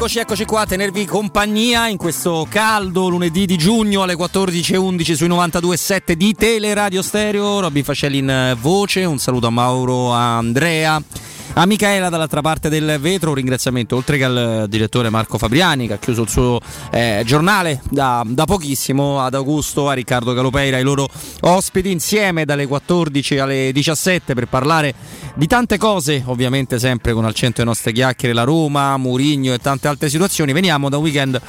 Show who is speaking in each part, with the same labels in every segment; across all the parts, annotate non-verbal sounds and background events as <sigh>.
Speaker 1: Eccoci, eccoci qua a tenervi compagnia in questo caldo lunedì di giugno alle 14.11 sui 92.7 di Teleradio Stereo. Robin Fascelli in voce, un saluto a Mauro, a Andrea. A Michaela dall'altra parte del vetro un ringraziamento oltre che al direttore Marco Fabriani che ha chiuso il suo eh, giornale da, da, pochissimo, ad Augusto, a Riccardo Galopeira, ai loro ospiti insieme dalle 14 alle 17 per parlare di tante cose, ovviamente sempre con al centro le nostre chiacchiere la Roma, Murigno e tante altre situazioni. Veniamo da un weekend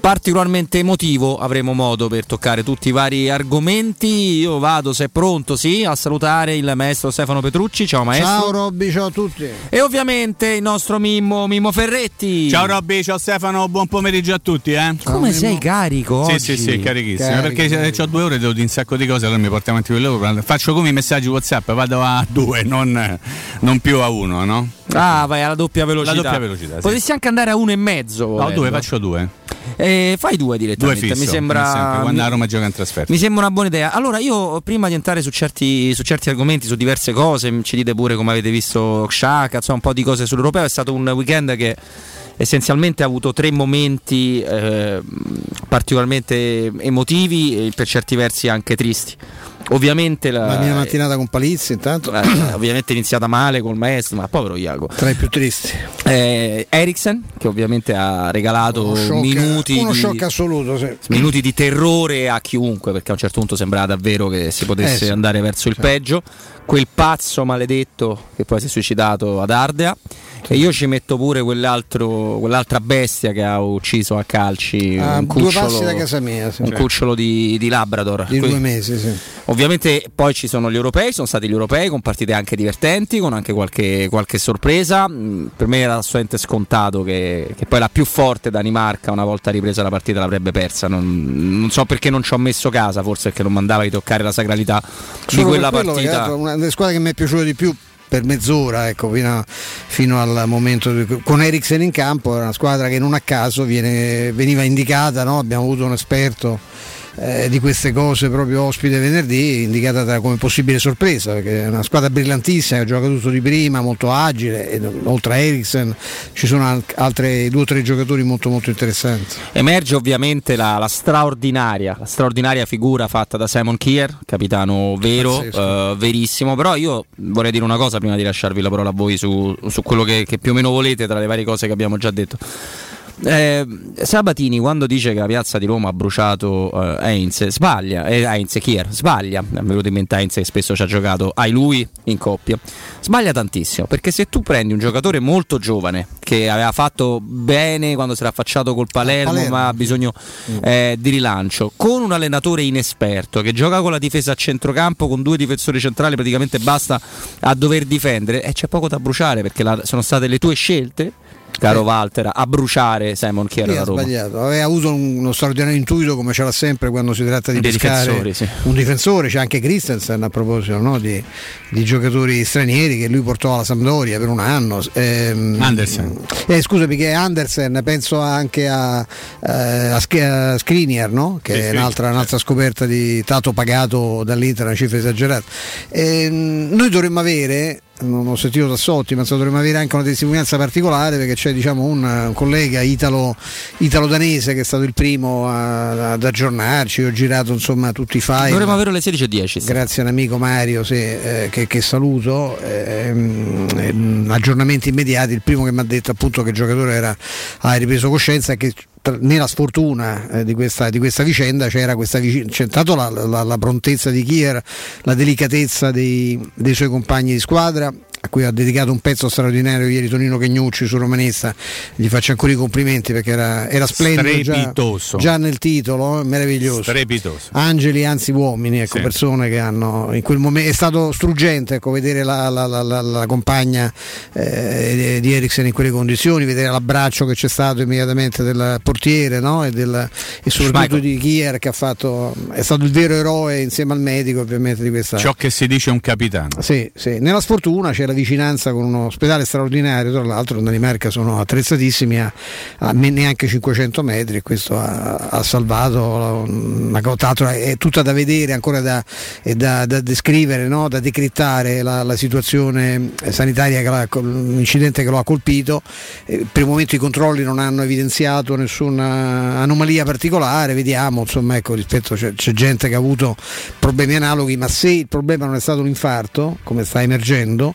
Speaker 1: particolarmente emotivo, avremo modo per toccare tutti i vari argomenti. Io vado, se è pronto, sì, a salutare il maestro Stefano Petrucci. Ciao maestro.
Speaker 2: Ciao Robby, ciao a tutti.
Speaker 1: E ovviamente il nostro Mimmo, Mimmo Ferretti.
Speaker 3: Ciao Robby, ciao Stefano, buon pomeriggio a tutti. Eh.
Speaker 1: Come Mimmo. sei carico?
Speaker 3: Sì,
Speaker 1: oggi?
Speaker 3: sì, sì, carichissimo. Carico. Perché ho due ore, devo dire un sacco di cose, allora mi porto avanti quello. Faccio come i messaggi WhatsApp, vado a due, non, non più a uno, no?
Speaker 1: Ah, vai alla doppia velocità.
Speaker 3: La doppia velocità. Sì.
Speaker 1: Potresti anche andare a uno e mezzo.
Speaker 3: No, due, faccio due.
Speaker 1: Eh, fai due direttamente.
Speaker 3: Due fisso,
Speaker 1: mi sembra.
Speaker 3: Quando la Roma gioca in trasferta.
Speaker 1: Mi sembra una buona idea. Allora, io prima di entrare su certi, su certi argomenti, su diverse cose, ci dite pure come avete visto Xhaka, insomma, un po' di cose sull'europeo. È stato un weekend che essenzialmente ha avuto tre momenti eh, particolarmente emotivi e per certi versi anche tristi. Ovviamente la,
Speaker 2: la mia mattinata con Palizzi intanto.
Speaker 1: Eh, ovviamente è iniziata male col maestro ma povero Iago.
Speaker 2: Tra i più tristi.
Speaker 1: Eh, Eriksen che ovviamente ha regalato
Speaker 2: uno shock,
Speaker 1: minuti
Speaker 2: uno
Speaker 1: di,
Speaker 2: shock assoluto sì.
Speaker 1: minuti di terrore a chiunque perché a un certo punto sembrava davvero che si potesse
Speaker 2: Eh sì.
Speaker 1: andare verso il peggio quel pazzo maledetto che poi si è suicidato ad Ardea e io ci metto pure quell'altro, quell'altra bestia che ha ucciso a calci
Speaker 2: a
Speaker 1: un
Speaker 2: due
Speaker 1: cucciolo,
Speaker 2: passi da casa mia
Speaker 1: un cucciolo di, di Labrador
Speaker 2: di
Speaker 1: Que-
Speaker 2: due mesi sì.
Speaker 1: Ovviamente poi ci sono gli europei, sono stati gli europei con partite anche divertenti, con anche qualche, qualche sorpresa. Mm, Per me era assolutamente scontato che, che poi la più forte Danimarca, una volta ripresa la partita, l'avrebbe persa. Non, non so perché non ci ho messo casa, forse perché non mandava di toccare la sacralità di
Speaker 2: Solo
Speaker 1: quella
Speaker 2: per quello,
Speaker 1: partita.
Speaker 2: una delle squadre che mi è piaciuta di più per mezz'ora ecco, fino, a- fino al momento di- con Eriksen in campo era una squadra che non a caso viene- veniva indicata no? abbiamo avuto un esperto eh, di queste cose proprio ospite venerdì indicata tra- come possibile sorpresa perché è una squadra brillantissima che gioca tutto di prima molto agile e, oltre a Eriksen ci sono al- altri due o tre giocatori molto molto interessanti
Speaker 1: Emerge ovviamente la, la straordinaria, la straordinaria figura fatta da Simon Kier, capitano vero, eh, verissimo. Però io vorrei dire una cosa prima di lasciarvi la parola a voi su, su quello che, che più o meno volete tra le varie cose che abbiamo già detto. Eh, Sabatini quando dice che la piazza di Roma ha bruciato eh, Heinz sbaglia, eh, Heinz Kier sbaglia, mi è venuto in mente Heinz che spesso ci ha giocato. Ai lui in coppia, sbaglia tantissimo perché se tu prendi un giocatore molto giovane che aveva fatto bene quando si era affacciato col Palermo,
Speaker 2: Palermo.
Speaker 1: ma ha bisogno eh, di rilancio, con un allenatore inesperto che gioca con la difesa a centrocampo con due difensori centrali praticamente basta a dover difendere e c'è poco da bruciare perché la- sono state le tue scelte caro Walter, a bruciare Simon Kier
Speaker 2: Sì,
Speaker 1: alla
Speaker 2: ha
Speaker 1: Roma.
Speaker 2: sbagliato, aveva avuto un- uno straordinario intuito come ce l'ha sempre quando si tratta di
Speaker 1: Dei
Speaker 2: pescare
Speaker 1: sì.
Speaker 2: un difensore, c'è anche Christensen a proposito no, di, di giocatori stranieri che lui portò alla Sampdoria per un anno. Ehm,
Speaker 3: Andersen.
Speaker 2: eh, scusami che è Andersen, penso anche a, eh, a, a Skriniar, no? che
Speaker 3: Sì,
Speaker 2: è
Speaker 3: sì,
Speaker 2: un'altra,
Speaker 3: sì.
Speaker 2: un'altra scoperta di Tato pagato dall'Inter, una cifra esagerata. Ehm, noi dovremmo avere non ho sentito da Sotti, ma dovremmo avere anche una testimonianza particolare perché c'è diciamo, un, un collega italo, italo-danese che è stato il primo a- ad aggiornarci, ho girato insomma tutti i file.
Speaker 1: Dovremmo avere le 16.10. sì.
Speaker 2: Grazie a un amico Mario sì, eh, che, che saluto, ehm, ehm, aggiornamenti immediati, il primo che mi ha detto appunto che il giocatore era, ha ripreso coscienza e che nella sfortuna eh, di, questa, di questa vicenda c'era questa c'è intanto la, la- la prontezza di Kier, la delicatezza dei, dei suoi compagni di squadra a cui ha dedicato un pezzo straordinario ieri Tonino Chegnucci su Romanista, gli faccio ancora i complimenti perché era, era splendido già, già nel titolo, eh, meraviglioso
Speaker 3: Strepitoso.
Speaker 2: angeli anzi uomini, ecco,
Speaker 3: Sì.
Speaker 2: persone che hanno in quel momento è stato struggente ecco, vedere la, la- la- la- la compagna eh, di Eriksen in quelle condizioni, vedere l'abbraccio che c'è stato immediatamente del portiere no? e, del- e soprattutto
Speaker 1: Schmeichel.
Speaker 2: di Kier che ha fatto, è stato il vero eroe insieme al medico ovviamente di questa
Speaker 3: Ciò che si dice un capitano.
Speaker 2: sì, sì. Nella sfortuna c'era la vicinanza con un ospedale straordinario, tra l'altro in Danimarca sono attrezzatissimi a, a neanche 500 metri e questo ha, ha salvato una cosa, è tutta da vedere, ancora da, da, da descrivere, no? da decrittare la, la situazione sanitaria, l'incidente che lo ha colpito. Eh, per il momento i controlli non hanno evidenziato nessuna anomalia particolare, vediamo, insomma, ecco, rispetto c'è, c'è gente che ha avuto problemi analoghi, ma se il problema non è stato un infarto, come sta emergendo,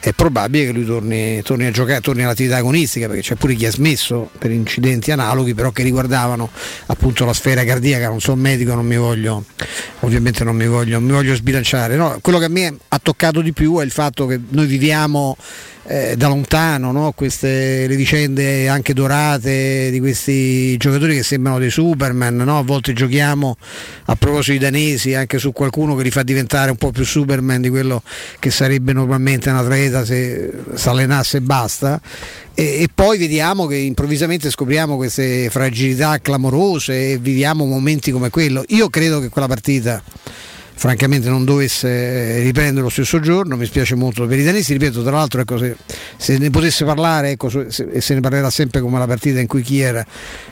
Speaker 2: è probabile che lui torni, torni, a giocare, torni all'attività agonistica, perché c'è pure chi ha smesso per incidenti analoghi, però che riguardavano appunto la sfera cardiaca, non sono medico, non mi voglio, ovviamente non mi voglio, mi voglio sbilanciare. No, quello che a me ha toccato di più è il fatto che noi viviamo eh, da lontano no? queste le vicende anche dorate di questi giocatori che sembrano dei Superman, no? a volte giochiamo a proposito dei danesi anche su qualcuno che li fa diventare un po' più Superman di quello che sarebbe normalmente un atleta se si allenasse e basta. E, e, poi vediamo che improvvisamente scopriamo queste fragilità clamorose e viviamo momenti come quello. Io credo che quella partita francamente non dovesse riprendere lo stesso giorno, mi spiace molto per i danesi, ripeto tra l'altro ecco, se, se, ne potesse parlare ecco, se, e se ne parlerà sempre come la partita in cui Kier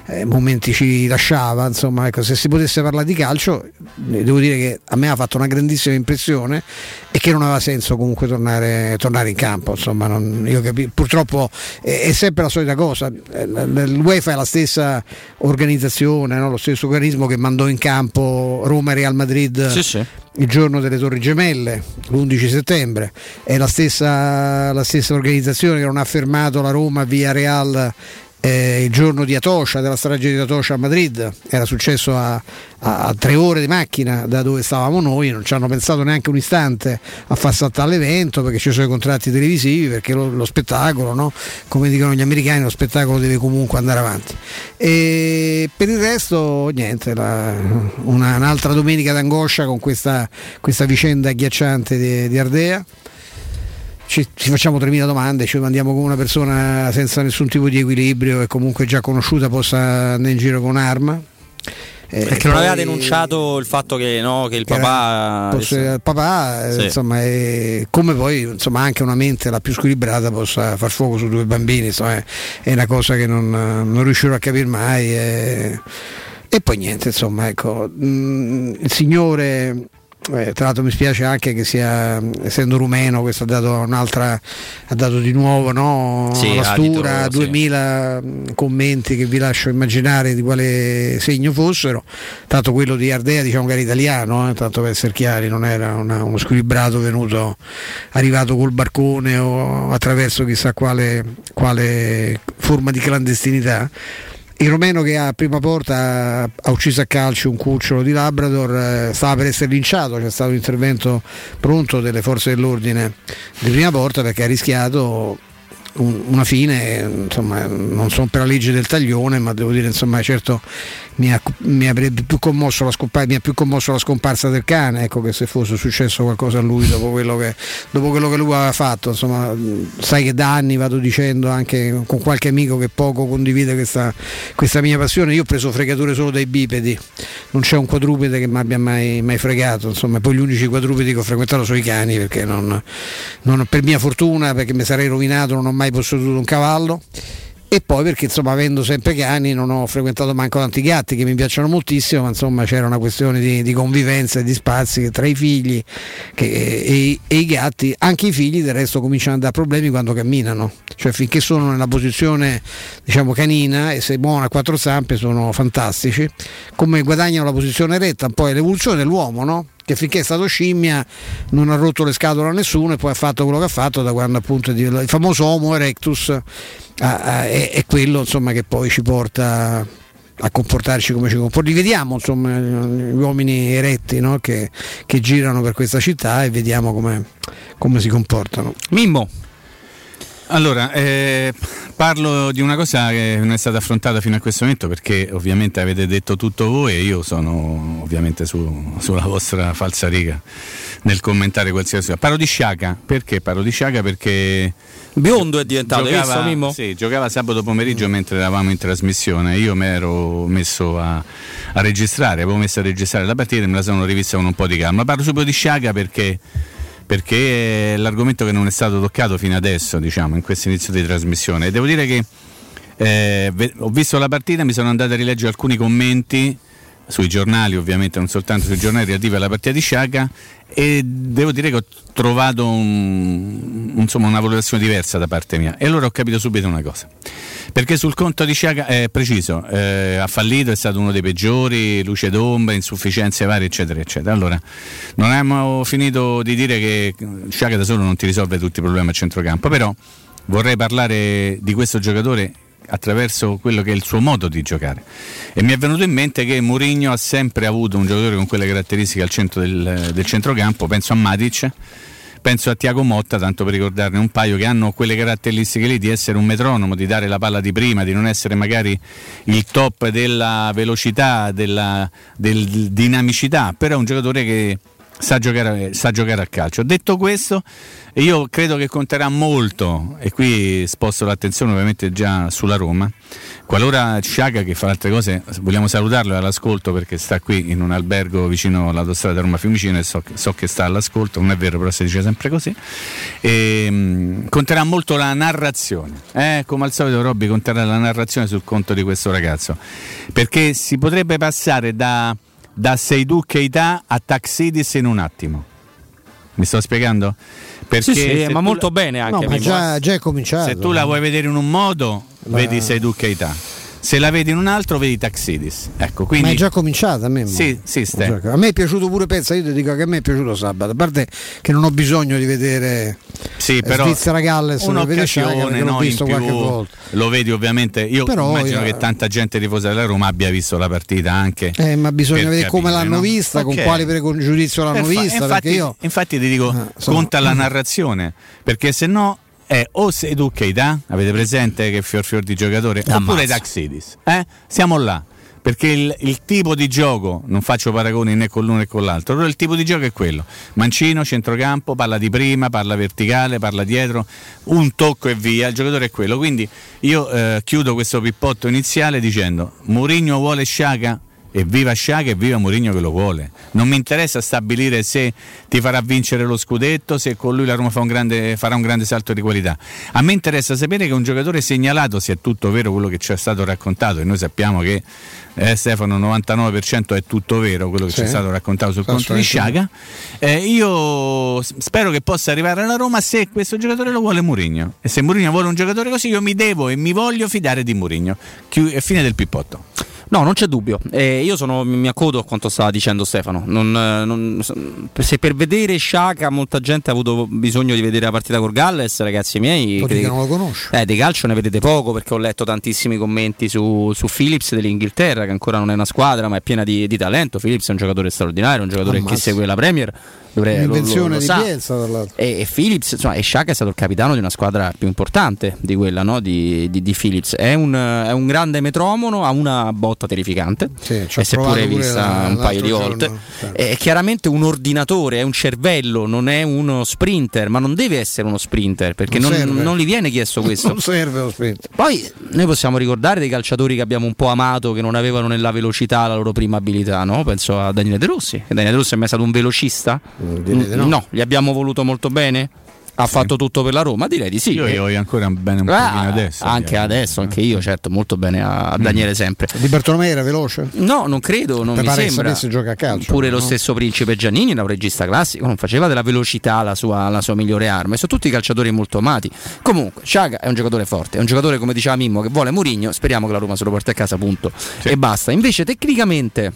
Speaker 2: eh, momenti ci lasciava, insomma ecco, se si potesse parlare di calcio eh, devo dire che a me ha fatto una grandissima impressione e che non aveva senso comunque tornare, tornare in campo, insomma non, io capi, purtroppo è, è, sempre la solita cosa, eh, l'UEFA è la stessa organizzazione, no? lo stesso organismo che mandò in campo Roma e Real Madrid. Sì, sì il giorno delle Torri Gemelle, l'11 settembre, è la stessa, la stessa organizzazione che non ha fermato la Roma via Real eh, il giorno di Atocha, della strage di Atocha a Madrid, era successo a, a, a, tre ore di macchina da dove stavamo noi, non ci hanno pensato neanche un istante a far saltare l'evento perché ci sono i contratti televisivi, perché lo, lo spettacolo, no? come dicono gli americani, lo spettacolo deve comunque andare avanti. E per il resto niente, la, una, un'altra domenica d'angoscia con questa, questa vicenda agghiacciante di, di Ardea ci, ci, facciamo 3.000 domande, ci mandiamo come una persona senza nessun tipo di equilibrio e comunque già conosciuta possa andare in giro con un'arma.
Speaker 1: Eh, Perché non aveva denunciato il fatto che, no, che il papà.
Speaker 2: Fosse, il papà, sì. insomma, è, come poi insomma, anche una mente la più squilibrata possa far fuoco su due bambini, insomma, è, è, una cosa che non, non riuscirò a capire mai. È, e poi niente, insomma, ecco, mh, mm, il signore eh, tra l'altro mi spiace anche che sia essendo rumeno questo ha dato un'altra ha dato di nuovo no? sì, la stura 2000 sì. commenti che vi lascio immaginare di quale segno fossero tanto quello di Ardea diciamo che era italiano eh? tanto per essere chiari non era una, uno squilibrato venuto arrivato col barcone o attraverso chissà quale, quale forma di clandestinità il romeno che a prima porta ha ucciso a calcio un cucciolo di Labrador eh, stava per essere linciato, c'è stato un intervento pronto delle forze dell'ordine di prima porta perché ha rischiato una fine, insomma, non sono per la legge del taglione, ma devo dire, insomma, certo mi, ha, mi avrebbe più commosso la scomparsa, mi più commosso la scomparsa del cane, ecco che se fosse successo qualcosa a lui dopo quello che, dopo quello che lui aveva fatto, insomma, sai che da anni vado dicendo anche con qualche amico che poco condivide questa, questa mia passione, io ho preso fregature solo dai bipedi, non c'è un quadrupede che mi abbia mai, mai fregato, insomma, poi gli unici quadrupedi che ho frequentato sono i cani, perché non, non, per mia fortuna, perché mi sarei rovinato, non ho mai posseduto un cavallo. E poi perché insomma avendo sempre cani non ho frequentato manco tanti gatti che mi piacciono moltissimo ma insomma c'era una questione di, di convivenza e di spazi tra i figli che, e, e, i gatti. Anche i figli del resto cominciano a dare problemi quando camminano. Cioè finché sono nella posizione diciamo canina e se muovono a quattro zampe sono fantastici. Come guadagnano la posizione retta poi l'evoluzione dell'uomo no? Che finché è stato scimmia non ha rotto le scatole a nessuno e poi ha fatto quello che ha fatto da quando appunto il famoso Homo erectus è, quello insomma, che poi ci porta a comportarci come ci comportiamo. Vediamo insomma, gli uomini eretti no? che, che, girano per questa città e vediamo come, come si comportano.
Speaker 1: Mimmo.
Speaker 3: Allora, eh, parlo di una cosa che non è stata affrontata fino a questo momento perché ovviamente avete detto tutto voi e io sono ovviamente su, sulla vostra falsa riga nel commentare qualsiasi cosa. Parlo di Sciaca, perché parlo di Sciaca? Perché
Speaker 1: biondo è diventato,
Speaker 3: giocava,
Speaker 1: visto?
Speaker 3: Sì, giocava sabato pomeriggio mentre eravamo in trasmissione, io mi ero messo a, a registrare, avevo messo a registrare la partita e me la sono rivista con un po' di calma. Parlo subito di Sciaca perché perché è l'argomento che non è stato toccato fino adesso, diciamo, in questo inizio di trasmissione. Devo dire che eh, ho visto la partita, mi sono andato a rileggere alcuni commenti sui giornali, ovviamente non soltanto sui giornali relativi alla partita di Sciaga e devo dire che ho trovato un, insomma, una valutazione diversa da parte mia. E allora ho capito subito una cosa. Perché sul conto di Sciaga è preciso eh, ha fallito, è stato uno dei peggiori luce d'ombra, insufficienze varie eccetera eccetera. Allora non abbiamo finito di dire che Sciaga da solo non ti risolve tutti i problemi a centrocampo però vorrei parlare di questo giocatore attraverso quello che è il suo modo di giocare. E mi è venuto in mente che Mourinho ha sempre avuto un giocatore con quelle caratteristiche al centro del, del centrocampo, penso a Matic, penso a Tiago Motta, tanto per ricordarne un paio, che hanno quelle caratteristiche lì di essere un metronomo, di dare la palla di prima, di non essere magari il top della velocità, della del dinamicità, però è un giocatore che sa giocare, sa giocare a calcio. Detto questo, io credo che conterà molto, e qui sposto l'attenzione ovviamente già sulla Roma, qualora Sciaga che fa altre cose, vogliamo salutarlo all'ascolto perché sta qui in un albergo vicino all'autostrada Roma Fiumicino e so, so, che sta all'ascolto, non è vero però si dice sempre così, e, mh, conterà molto la narrazione, eh? come al solito Robby conterà la narrazione sul conto di questo ragazzo, perché si potrebbe passare da da Seydou Keita a Taxidis in un attimo. Mi sto spiegando?
Speaker 1: Perché sì, sì, ma molto bene anche.
Speaker 2: No, ma già, già, è cominciato.
Speaker 3: Se tu la vuoi vedere in un modo, la... vedi Seydou Keita se la vedi in un altro vedi Taxidis. Ecco, quindi...
Speaker 2: Ma è già cominciata a me.
Speaker 3: Sì, sì.
Speaker 2: A me è piaciuto pure Pezza, io ti dico che a me è piaciuto sabato, a parte che non ho bisogno di vedere
Speaker 3: sì, però
Speaker 2: Svizzera Galles
Speaker 3: un'occasione no, visto in più, Lo vedi ovviamente, io però immagino io... che tanta gente tifosa della Roma abbia visto la partita anche.
Speaker 2: Eh, ma bisogna vedere capire, come l'hanno no? vista, okay. con quale pregiudizio l'hanno Perfa- vista.
Speaker 3: Infatti,
Speaker 2: io...
Speaker 3: infatti ti dico, ah, sono... conta la narrazione, perché se no è o Sedu Keita, avete presente che fior fior di giocatore, Ammazza. oppure Taxidis. Eh? Siamo là. Perché il, il, tipo di gioco, non faccio paragoni né con l'uno né con l'altro, però il tipo di gioco è quello. Mancino, centrocampo, parla di prima, parla verticale, parla dietro, un tocco e via, il giocatore è quello. Quindi io eh, chiudo questo pippotto iniziale dicendo Mourinho vuole Sciaga? E viva Sciaga e viva Mourinho che lo vuole. Non mi interessa stabilire se ti farà vincere lo scudetto, se con lui la Roma fa un grande, farà un grande salto di qualità. A me interessa sapere che un giocatore segnalato, se è tutto vero quello che ci è stato raccontato, e noi sappiamo che eh, Stefano 99% è tutto vero quello che sì. ci è stato raccontato sul conto di Sciaga. Eh, io spero che possa arrivare alla Roma se questo giocatore lo vuole Mourinho. E se Mourinho vuole un giocatore così, io mi devo e mi voglio fidare di Mourinho. Fine del pippotto.
Speaker 1: No, non c'è dubbio. Eh, io sono, mi accodo a quanto stava dicendo Stefano. Non, non, se per vedere Sciaca molta gente ha avuto bisogno di vedere la partita con Galles, ragazzi miei.
Speaker 2: Perché non lo conosco.
Speaker 1: Eh, di calcio ne vedete poco perché ho letto tantissimi commenti su, su Philips dell'Inghilterra, che ancora non è una squadra, ma è piena di, di talento. Philips è un giocatore straordinario, un giocatore Ammazza. che segue la Premier
Speaker 2: Dovrei, L'invenzione lo, lo, lo di Bielsa
Speaker 1: e, e, Philips, insomma, e Sciacca è stato il capitano di una squadra più importante di quella no? di, di, di, Philips. È un, è un, grande metromono, ha una botta terrificante, sì, e seppure vista un paio di volte. Giorno, certo. È chiaramente un ordinatore, è un cervello, non è uno sprinter, ma non deve essere uno sprinter perché non, non, non gli viene chiesto questo. <laughs>
Speaker 2: non serve lo sprinter.
Speaker 1: Poi noi possiamo ricordare dei calciatori che abbiamo un po' amato che non avevano nella velocità la loro prima abilità, no? penso a Daniele De Rossi. Daniele De Rossi è mai stato un velocista?
Speaker 2: Direte no.
Speaker 1: No, gli abbiamo voluto molto bene? ha sì. fatto tutto per la Roma? Direi di sì.
Speaker 3: Io, io voglio ancora bene un ah, pochino adesso.
Speaker 1: Anche eh. adesso, anche io, certo, molto bene a, mm. Daniele sempre.
Speaker 2: Di Bartolomei era veloce?
Speaker 1: No, non credo, non mi sembra.
Speaker 2: Che gioca a calcio.
Speaker 1: Pure no? lo stesso Principe Giannini era un regista classico, non faceva della velocità la sua, la sua migliore arma. E sono tutti calciatori molto amati. Comunque, Sciaga è un giocatore forte, è un giocatore come diceva Mimmo che vuole Murigno, speriamo che la Roma se lo porti a casa, punto. Sì. E basta. Invece tecnicamente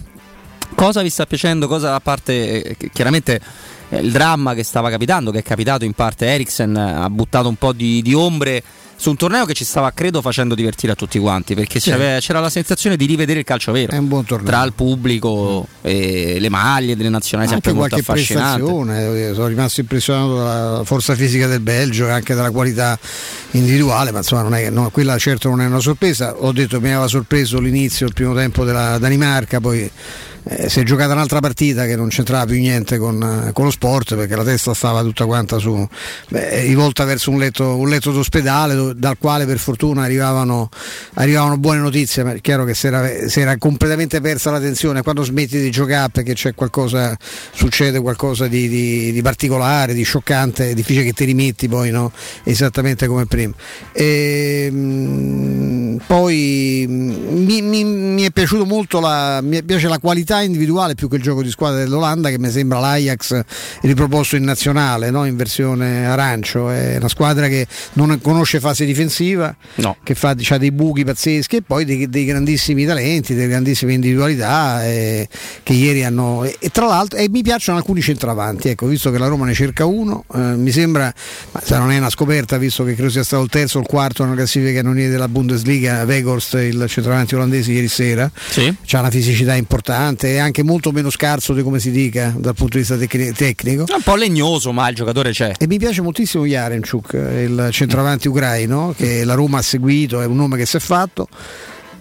Speaker 1: cosa vi sta piacendo? Cosa a parte eh, chiaramente eh, il dramma che stava capitando, che è capitato in parte Eriksen, ha buttato un po' di, di ombre su un torneo che ci stava credo facendo divertire a tutti quanti perché sì. c'era la sensazione di rivedere il calcio vero
Speaker 2: è un buon torneo
Speaker 1: tra il pubblico e le maglie delle nazionali
Speaker 2: anche
Speaker 1: sempre molto
Speaker 2: affascinante eh, sono rimasto impressionato dalla forza fisica del Belgio e anche dalla qualità individuale ma insomma non è, no, quella certo non è una sorpresa ho detto che mi aveva sorpreso l'inizio il primo tempo della Danimarca poi eh, si è giocata un'altra partita che non c'entrava più niente con, con lo sport perché la testa stava tutta quanta su, beh, rivolta verso un letto, un letto d'ospedale dal quale per fortuna arrivavano, arrivavano buone notizie, ma è chiaro che si era, si era, completamente persa la tensione quando smetti di giocare perché c'è qualcosa, succede qualcosa di, di, di particolare, di scioccante, è difficile che ti rimetti poi no? esattamente come prima. E, ehm, poi mi, mi, mi, è piaciuto molto la, mi piace la qualità individuale più che il gioco di squadra dell'Olanda che mi sembra l'Ajax riproposto in nazionale no? in versione arancio è una squadra che non conosce fase difensiva no. che fa ha dei buchi pazzeschi e poi dei, dei grandissimi talenti delle grandissime individualità eh, che ieri hanno e, e, tra l'altro e mi piacciono alcuni centravanti ecco visto che la Roma ne cerca uno eh, mi sembra ma se non è una scoperta visto che credo sia stato il terzo o il quarto nella classifica canoniere della Bundesliga Weghorst il centravanti olandese ieri sera sì. ha una fisicità importante e anche molto meno scarso di come si dica dal punto di vista tec- tecnico.
Speaker 1: È un po' legnoso ma il giocatore c'è.
Speaker 2: E mi piace moltissimo Jarenchuk il centravanti ucraino che la Roma ha seguito è un nome che si è fatto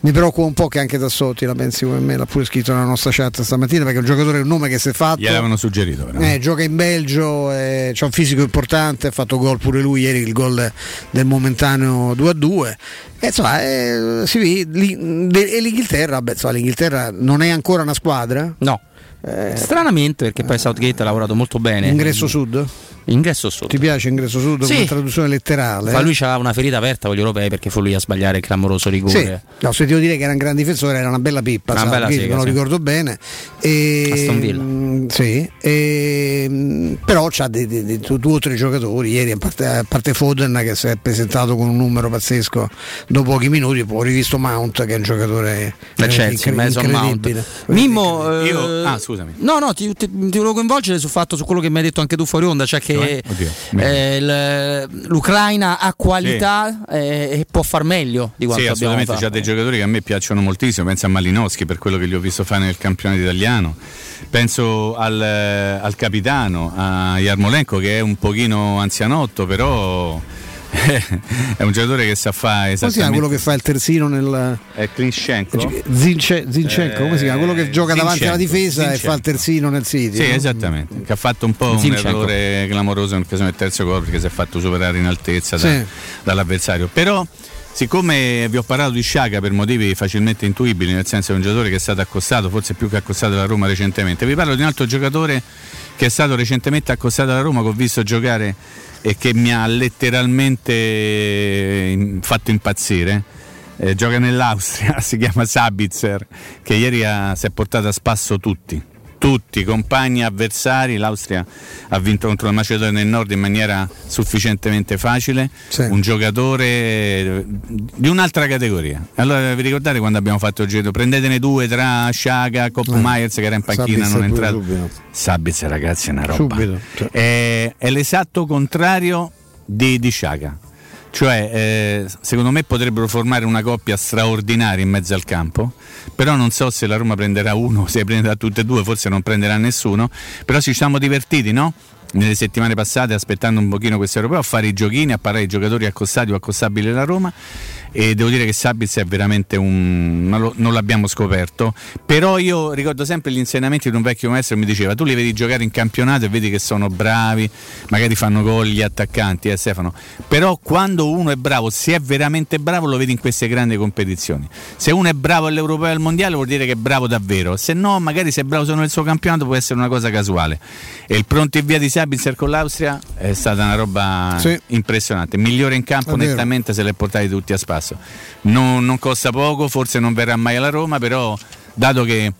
Speaker 2: mi preoccupa un po' che anche da Sotti la pensi come me, l'ha pure scritto nella nostra chat stamattina perché è un giocatore è un nome che si è fatto.
Speaker 3: Gli avevano suggerito.
Speaker 2: Eh, gioca in Belgio, eh, c'ha un fisico importante, ha fatto gol pure lui ieri, il gol del momentaneo 2-2. E, insomma, eh, sì, e l'Inghilterra, beh, insomma, l'Inghilterra non è ancora una squadra.
Speaker 1: No. Eh, Stranamente perché poi Southgate ha lavorato molto bene.
Speaker 2: Ingresso sud?
Speaker 1: Ingresso sud.
Speaker 2: Ti piace ingresso sud sì. come traduzione letterale?
Speaker 1: Ma lui ha una ferita aperta con gli europei perché fu lui a sbagliare il clamoroso rigore.
Speaker 2: Sì. No, se devo dire che era un gran difensore, era una bella pippa, una bella sega, me lo sì. ricordo bene. E,
Speaker 1: Aston Villa.
Speaker 2: Mm, sì, e, mm, però dei, due o tre giocatori, ieri a parte, a parte, Foden che si è presentato con un numero pazzesco dopo pochi minuti, poi ho rivisto Mount che è un giocatore
Speaker 1: eh, Chelsea, incre- incredibile. Mimmo,
Speaker 3: eh, Io, ah scusami.
Speaker 1: No, no, ti, ti, ti, volevo coinvolgere sul fatto, su quello che mi hai detto anche tu fuori onda, cioè che che eh, l'Ucraina ha qualità sì. eh, e può far meglio di quanto sì,
Speaker 3: assolutamente c'è dei giocatori che a me piacciono moltissimo penso a Malinowski per quello che gli ho visto fare nel campionato italiano. Penso al, al capitano a Yarmolenko che è un pochino anzianotto però <laughs> è un giocatore che sa fare esattamente. Come
Speaker 2: si chiama quello che fa il terzino nel.
Speaker 3: È Klinchenko?
Speaker 2: Zince, Zinchenko, come si chiama? Quello che gioca Zinchenko, davanti alla difesa Zinchenko. e fa il terzino nel City.
Speaker 3: Sì, no? esattamente. Che ha fatto un po' Zinchenko. un errore clamoroso in occasione del terzo gol perché si è fatto superare in altezza sì. da, dall'avversario. Però. Siccome vi ho parlato di Sciaga per motivi facilmente intuibili, nel senso che è un giocatore che è stato accostato, forse più che accostato alla Roma recentemente, vi parlo di un altro giocatore che è stato recentemente accostato alla Roma, che ho visto giocare e che mi ha letteralmente fatto impazzire. Eh, gioca nell'Austria, <laughs> si chiama Sabitzer, che ieri ha, si è portato a spasso tutti tutti, compagni, avversari. L'Austria ha vinto contro la Macedonia del Nord in maniera sufficientemente facile. Sì. Un giocatore di un'altra categoria. Allora vi ricordate quando abbiamo fatto il giro? Prendetene due tra Sciaga, Cop eh. Myers che era in panchina, non è entrato. Sabitz ragazzi è una roba. Cioè. È, è, l'esatto contrario di, di Sciaga. Cioè, eh, secondo me potrebbero formare una coppia straordinaria in mezzo al campo però non so se la Roma prenderà uno, <laughs> se prenderà tutte e due, forse non prenderà nessuno, però ci siamo divertiti, no? nelle settimane passate aspettando un pochino questo europeo a fare i giochini, a parlare di giocatori accostati o accostabili alla Roma e devo dire che Sabitz è veramente un non l'abbiamo scoperto. Però io ricordo sempre gli insegnamenti di un vecchio maestro che mi diceva tu li vedi giocare in campionato e vedi che sono bravi magari fanno gol gli attaccanti eh Stefano. Però quando uno è bravo se è veramente bravo lo vedi in queste grandi competizioni. Se uno è bravo all'europeo e al mondiale vuol dire che è bravo davvero. Se no magari se è bravo solo nel suo campionato può essere una cosa casuale. E il pronto in via di Sabitzer con l'Austria è stata una roba sì. impressionante. Migliore in campo nettamente se l'è portati tutti a spasso passo. Non, non costa poco, forse non verrà mai alla Roma, però dato che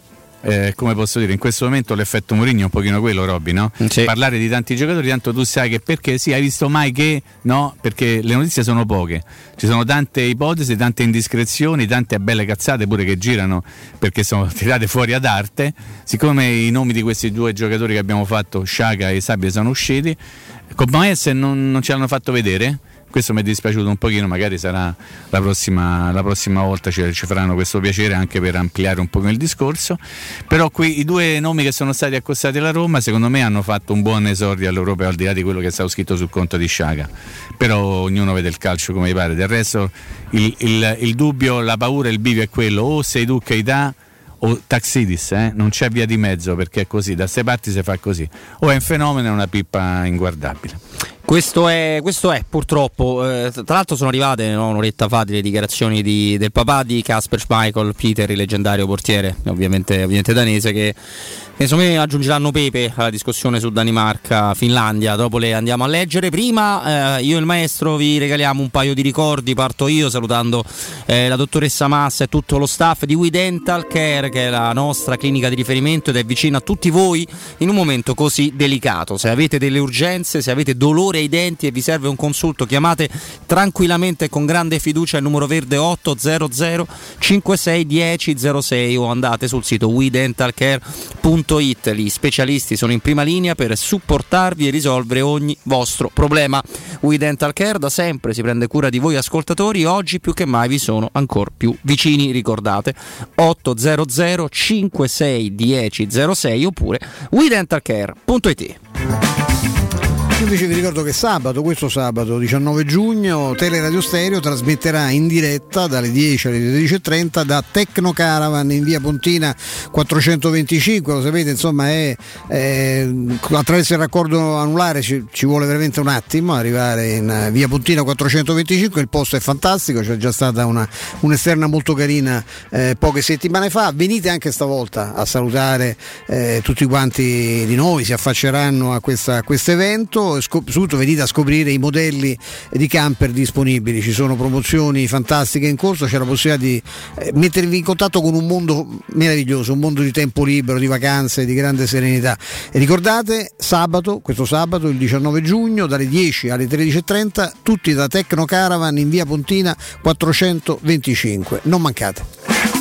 Speaker 3: eh, come posso dire, in questo momento l'effetto Mourinho è un pochino quello, Robby, no? Sì. Parlare di tanti giocatori, tanto tu sai che perché sì, hai visto mai che no? Perché le notizie sono poche, ci sono tante ipotesi, tante indiscrezioni, tante belle cazzate pure che girano perché sono <laughs> tirate fuori ad arte. Siccome i nomi di questi due giocatori che abbiamo fatto, Sciaga e Sabia, sono usciti, con Maes non, non ce l'hanno fatto vedere questo mi è dispiaciuto un pochino, magari sarà la prossima, la prossima volta ci, ci, faranno questo piacere anche per ampliare un po' il discorso, però qui i due nomi che sono stati accostati alla Roma secondo me hanno fatto un buon esordio all'Europeo al di là di quello che è stato scritto sul conto di Sciaga, però ognuno vede il calcio come gli pare, del resto il, il, il dubbio, la paura, il bivio è quello, o sei tu che dà o Taxidis, eh? non c'è via di mezzo perché è così, da queste parti si fa così, o è un fenomeno e una pippa inguardabile.
Speaker 1: Questo è, questo è purtroppo, eh, tra l'altro sono arrivate no, un'oretta fa delle dichiarazioni di, del papà di Casper Schmeichel, Peter, il leggendario portiere, ovviamente, ovviamente danese, che Insomma, aggiungeranno Pepe alla discussione su Danimarca, Finlandia, dopo le andiamo a leggere. Prima eh, io e il maestro vi regaliamo un paio di ricordi, parto io salutando eh, la dottoressa Massa e tutto lo staff di We Dental Care, che è la nostra clinica di riferimento ed è vicina a tutti voi in un momento così delicato. Se avete delle urgenze, se avete dolore ai denti e vi serve un consulto, chiamate tranquillamente con grande fiducia il numero verde 800 5610 06 o andate sul sito wedentalcare.com www.it. Gli specialisti sono in prima linea per supportarvi e risolvere ogni vostro problema. We Dental Care da sempre si prende cura di voi ascoltatori, oggi più che mai vi sono ancora più vicini, ricordate 800 56 10 06 oppure wedentalcare.it.
Speaker 2: Invece vi ricordo che sabato, questo sabato 19 giugno, Teleradio Stereo trasmetterà in diretta dalle 10 alle 13.30 da Tecno Caravan in via Pontina 425. Lo sapete, insomma, è, è, attraverso il raccordo anulare ci, ci, vuole veramente un attimo arrivare in via Pontina 425. Il posto è fantastico, c'è già stata una, un'esterna molto carina eh, poche settimane fa. Venite anche stavolta a salutare eh, tutti quanti di noi, si affacceranno a questo evento soprattutto venite a scoprire i modelli di camper disponibili, ci sono promozioni fantastiche in corso, c'è la possibilità di eh, mettervi in contatto con un mondo meraviglioso, un mondo di tempo libero, di vacanze, di grande serenità. E ricordate, sabato, questo sabato, il 19 giugno, dalle 10 alle 13.30, tutti da Tecno Caravan in via Pontina 425. Non mancate.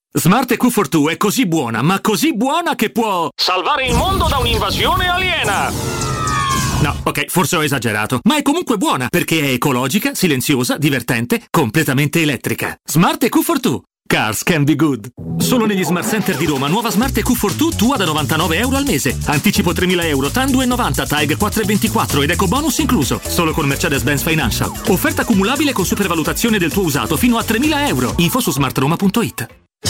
Speaker 4: Smart EQ42 è così buona, ma così buona che può salvare il mondo da un'invasione aliena. No, ok, forse ho esagerato, ma è comunque buona perché è ecologica, silenziosa, divertente, completamente elettrica. Smart EQ42. Cars can be good. Solo negli Smart Center di Roma, nuova Smart EQ42 tua da 99 euro al mese. Anticipo 3.000 euro, TAN 2,90, TAG 4,24 ed eco bonus incluso. Solo con Mercedes-Benz Financial. Offerta cumulabile con supervalutazione del tuo usato fino a 3.000 euro. Info su smartroma.it.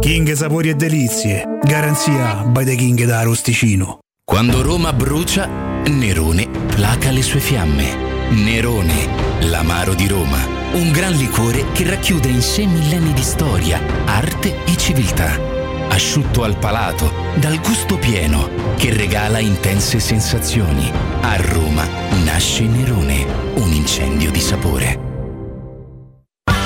Speaker 5: King Sapori e Delizie. Garanzia by the King da Arosticino.
Speaker 6: Quando Roma brucia, Nerone placa le sue fiamme. Nerone, l'amaro di Roma. Un gran liquore che racchiude in sé millenni di storia, arte e civiltà. Asciutto al palato, dal gusto pieno, che regala intense sensazioni. A Roma nasce Nerone, un incendio di sapore.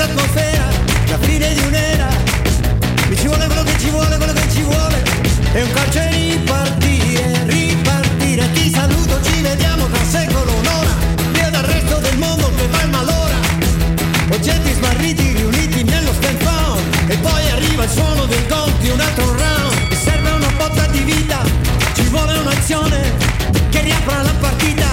Speaker 2: Questa atmosfera, la fine di un'era. Mi ci vuole quello che ci vuole, quello che ci vuole. È un calcio e ripartire, ripartire. Ti saluto, ci vediamo tra secolo, un'ora. Via dal resto del mondo che fa il malora. Oggetti smarriti riuniti nello stand E poi arriva il suono del gong di un altro round Mi serve una botta di vita Ci vuole un'azione Che riapra la partita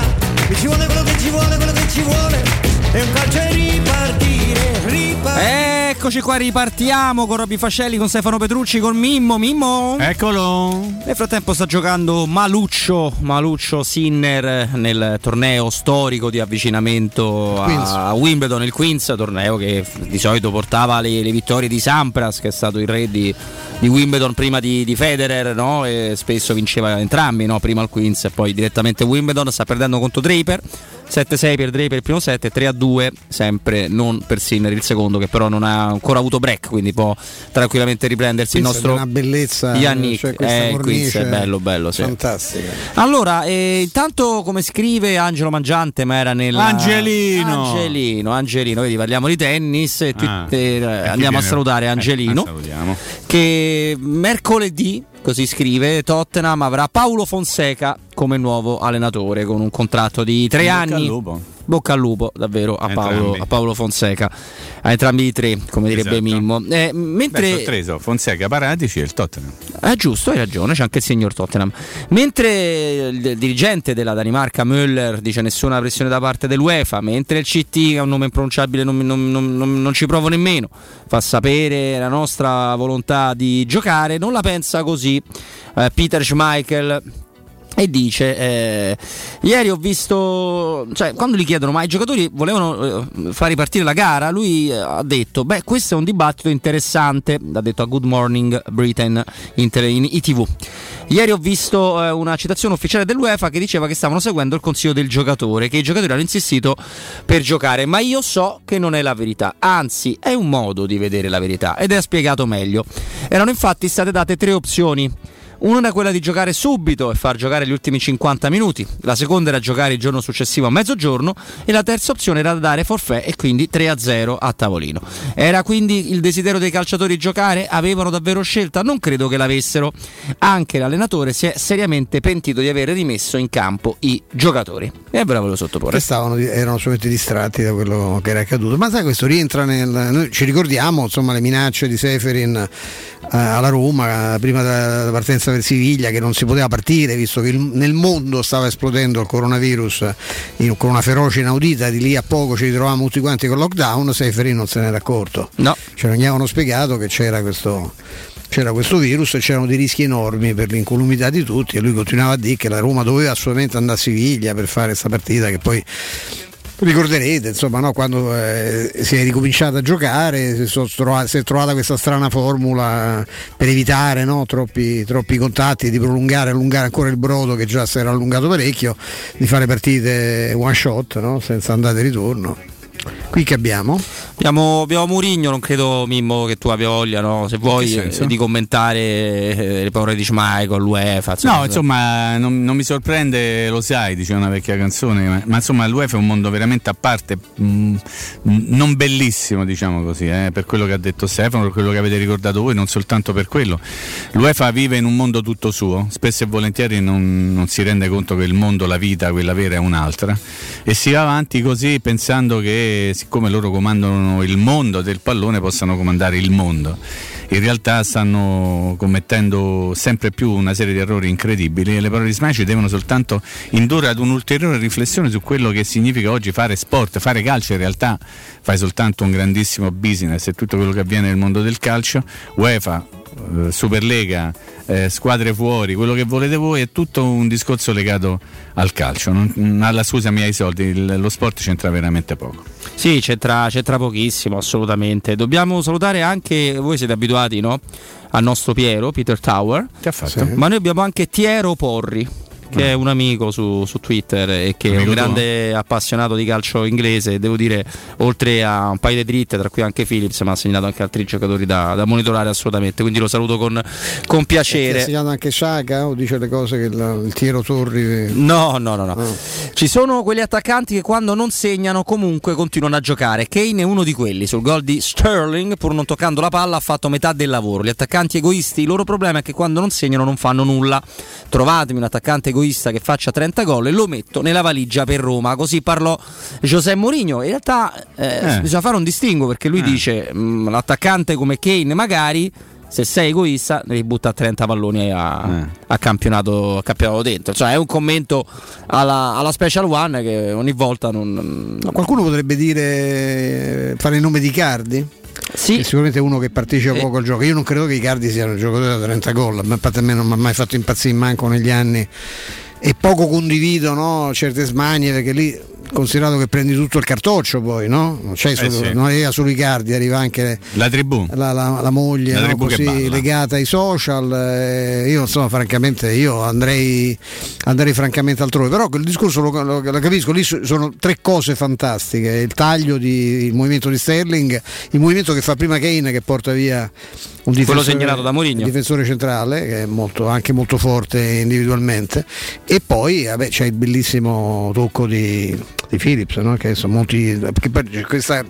Speaker 2: Mi ci vuole quello che ci vuole, quello che ci vuole È un calcio e ripartire, ripartire
Speaker 1: Eccoci qua, ripartiamo con Robby Fascelli, con Stefano Petrucci, con Mimmo. Mimmo.
Speaker 3: Eccolo.
Speaker 1: Nel frattempo sta giocando Maluccio, Maluccio Sinner nel torneo storico di avvicinamento a Wimbledon, il Queens, torneo che di solito portava le, le vittorie di Sampras, che è stato il re di, di Wimbledon prima di, di Federer, no? e spesso vinceva entrambi, no? prima il Queens e poi direttamente Wimbledon, sta perdendo contro Draper. 7-6 per Draper il primo set e 3-2 sempre non per Sinner il secondo che però non ha ancora avuto break quindi può tranquillamente riprendersi il
Speaker 7: Questa
Speaker 1: nostro
Speaker 7: è una bellezza,
Speaker 1: Yannick
Speaker 7: cioè questa
Speaker 1: eh, il
Speaker 7: cornice
Speaker 1: è bello bello sì.
Speaker 7: fantastica.
Speaker 1: allora eh, intanto come scrive Angelo Mangiante ma era nel
Speaker 3: Angelino.
Speaker 1: Angelino Angelino vedi parliamo di tennis e
Speaker 3: Ah,
Speaker 1: te-
Speaker 3: e chi
Speaker 1: andiamo a salutare
Speaker 3: Eh,
Speaker 1: Angelino
Speaker 3: ah, salutiamo.
Speaker 1: che mercoledì, così scrive, Tottenham avrà Paolo Fonseca come nuovo allenatore con un contratto di tre
Speaker 3: Bocca
Speaker 1: anni.
Speaker 3: al lupo.
Speaker 1: Bocca al lupo, davvero, a Paolo, a Paolo Fonseca, a entrambi i tre, come direbbe
Speaker 3: Esatto.
Speaker 1: Mimmo. Eh,
Speaker 3: Beh,
Speaker 1: mentre
Speaker 3: sono tre, Fonseca, Paratici e il Tottenham.
Speaker 1: è giusto, hai ragione, c'è anche il signor Tottenham. Mentre il dirigente della Danimarca, Müller, dice nessuna pressione da parte dell'UEFA, mentre il CT, che è un nome impronunciabile, non, non- non- non- non ci provo nemmeno, fa sapere la nostra volontà di giocare, non la pensa così eh, Peter Schmeichel. E dice: eh, Ieri ho visto, cioè, quando gli chiedono, ma i giocatori volevano eh, far ripartire la gara, lui eh, ha detto: Beh, questo è un dibattito interessante. Ha detto a Good Morning Britain in, in ITV. Ieri ho visto eh, una citazione ufficiale dell'UEFA che diceva che stavano seguendo il consiglio del giocatore, che i giocatori hanno insistito per giocare, ma io so che non è la verità, anzi è un modo di vedere la verità ed è spiegato meglio. Erano infatti state date tre opzioni. Una era quella di giocare subito e far giocare gli ultimi 50 minuti, la seconda era giocare il giorno successivo a mezzogiorno e la terza opzione era dare forfè e quindi 3-0 a tavolino. Era quindi il desiderio dei calciatori giocare? Avevano davvero scelta? Non credo che l'avessero. Anche l'allenatore si è seriamente pentito di aver rimesso in campo i giocatori. E ve la volevo sottoporre.
Speaker 2: Stavano, erano solamente distratti da quello che era accaduto. Ma sai, questo rientra nel. Noi ci ricordiamo insomma le minacce di Seferin eh, alla Roma prima della partenza per Siviglia che non si poteva partire visto che il- nel mondo stava esplodendo il coronavirus in- con una feroce inaudita. Di lì a poco ci ritrovavamo tutti quanti con lockdown. Seferin non se n'era accorto.
Speaker 1: No.
Speaker 2: Non gli avevano spiegato che c'era questo c'era questo virus e c'erano dei rischi enormi per l'incolumità di tutti e lui continuava a dire che la Roma doveva assolutamente andare a Siviglia per fare questa partita che poi ricorderete insomma no, quando eh, si è ricominciato a giocare si, sono trovati- si è trovata questa strana formula per evitare no, troppi, troppi contatti di prolungare allungare ancora il brodo che già si era allungato parecchio di fare partite one shot no, senza andata e ritorno. Qui che abbiamo
Speaker 1: Abbiamo, abbiamo Murigno, non credo Mimmo che tu abbia voglia, no? se vuoi, eh, di commentare eh, le paure di Schmeichel, l'UEFA.
Speaker 3: No, insomma, non, non mi sorprende, lo sai, diceva una vecchia canzone, ma, ma insomma l'UEFA è un mondo veramente a parte, mh, non bellissimo, diciamo così, eh, per quello che ha detto Stefano, per quello che avete ricordato voi, non soltanto per quello. L'UEFA vive in un mondo tutto suo, spesso e volentieri non, non si rende conto che il mondo, la vita, quella vera è un'altra, e si va avanti così pensando che siccome loro comandano il mondo del pallone possano comandare il mondo. In realtà stanno commettendo sempre più una serie di errori incredibili e le parole di Smaci devono soltanto indurre ad un'ulteriore riflessione su quello che significa oggi fare sport, fare calcio, in realtà fai soltanto un grandissimo business e tutto quello che avviene nel mondo del calcio, UEFA, eh, Superlega, eh, squadre fuori, quello che volete voi è tutto un discorso legato al calcio, non, alla scusami ai soldi, il- lo sport c'entra veramente poco.
Speaker 1: Sì, c'entra, c'entra pochissimo, assolutamente. Dobbiamo salutare anche, voi siete abituati no? al nostro Piero, Peter Tower.
Speaker 3: Che ha fatto?
Speaker 1: Ma noi abbiamo anche Tiero Porri. Che è un amico su, su Twitter e che è
Speaker 3: Amico
Speaker 1: un grande appassionato di calcio inglese. Devo dire, oltre a un paio di dritte, tra cui anche Phillips, ma ha segnato anche altri giocatori da, da monitorare assolutamente. Quindi lo saluto con, con
Speaker 2: Ti ha
Speaker 1: piacere.
Speaker 2: segnato anche Sciaga o dice le cose che il, il Tiero Torri
Speaker 1: No, no, no, no. Ci sono quegli attaccanti che quando non segnano comunque continuano a giocare. Kane è uno di quelli. Sul gol di Sterling, pur non toccando la palla, ha fatto metà del lavoro. Gli attaccanti egoisti, il loro problema è che quando non segnano non fanno nulla. Trovatemi un attaccante egoista che faccia 30 gol e lo metto nella valigia per Roma. Così parlò José Mourinho. In realtà eh,
Speaker 3: Eh.
Speaker 1: bisogna fare un distinguo perché lui
Speaker 3: Eh.
Speaker 1: dice mh, l'attaccante come Kane magari se sei egoista ne butta 30 palloni a, a campionato, a campionato dentro. Cioè è un commento alla, alla Special One che ogni volta non...
Speaker 2: Ma qualcuno potrebbe dire fare il nome di Cardi?
Speaker 1: Sì.
Speaker 2: È sicuramente uno che partecipa
Speaker 1: Eh.
Speaker 2: poco al gioco. Io non credo che i Cardi siano un giocatore da 30 gol, ma a me non mi ha mai fatto impazzire manco negli anni. E poco condivido no, certe smanie perché lì considerato che prendi tutto il cartoccio poi, no? Non, c'è solo,
Speaker 3: sì.
Speaker 2: non arriva solo i Cardi, arriva anche
Speaker 3: La tribù.
Speaker 2: la, la- la moglie
Speaker 3: La
Speaker 2: no, così legata ai social. eh, io insomma francamente io andrei, andrei francamente altrove. Però quel discorso lo, lo- lo capisco, lì so- sono tre cose fantastiche. Il taglio di il movimento di Sterling, il movimento che fa prima Kane che porta via un
Speaker 1: Quello
Speaker 2: difensore,
Speaker 1: segnalato da Mourinho.
Speaker 2: il difensore centrale che è molto- anche molto forte individualmente e poi vabbè, c'è il bellissimo tocco di, di Phillips no? che sono molti questa-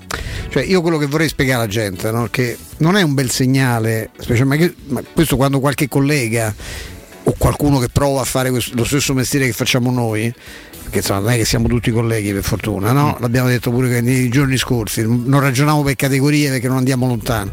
Speaker 2: cioè io quello che vorrei spiegare alla gente no? che non è un bel segnale specialmente ma questo quando qualche collega o qualcuno che prova a fare questo- lo stesso mestiere che facciamo noi perché insomma non è che siamo tutti colleghi per fortuna no? l'abbiamo detto pure nei giorni scorsi non ragioniamo per categorie perché non andiamo lontano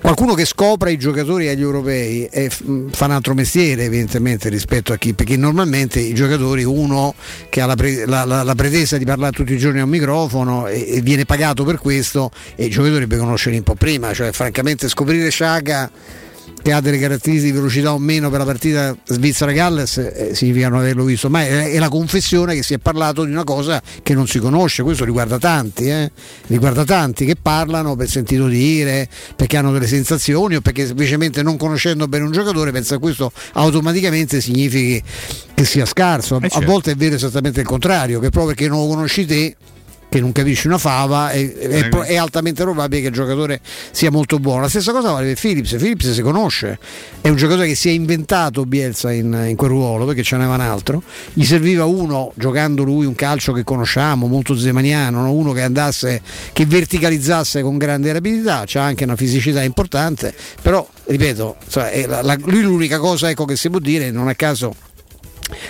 Speaker 2: Qualcuno che scopra i giocatori agli europei e fa un altro mestiere evidentemente rispetto a chi, perché normalmente i giocatori, uno che ha la, pre- la- la- la pretesa di parlare tutti i giorni a un microfono e, e viene pagato per questo e i giocatori dovrebbe conoscere un po' prima, cioè francamente scoprire Sciaga che ha delle caratteristiche di velocità o meno per la partita Svizzera-Galles eh, significa non averlo visto, ma è, è la confessione che si è parlato di una cosa che non si conosce, questo riguarda tanti, eh? riguarda tanti che parlano per sentito dire, perché hanno delle sensazioni o perché semplicemente non conoscendo bene un giocatore pensa che questo automaticamente significhi che sia scarso, a,
Speaker 3: Eh,
Speaker 2: a
Speaker 3: certo.
Speaker 2: volte è vero esattamente il contrario, che proprio perché non lo conosci te che non capisci una fava, è, è pro- è altamente probabile che il giocatore sia molto buono. La stessa cosa vale per Philips, Philips si conosce, è un giocatore che si è inventato Bielsa in, in quel ruolo perché ce n'era un altro, gli serviva uno giocando lui un calcio che conosciamo, molto zemaniano, no? uno che andasse, che verticalizzasse con grande rapidità, c'ha anche una fisicità importante, però ripeto, insomma, è la- la- lui l'unica cosa ecco, che si può dire, non a caso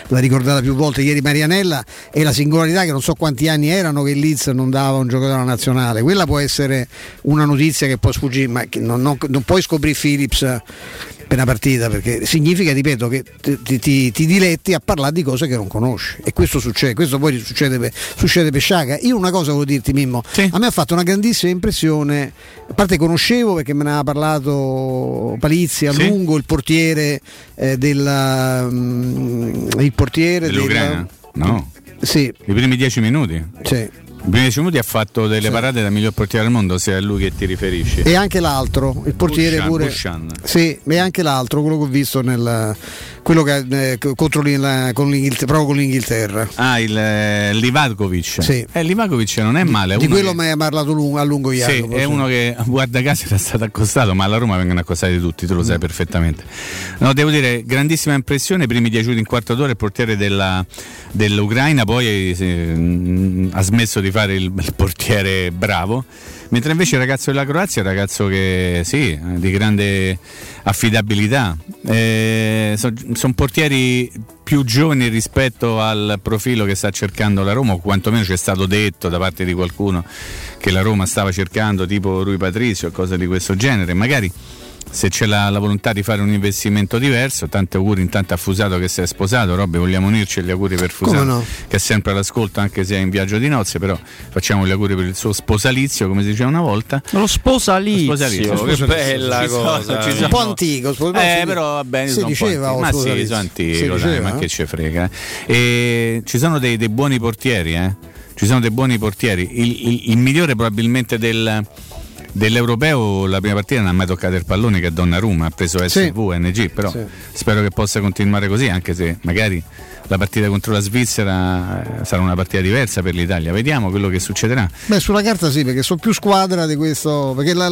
Speaker 2: l'ha ricordata più volte ieri Marianella è la singolarità che non so quanti anni erano che il Leeds non dava un giocatore alla nazionale. Quella può essere una notizia che può sfuggire ma non, non- non puoi scoprire Philips per una partita perché significa ripeto che ti, ti- ti- ti diletti a parlare di cose che non conosci e questo succede questo poi succede per, succede per Sciaga io una cosa volevo dirti Mimmo a me ha fatto una grandissima impressione a parte conoscevo perché me ne aveva parlato Palizzi a
Speaker 3: Sì.
Speaker 2: lungo il portiere eh, della mm, il portiere
Speaker 3: Dell'Ucraina?
Speaker 2: della-
Speaker 3: No.
Speaker 2: Sì.
Speaker 3: I primi dieci minuti?
Speaker 2: Sì.
Speaker 3: I primi dieci minuti ha fatto delle parate da miglior portiere del mondo, se è a lui che ti riferisci.
Speaker 2: e anche l'altro il portiere
Speaker 3: Bushan,
Speaker 2: pure
Speaker 3: Bushan.
Speaker 2: sì e anche l'altro quello che ho visto nel quello che eh, contro l'In- con l'Inghilterra, proprio con l'Inghilterra
Speaker 3: Ah, il eh, Livakovic.
Speaker 2: Sì.
Speaker 3: Eh, Livakovic non è male.
Speaker 2: di quello
Speaker 3: che-
Speaker 2: mi hai parlato lungo- a lungo
Speaker 3: Sì,
Speaker 2: Jacopo
Speaker 3: è
Speaker 2: sì.
Speaker 3: uno che <laughs> guarda caso era stato accostato, ma alla Roma vengono accostati tutti, tu lo
Speaker 2: Mm.
Speaker 3: sai perfettamente. No, devo dire, grandissima impressione, i primi dieci minuti in quarto d'ora il portiere della- dell'Ucraina, poi sì, mm, ha smesso di fare il, il portiere bravo, mentre invece il ragazzo della Croazia è un ragazzo che sì, eh, di grande affidabilità. sono portieri più giovani rispetto al profilo che sta cercando la Roma, o quantomeno ci è stato detto da parte di qualcuno che la Roma stava cercando, tipo Rui Patricio o cose di questo genere. Magari se c'è la, la volontà di fare un investimento diverso, tanti auguri intanto a Fusato che si è sposato, Robby vogliamo unirci gli auguri per Fusato
Speaker 2: no?
Speaker 3: che è sempre all'ascolto anche se è in viaggio di nozze, però facciamo gli auguri per il suo sposalizio, come si diceva una volta.
Speaker 1: Lo sposalizio,
Speaker 3: Lo sposalizio,
Speaker 1: che
Speaker 3: sposalizio.
Speaker 1: bella
Speaker 3: Ci sono-
Speaker 1: cosa.
Speaker 3: ci
Speaker 2: un
Speaker 3: sono-
Speaker 2: po' antico
Speaker 3: eh, però va bene,
Speaker 2: si
Speaker 3: sono un po'
Speaker 2: diceva
Speaker 3: antico. ma sì, sono antico,
Speaker 2: Si
Speaker 3: dai,
Speaker 2: diceva,
Speaker 3: ma
Speaker 2: eh?
Speaker 3: che ci frega. E ci sono dei, dei buoni portieri, eh? Ci sono dei buoni portieri. Il, il- il migliore probabilmente del, dell'europeo la prima partita non ha mai toccato il pallone che è Donnarumma, ha preso SV, NG, però
Speaker 2: Sì.
Speaker 3: spero che possa continuare così, anche se magari la partita contro la Svizzera eh, sarà una partita diversa per l'Italia. Vediamo quello che succederà.
Speaker 2: Beh, sulla carta sì, perché sono più squadra di questo. Perché la-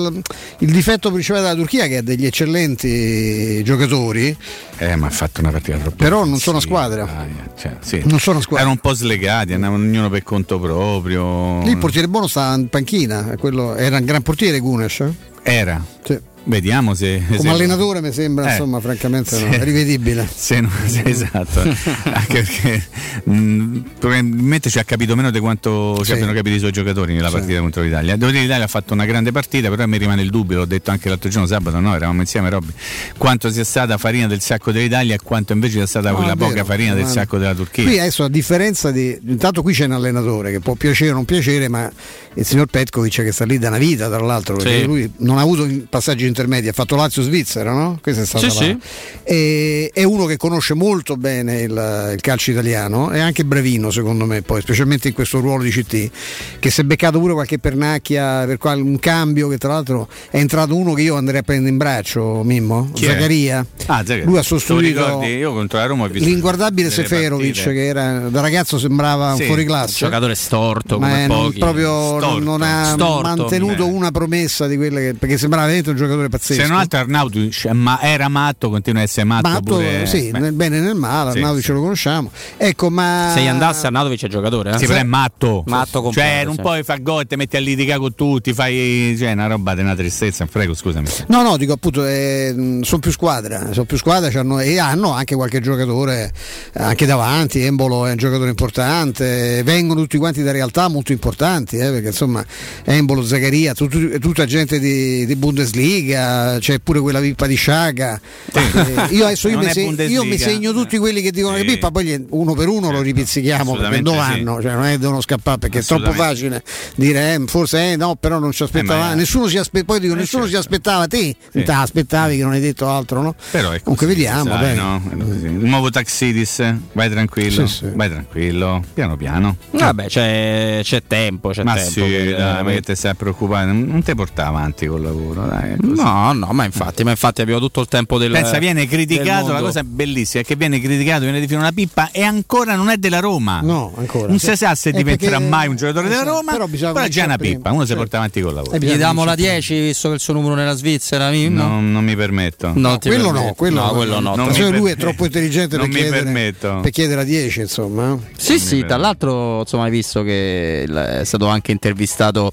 Speaker 2: il difetto principale della Turchia è che ha degli eccellenti giocatori,
Speaker 3: Eh, ma ha fatto una partita troppo.
Speaker 2: però non sono squadra.
Speaker 3: Cioè, sì.
Speaker 2: Non sono squadra.
Speaker 3: Erano un po' slegati, andavano ognuno per conto proprio.
Speaker 2: Lì il portiere buono sta in panchina, quello- era un gran portiere Gunes. eh?
Speaker 3: Era.
Speaker 2: Sì.
Speaker 3: Vediamo se.
Speaker 2: Come
Speaker 3: se-
Speaker 2: allenatore mi sembra,
Speaker 3: Eh,
Speaker 2: insomma, francamente no,
Speaker 3: sì.
Speaker 2: è rivedibile.
Speaker 3: Se non- sì, <laughs> esatto, anche perché mh, probabilmente ci ha capito meno di quanto ci
Speaker 2: Sì.
Speaker 3: abbiano capito i suoi giocatori nella
Speaker 2: Sì.
Speaker 3: partita contro l'Italia. Devo dire che l'Italia ha fatto una grande partita, però mi rimane il dubbio, l'ho detto anche l'altro giorno sabato, no, eravamo insieme Robby, quanto sia stata farina del sacco dell'Italia e quanto invece sia stata
Speaker 2: No,
Speaker 3: quella
Speaker 2: vero,
Speaker 3: poca farina del sacco della Turchia.
Speaker 2: Qui adesso a differenza di. Intanto qui c'è un allenatore che può piacere o non piacere, ma il signor Petkovic che sta lì da una vita, tra l'altro, perché
Speaker 1: Sì.
Speaker 2: lui non ha avuto passaggi intermedi, ha fatto Lazio-Svizzera, no? Questa è stata
Speaker 1: Sì,
Speaker 2: la-
Speaker 1: sì.
Speaker 2: E- è uno che conosce molto bene il, il calcio italiano, è anche bravino secondo me, poi, specialmente in questo ruolo di CT, che si è beccato pure qualche pernacchia per qual- un cambio che tra l'altro è entrato uno che io andrei a prendere in braccio, Mimmo,
Speaker 3: Chi è?
Speaker 2: Zaccaria.
Speaker 3: Ah, Zaccaria.
Speaker 2: Lui ha sostituito
Speaker 3: ricordi? Io contro la Roma ho visto
Speaker 2: l'inguardabile Seferovic
Speaker 3: partite.
Speaker 2: che era da ragazzo sembrava
Speaker 3: Sì,
Speaker 2: un fuoriclasse
Speaker 1: giocatore storto
Speaker 2: ma
Speaker 1: come
Speaker 2: è non,
Speaker 1: pochi.
Speaker 2: proprio non-
Speaker 3: Storto.
Speaker 2: non ha
Speaker 1: Storto.
Speaker 2: mantenuto
Speaker 3: Beh.
Speaker 2: una promessa di quelle che perché sembrava veramente un giocatore pazzesco
Speaker 3: Se non altro Arnautovic ma era matto, continua a essere matto,
Speaker 2: Matto,
Speaker 3: pure.
Speaker 2: sì,
Speaker 3: beh.
Speaker 2: nel bene e nel male,
Speaker 3: Sì,
Speaker 2: Arnautovic
Speaker 3: sì.
Speaker 2: lo conosciamo. Ecco, ma
Speaker 1: Se gli andasse Arnautovic è giocatore, eh?
Speaker 3: Sì, però è matto.
Speaker 1: Matto completo,
Speaker 3: cioè, non
Speaker 1: sì.
Speaker 3: puoi far gol, ti metti a litigare con tutti, fai. Cioè, una roba di una tristezza. Prego, scusami.
Speaker 2: No, no, dico appunto, sono più squadra, sono più squadra e hanno anche qualche giocatore eh, anche davanti, Embolo è un giocatore importante, vengono tutti quanti da realtà molto importanti, eh, perché insomma Embolo, Zaccaria, tut- tutta gente di, di Bundesliga, c'è pure quella pippa di Sciaga. Eh, io adesso io mi, se- io
Speaker 3: Bundesliga.
Speaker 2: mi segno tutti quelli che dicono
Speaker 3: Sì.
Speaker 2: che pippa, poi gli- uno per uno lo ripizzichiamo perché dove
Speaker 3: sì.
Speaker 2: vanno, cioè, non è che devono scappare perché è troppo facile dire eh, forse eh, no, però non ci aspettava,
Speaker 3: ma-
Speaker 2: nessuno si aspe- poi dico,
Speaker 3: Eh,
Speaker 2: nessuno si
Speaker 3: certo.
Speaker 2: aspettava te,
Speaker 3: Sì.
Speaker 2: aspettavi che non hai detto altro, no?
Speaker 3: Però è
Speaker 2: Comunque vediamo,
Speaker 3: sai,
Speaker 2: bene.
Speaker 3: no? Il nuovo Taxidis, vai tranquillo.
Speaker 2: Sì, sì.
Speaker 3: Vai tranquillo, piano piano.
Speaker 1: Vabbè, c'è, c'è tempo, c'è
Speaker 3: Ma
Speaker 1: tempo.
Speaker 3: sì,
Speaker 1: per-
Speaker 3: dai, ma che te stai a preoccupare? Non ti porta avanti col lavoro, dai. così.
Speaker 1: No, no, ma infatti, ma infatti abbiamo tutto il tempo del
Speaker 3: Pensa, viene criticato, la cosa bellissima è che viene criticato, viene definito una pippa e ancora non è della Roma.
Speaker 2: No, ancora.
Speaker 3: Non si sa se
Speaker 2: Eh,
Speaker 3: diventerà
Speaker 2: perché-
Speaker 3: mai un giocatore della
Speaker 2: esatto,
Speaker 3: Roma,
Speaker 2: però
Speaker 3: però,
Speaker 2: bisogna
Speaker 3: è già una
Speaker 2: prima.
Speaker 3: pippa, uno si
Speaker 2: Certo.
Speaker 3: porta avanti col lavoro.
Speaker 2: Eh,
Speaker 1: Gli diamo la 10 visto che il suo numero nella Svizzera, Mimmo?
Speaker 3: Non, non mi permetto.
Speaker 1: Non ti
Speaker 2: quello
Speaker 1: permetto.
Speaker 2: no, quello
Speaker 1: no,
Speaker 2: no.
Speaker 1: quello no.
Speaker 3: Non
Speaker 2: Cioè,
Speaker 3: mi
Speaker 2: lui è
Speaker 3: per-
Speaker 2: troppo intelligente
Speaker 3: non
Speaker 2: per
Speaker 3: mi
Speaker 2: chiedere,
Speaker 3: permetto.
Speaker 2: per chiedere a 10, insomma.
Speaker 1: Sì, sì, tra l'altro insomma, hai visto che è stato anche intervistato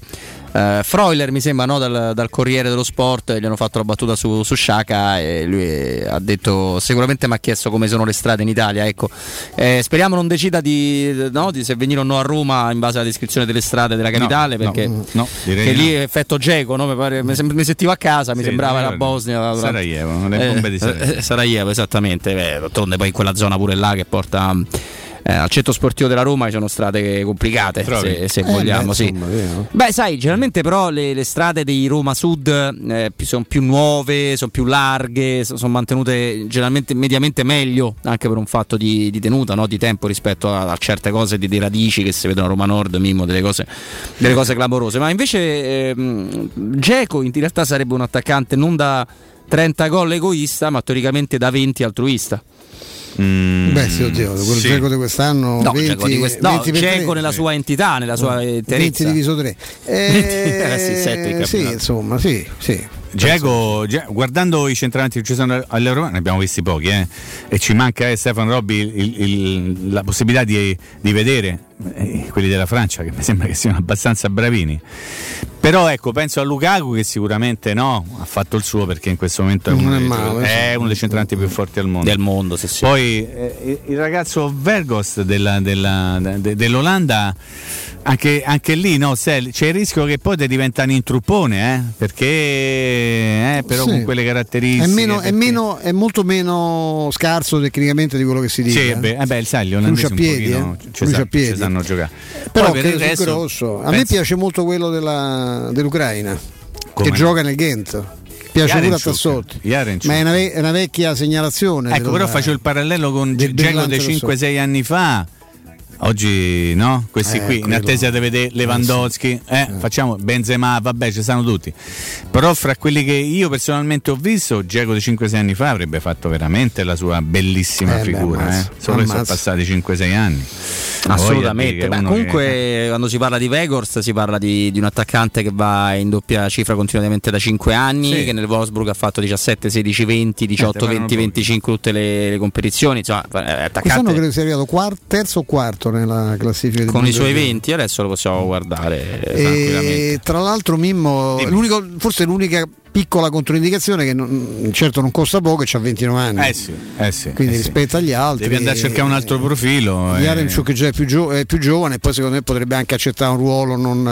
Speaker 1: eh, Freuler, mi sembra, no? dal, dal Corriere dello Sport, gli hanno fatto la battuta su, su Sciacca e lui eh, ha detto, sicuramente mi ha chiesto come sono le strade in Italia, ecco. Eh, speriamo non decida di, no, di se venire o no a Roma in base alla descrizione delle strade della capitale,
Speaker 3: No,
Speaker 1: perché che lì effetto geco, no? mi, pare- mi mi sentivo a casa, mi
Speaker 3: Sì,
Speaker 1: sembrava
Speaker 3: mi
Speaker 1: la. Bosnia.
Speaker 3: Sarajevo, le bombe di Sarajevo.
Speaker 1: eh, Sarajevo, esattamente. Beh, d'altronde poi in quella zona pure là che porta eh, al centro sportivo della Roma ci sono strade complicate, se, se
Speaker 2: Eh,
Speaker 1: vogliamo,
Speaker 2: beh,
Speaker 1: sì.
Speaker 2: insomma.
Speaker 1: Beh, sai, generalmente però le, le strade di Roma Sud eh, sono più nuove, sono più larghe, so- sono mantenute generalmente mediamente meglio, anche per un fatto di, di tenuta, no? di tempo rispetto a, a certe cose di, di radici che si vedono a Roma Nord, Mimmo, delle cose, delle cose clamorose. Ma invece ehm, Geco in realtà sarebbe un attaccante non da 30 gol egoista, ma teoricamente da 20 altruista.
Speaker 3: Mm,
Speaker 2: Beh, sì, oddio, quel
Speaker 3: sì.
Speaker 2: gioco di quest'anno
Speaker 1: No,
Speaker 2: 20,
Speaker 1: Geco di quest- no,
Speaker 2: 20 per
Speaker 1: Geco
Speaker 2: 3.
Speaker 1: nella sua entità, nella sua eh,
Speaker 2: 20
Speaker 1: interezza.
Speaker 2: diviso 3.
Speaker 1: 20, eh, sì, sette in
Speaker 2: sì,
Speaker 1: campionato.
Speaker 2: insomma, sì, sì.
Speaker 3: Diego, guardando i centravanti che ci sono all'Euro, ne abbiamo visti pochi, eh, e ci manca eh, Stefano Robbi il- il- la possibilità di, di vedere eh, quelli della Francia, che mi sembra che siano abbastanza bravini. Però ecco, penso a Lukaku che sicuramente no, ha fatto il suo perché in questo momento è uno,
Speaker 2: è
Speaker 3: dei,
Speaker 2: male,
Speaker 3: è uno dei centravanti più forti al mondo.
Speaker 1: Del mondo, sì, sì.
Speaker 3: Poi eh, il ragazzo Vergos della- della- de- dell'Olanda, anche, anche lì no, c'è il rischio che poi diventa un intruppone, eh, perché eh, però
Speaker 2: Sì.
Speaker 3: con quelle caratteristiche.
Speaker 2: È, meno, è,
Speaker 3: perché-
Speaker 2: meno, è molto meno scarso tecnicamente di quello che si dice.
Speaker 3: Sì, beh, eh beh, il gli olandesi
Speaker 2: Lucia
Speaker 3: un
Speaker 2: piedi,
Speaker 3: pochino
Speaker 2: eh.
Speaker 3: ci, sa-
Speaker 2: piedi.
Speaker 3: ci sanno giocare.
Speaker 2: Però
Speaker 3: per il resto,
Speaker 2: grosso. A me
Speaker 3: penso-
Speaker 2: piace molto quello della- dell'Ucraina
Speaker 3: Come
Speaker 2: che
Speaker 3: no?
Speaker 2: gioca nel Ghent. Piace pure a. Tassotti. Ma è una, ve- è una vecchia segnalazione.
Speaker 3: Ecco, però faccio il parallelo con
Speaker 2: brillante
Speaker 3: dei
Speaker 2: Tassotti.
Speaker 3: 5-6 anni fa. Oggi no, questi
Speaker 2: Eh,
Speaker 3: qui in attesa di vedere Lewandowski, eh, facciamo Benzema, vabbè, ci stanno tutti. Però fra quelli che io personalmente ho visto, Geco di 5-6 anni fa avrebbe fatto veramente la sua bellissima
Speaker 2: Eh, beh,
Speaker 3: figura,
Speaker 2: ammazza,
Speaker 3: eh. Solo che sono passati 5-6 anni.
Speaker 1: Assolutamente. Beh, comunque,
Speaker 3: che-
Speaker 1: quando si parla di Vegors, si parla di, di un attaccante che va in doppia cifra continuamente da 5 anni.
Speaker 3: Sì.
Speaker 1: Che nel Wolfsburg ha fatto 17, 16, 20, 18,
Speaker 3: parlano
Speaker 1: 20,
Speaker 3: pochi.
Speaker 1: 25 tutte le, le competizioni. Insomma, è
Speaker 2: Quest'anno
Speaker 1: attaccante
Speaker 2: credo sia arrivato quart- terzo o quarto nella classifica di
Speaker 1: con i suoi
Speaker 2: Bundesliga.
Speaker 1: 20. Adesso lo possiamo guardare eh, tranquillamente.
Speaker 2: E tra l'altro Mimmo, l'unico- forse l'unica piccola controindicazione che non- certo non costa poco e c'ha 29 anni.
Speaker 3: Eh sì, eh sì,
Speaker 2: Quindi
Speaker 3: eh sì.
Speaker 2: rispetto agli altri.
Speaker 3: Devi andare a cercare un altro profilo. eh.
Speaker 2: Yarenchuk che già è più, gio- è più giovane e poi secondo me potrebbe anche accettare un ruolo non,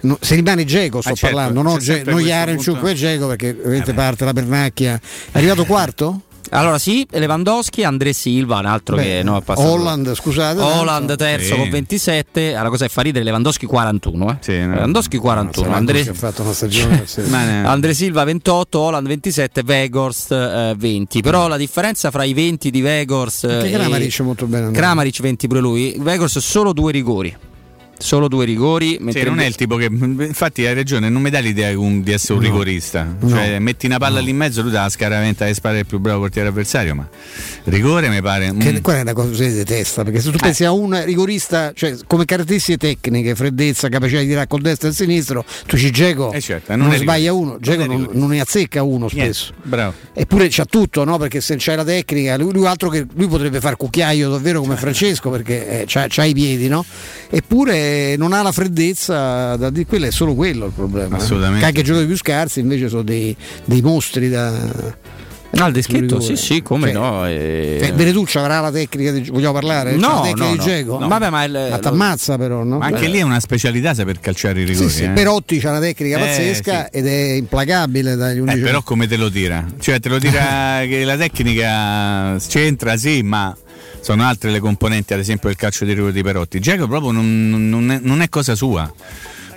Speaker 2: non- se rimane Geco sto
Speaker 3: Mm. Ah, certo,
Speaker 2: parlando
Speaker 3: sempre
Speaker 2: non Yarenchuk
Speaker 3: punto.
Speaker 2: e Geco perché ovviamente
Speaker 3: Eh
Speaker 2: parte la pernacchia è arrivato quarto?
Speaker 1: Allora sì, Lewandowski, André Silva, un altro
Speaker 2: Beh,
Speaker 1: che no, è passato.
Speaker 2: Holland scusate
Speaker 1: Holland terzo
Speaker 3: Sì.
Speaker 1: con 27, la cosa è fa ridere Lewandowski 41, eh.
Speaker 3: Sì, no.
Speaker 1: Lewandowski 41, André,
Speaker 2: ha fatto una stagione <laughs>
Speaker 1: André Silva 28, Holland 27, Vegorst eh, 20. Però la differenza fra i 20 di Vegorst
Speaker 2: Anche
Speaker 1: e
Speaker 2: Kramaric molto bene.
Speaker 1: Kramaric 20 pure lui, Vegorst solo due rigori. Solo due rigori,
Speaker 3: Sì,
Speaker 1: mentre
Speaker 3: non è il tipo che. Infatti hai ragione, non mi dà l'idea di essere un
Speaker 2: No.
Speaker 3: rigorista.
Speaker 2: No.
Speaker 3: Cioè, metti una palla lì in mezzo, lui dà la scaraventa e spara il più bravo portiere avversario. Ma rigore mi pare.
Speaker 2: Che,
Speaker 3: mm.
Speaker 2: quella è una cosa che si detesta perché se tu pensi a un rigorista cioè, come caratteristiche tecniche freddezza capacità di tirare col destro e il sinistro tu ci Geco
Speaker 3: Eh certo,
Speaker 2: non,
Speaker 3: non
Speaker 2: sbaglia uno Geco
Speaker 3: Non
Speaker 2: non, ne azzecca uno
Speaker 3: Niente,
Speaker 2: spesso
Speaker 3: bravo.
Speaker 2: eppure c'ha tutto no? perché se c'è la tecnica lui, lui altro che lui potrebbe fare cucchiaio davvero come Francesco perché eh, c'ha, c'ha i piedi no? eppure non ha la freddezza da, di quello è solo quello il problema eh.
Speaker 3: Assolutamente.
Speaker 2: che anche i giocatori più scarsi invece sono dei, dei mostri da
Speaker 1: Ah, il descritto, sì, sì, come
Speaker 2: Cioè,
Speaker 1: no. eh.
Speaker 2: eh, Beneduccia avrà la tecnica di, vogliamo parlare?
Speaker 1: No,
Speaker 2: la tecnica
Speaker 1: no,
Speaker 2: di
Speaker 1: no.
Speaker 2: Dzeko?
Speaker 1: No. Vabbè, ma il-
Speaker 2: Ma t'ammazza però, no?
Speaker 3: Ma anche
Speaker 2: Eh.
Speaker 3: lì è una specialità saper calciare i rigori.
Speaker 2: Sì, sì,
Speaker 3: eh.
Speaker 2: Perotti c'ha una tecnica
Speaker 3: Eh,
Speaker 2: pazzesca ed è implacabile dagli
Speaker 3: Eh,
Speaker 2: 11
Speaker 3: però come te lo tira? Cioè te lo tira <laughs> che la tecnica c'entra sì, ma sono altre le componenti, ad esempio il calcio di rigore di Perotti. Geco proprio non, non è, non è cosa sua.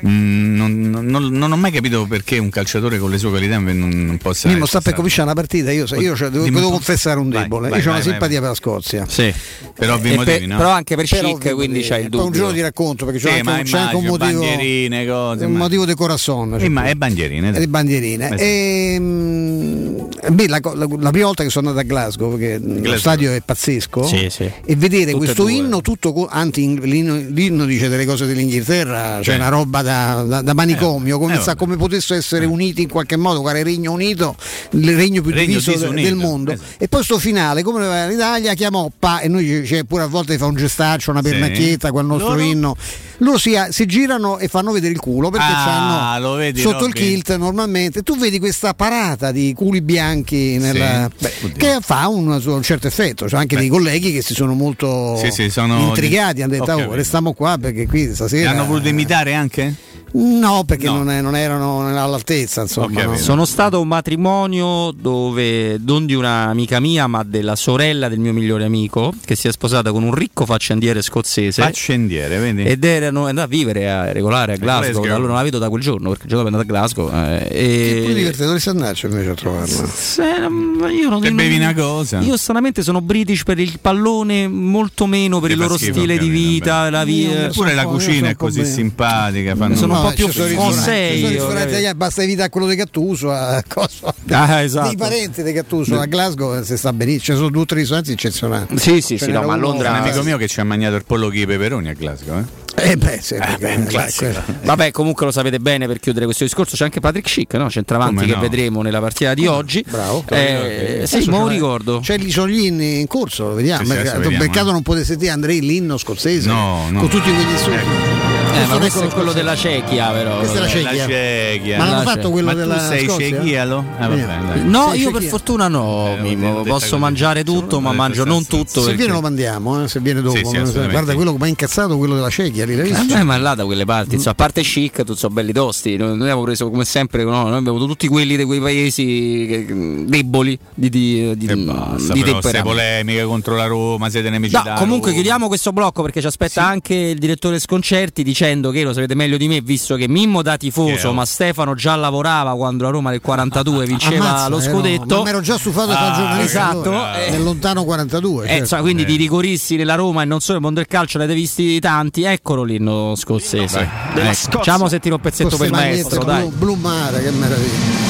Speaker 3: Mm, non, non- non ho mai capito perché un calciatore con le sue qualità non, non possa.
Speaker 2: Mimmo sta per cominciare una partita, io, io cioè, devo, devo confessare un debole,
Speaker 3: vai,
Speaker 2: io ho una simpatia
Speaker 3: vai.
Speaker 2: per la Scozia.
Speaker 3: Sì, per ovvi
Speaker 1: E
Speaker 3: motivi,
Speaker 1: per-
Speaker 3: no?
Speaker 1: Però anche per
Speaker 2: Per
Speaker 1: Chic,
Speaker 2: ovvi
Speaker 1: quindi c'hai il
Speaker 2: Poi un
Speaker 1: dubbio.
Speaker 2: giorno ti racconto perché c'è
Speaker 3: Sì,
Speaker 2: anche, c'è anche un motivo
Speaker 3: bandierine, cose,
Speaker 2: un motivo di corazon
Speaker 3: Eh, ma è bandierine. dai.
Speaker 2: le bandierine.
Speaker 3: Eh sì.
Speaker 2: Ehm, beh, la, la- la prima volta che sono andato a Glasgow, perché lo
Speaker 3: Glasgow.
Speaker 2: stadio è pazzesco,
Speaker 1: Sì, sì.
Speaker 2: e vedere
Speaker 1: Tutte e
Speaker 2: questo
Speaker 1: due.
Speaker 2: inno tutto anti l'inno, dice delle cose dell'Inghilterra, cioè una roba da, da- da manicomio, come,
Speaker 3: eh,
Speaker 2: sa-
Speaker 3: vabbè.
Speaker 2: come potessero essere uniti in qualche modo, quale Regno Unito, il regno più
Speaker 3: Regno
Speaker 2: diviso
Speaker 3: disunito,
Speaker 2: del mondo.
Speaker 3: esatto.
Speaker 2: E poi sto finale, come l'Italia, chiamò Pa, e noi c'è pure a volte fa un gestaccio, una
Speaker 3: Sì.
Speaker 2: pernacchietta con il nostro
Speaker 3: Loro?
Speaker 2: inno. Loro si, si girano e fanno vedere il culo perché
Speaker 3: Ah,
Speaker 2: c'hanno
Speaker 3: lo vedi,
Speaker 2: sotto il
Speaker 3: Robby?
Speaker 2: kilt normalmente. Tu vedi questa parata di culi bianchi nella-
Speaker 3: Beh, oddio.
Speaker 2: che fa un, un certo effetto. C'è anche
Speaker 3: Beh.
Speaker 2: dei colleghi che si sono molto
Speaker 3: Sì, sì, sono
Speaker 2: intrigati,
Speaker 3: di-
Speaker 2: hanno detto
Speaker 3: Ho
Speaker 2: "Oh,
Speaker 3: capito."
Speaker 2: restiamo qua perché qui
Speaker 3: E
Speaker 2: stasera
Speaker 3: hanno voluto imitare anche?
Speaker 2: No, perché
Speaker 3: No.
Speaker 2: Non, è- non erano all'altezza, insomma. no.
Speaker 1: Sono stato a un matrimonio dove non di un'amica mia, ma della sorella del mio migliore amico, che si è sposata con un ricco faccendiere scozzese.
Speaker 3: Faccendiere, vedi?
Speaker 1: Ed erano è andato a vivere a regolare a Glasgow.
Speaker 3: Glasgow.
Speaker 1: Allora non la vedo da quel giorno perché il giorno è andato a Glasgow. eh,
Speaker 2: Che poi
Speaker 1: e...
Speaker 2: divertente, dovresti andarci invece a trovarla.
Speaker 1: Se- io non,
Speaker 3: Te bevi una cosa?
Speaker 1: Io stranamente sono british per il pallone, molto meno per
Speaker 3: Ti
Speaker 1: il loro
Speaker 3: schifo,
Speaker 1: stile di vita,
Speaker 3: vabbè.
Speaker 1: la via.
Speaker 3: Eppure la
Speaker 2: po', io
Speaker 3: cucina è così simpatica. Fanno
Speaker 1: Sono un po' più
Speaker 2: sono i
Speaker 1: Fonsei,
Speaker 2: ristoranti- i
Speaker 1: eh.
Speaker 2: italiani, basta evitare quello di Gattuso a <laughs> cosa?
Speaker 1: Ah, esatto.
Speaker 2: dei parenti di Gattuso a Glasgow eh, si sta benissimo ci sono due o tre ristoranti eccezionali
Speaker 1: Sì, sì, sì, no, ma a Londra-
Speaker 3: Un amico mio che ci ha mangiato il pollo con i peperoni a Glasgow. Eh?
Speaker 2: eh beh, sì, perché-
Speaker 3: beh, un
Speaker 2: eh,
Speaker 3: classico. <laughs>
Speaker 1: Vabbè, comunque lo sapete bene per chiudere questo discorso. C'è anche Patrick Schick, no? centravanti
Speaker 3: Come
Speaker 1: che
Speaker 3: no?
Speaker 1: vedremo nella partita di oggi.
Speaker 2: bravo
Speaker 1: Eh, sì,
Speaker 2: Adesso
Speaker 1: ma lo ricordo.
Speaker 2: c'è lì sono gli inni in corso lo vediamo
Speaker 3: Sì, sì,
Speaker 2: Mercato-
Speaker 3: vediamo,
Speaker 2: Mercato
Speaker 3: eh.
Speaker 2: non potete sentire Andrei l'inno scozzese
Speaker 3: No, no.
Speaker 2: con tutti quegli insulti
Speaker 1: Eh, ma questo è
Speaker 2: quello
Speaker 1: della Cechia, però.
Speaker 2: Questa è la Cechia.
Speaker 3: La Cechia.
Speaker 2: ma l'hanno
Speaker 1: La
Speaker 2: fatto quello
Speaker 3: Ma
Speaker 2: della
Speaker 3: tu sei
Speaker 2: Scozia?
Speaker 3: cechialo? Ah, vabbè, dai.
Speaker 1: No,
Speaker 2: Sei
Speaker 1: io per fortuna no,
Speaker 3: Eh,
Speaker 1: Mimmo,
Speaker 3: detta
Speaker 1: posso
Speaker 3: così.
Speaker 1: mangiare tutto, ma
Speaker 3: detta
Speaker 1: mangio non
Speaker 3: senza-
Speaker 1: tutto.
Speaker 2: se viene lo mandiamo eh, se viene dopo
Speaker 3: Sì, sì, assolutamente.
Speaker 2: guarda quello come è incazzato quello della Cechia lì, l'hai
Speaker 1: Eh,
Speaker 2: visto?
Speaker 1: ma là da quelle parti, insomma, a parte chic, tu sono belli tosti. Noi noi abbiamo preso come sempre, no, noi abbiamo avuto tutti quelli di quei paesi che- deboli di, di, di,
Speaker 3: basta,
Speaker 1: di
Speaker 3: però,
Speaker 1: temperamento.
Speaker 3: polemiche contro la Roma, siete nemici
Speaker 1: No,
Speaker 3: da
Speaker 1: comunque
Speaker 3: Roma.
Speaker 1: chiudiamo questo blocco perché ci aspetta anche il direttore Sconcerti dicendo che lo sapete meglio di me visto che Mimmo da tifoso
Speaker 3: è?
Speaker 1: ma Stefano già lavorava quando la Roma del 42 vinceva
Speaker 2: Ammazza,
Speaker 1: lo
Speaker 2: eh, no,
Speaker 1: scudetto.
Speaker 2: ma mi ero già stufato
Speaker 3: Ah,
Speaker 2: giornalista
Speaker 1: esatto,
Speaker 2: allora,
Speaker 1: eh.
Speaker 2: nel lontano 42
Speaker 1: Eh,
Speaker 2: certo.
Speaker 1: insomma, quindi
Speaker 3: Eh.
Speaker 1: di rigoristi nella Roma e non solo nel mondo del calcio ne avete visti tanti, eccolo l'inno scozzese.
Speaker 3: Dai.
Speaker 1: Ecco, Facciamo se tiro un pezzetto
Speaker 2: Con
Speaker 1: per il maestro, dai.
Speaker 2: blu, blu mare che meraviglia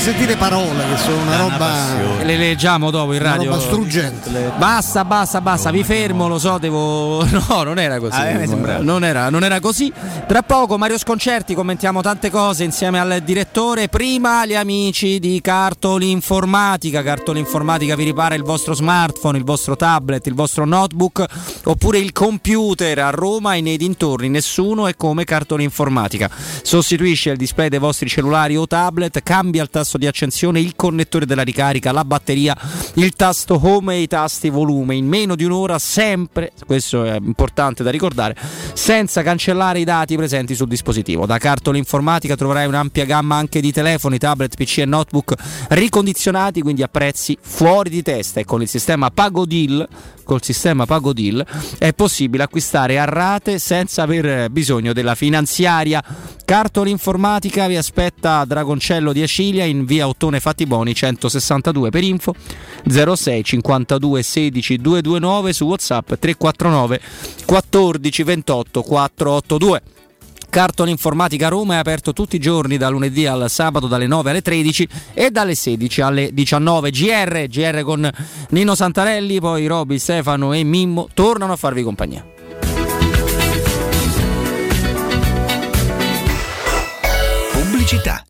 Speaker 2: sentire parole che sono una roba
Speaker 1: Le leggiamo dopo in
Speaker 2: una
Speaker 1: radio.
Speaker 2: roba struggente
Speaker 1: Basta, basta, basta, vi fermo, lo so, devo. <laughs> No, non era così.
Speaker 3: Ah, eh, mi sembrava.
Speaker 1: non, era, non era così. Tra poco Mario Sconcerti, commentiamo tante cose insieme al direttore. Prima gli amici di Cartoli Informatica. Cartoli Informatica vi ripara il vostro smartphone, il vostro tablet, il vostro notebook oppure il computer a Roma e nei dintorni. Nessuno è come Cartoli Informatica. Sostituisce il display dei vostri cellulari o tablet, cambia il tasto di accensione, il connettore della ricarica, la batteria, il tasto home e i tasti volume in meno di un'ora sempre, questo è importante da ricordare, senza cancellare i dati presenti sul dispositivo. Da Cartoli Informatica troverai un'ampia gamma anche di telefoni, tablet, PC e notebook ricondizionati, quindi a prezzi fuori di testa e con il sistema Pagodil col sistema Pagodil è possibile acquistare a rate senza aver bisogno della finanziaria. Cartoli Informatica vi aspetta a Dragoncello di Acilia in via Ottone Fattiboni 162 per info 06 52 16 229 su WhatsApp 349 14 28 482. Cartone Informatica Roma è aperto tutti i giorni da lunedì al sabato dalle 9 alle 13 e dalle 16 alle 19. GR, GR con Nino Santarelli, poi Roby, Stefano e Mimmo tornano a farvi compagnia.
Speaker 8: Pubblicità.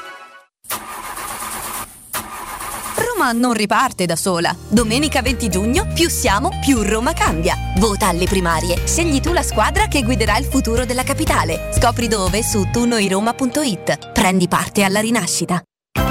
Speaker 9: Roma non riparte da sola. Domenica 20 giugno, più siamo, più Roma cambia. Vota alle primarie. Scegli tu la squadra che guiderà il futuro della capitale. Scopri dove su tunoiroma.it. Prendi parte alla rinascita.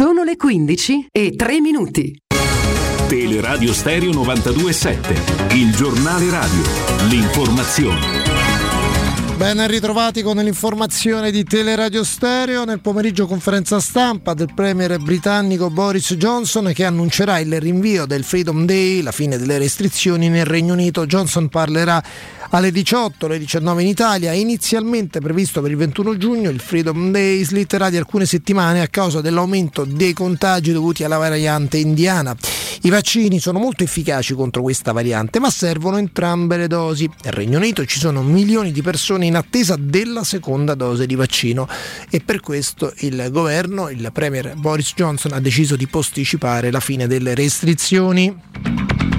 Speaker 10: Sono le 15 e 3 minuti.
Speaker 11: Teleradio Stereo 927. Il giornale radio. L'informazione.
Speaker 12: Ben ritrovati con l'informazione di Teleradio Stereo. Nel pomeriggio conferenza stampa del premier britannico Boris Johnson che annuncerà il rinvio del Freedom Day, la fine delle restrizioni nel Regno Unito. Johnson parlerà alle 18, alle 19 in Italia. Inizialmente previsto per il 21 giugno, il Freedom Day slitterà di alcune settimane a causa dell'aumento dei contagi dovuti alla variante indiana. I vaccini sono molto efficaci contro questa variante, ma servono entrambe le dosi. Nel Regno Unito ci sono milioni di persone in attesa della seconda dose di vaccino e per questo il governo, il Premier Boris Johnson, ha deciso di posticipare la fine delle restrizioni.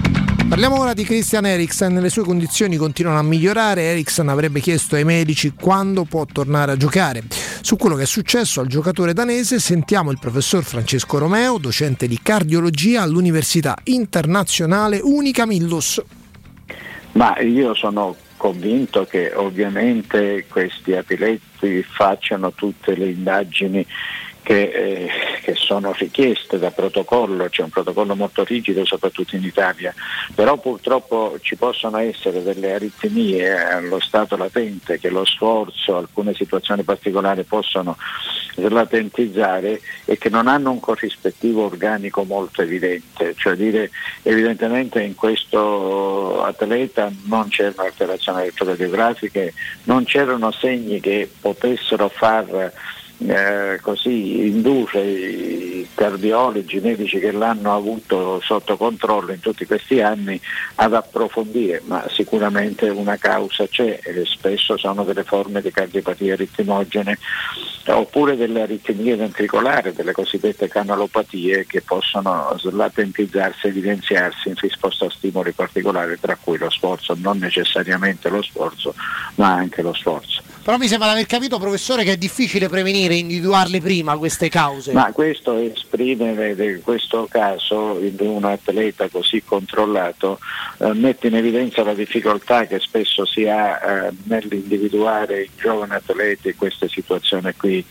Speaker 12: Parliamo ora di Christian Eriksen, le sue condizioni continuano a migliorare, Eriksen avrebbe chiesto ai medici quando può tornare a giocare. Su quello che è successo al giocatore danese sentiamo il professor Francesco Romeo, docente di cardiologia all'Università Internazionale Unica Millus.
Speaker 13: Ma io sono convinto che ovviamente questi atleti facciano tutte le indagini che, eh, che, sono richieste da protocollo, c'è un protocollo molto rigido soprattutto in Italia, però purtroppo ci possono essere delle aritmie allo stato latente che lo sforzo, alcune situazioni particolari possono latentizzare e che non hanno un corrispettivo organico molto evidente, cioè dire evidentemente in questo atleta non c'erano alterazioni elettrocardiografiche, non c'erano segni che potessero far eh, così induce i cardiologi, i medici che l'hanno avuto sotto controllo in tutti questi anni ad approfondire, ma sicuramente una causa c'è e spesso sono delle forme di cardiopatie ritmogene oppure delle aritmie ventricolari, delle cosiddette canalopatie che possono slatentizzarsi evidenziarsi in risposta a stimoli particolari, tra cui lo sforzo, non necessariamente lo sforzo, ma anche lo sforzo.
Speaker 12: Però mi sembra di aver capito, professore, che è difficile prevenire, individuarle prima queste cause.
Speaker 13: Ma questo esprimere questo caso in un atleta così controllato eh, mette in evidenza la difficoltà che spesso si ha eh, nell'individuare i giovani atleti queste situazioni qui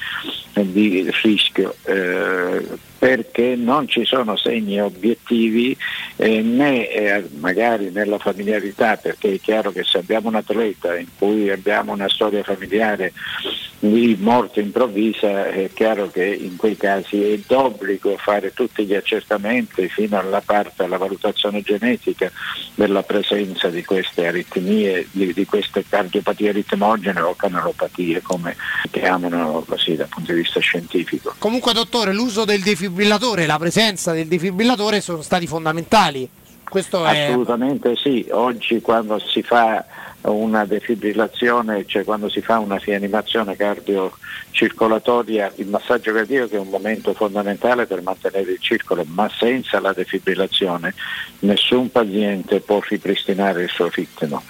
Speaker 13: eh, di rischio. Eh, perché non ci sono segni obiettivi eh, né eh, magari nella familiarità, perché è chiaro che se abbiamo un atleta in cui abbiamo una storia familiare di morte improvvisa, è chiaro che in quei casi è d'obbligo fare tutti gli accertamenti fino alla parte, alla valutazione genetica della presenza di queste aritmie, di, di queste cardiopatie ritmogene o canalopatie, come chiamano così dal punto di vista scientifico.
Speaker 12: Comunque dottore, l'uso del defibrillatore, la presenza del defibrillatore sono stati fondamentali. Questo
Speaker 13: Assolutamente è... sì, oggi quando si fa una defibrillazione, cioè quando si fa una rianimazione cardiocircolatoria, il massaggio cardiaco è un momento fondamentale per mantenere il circolo, ma senza la defibrillazione nessun paziente può ripristinare il suo ritmo.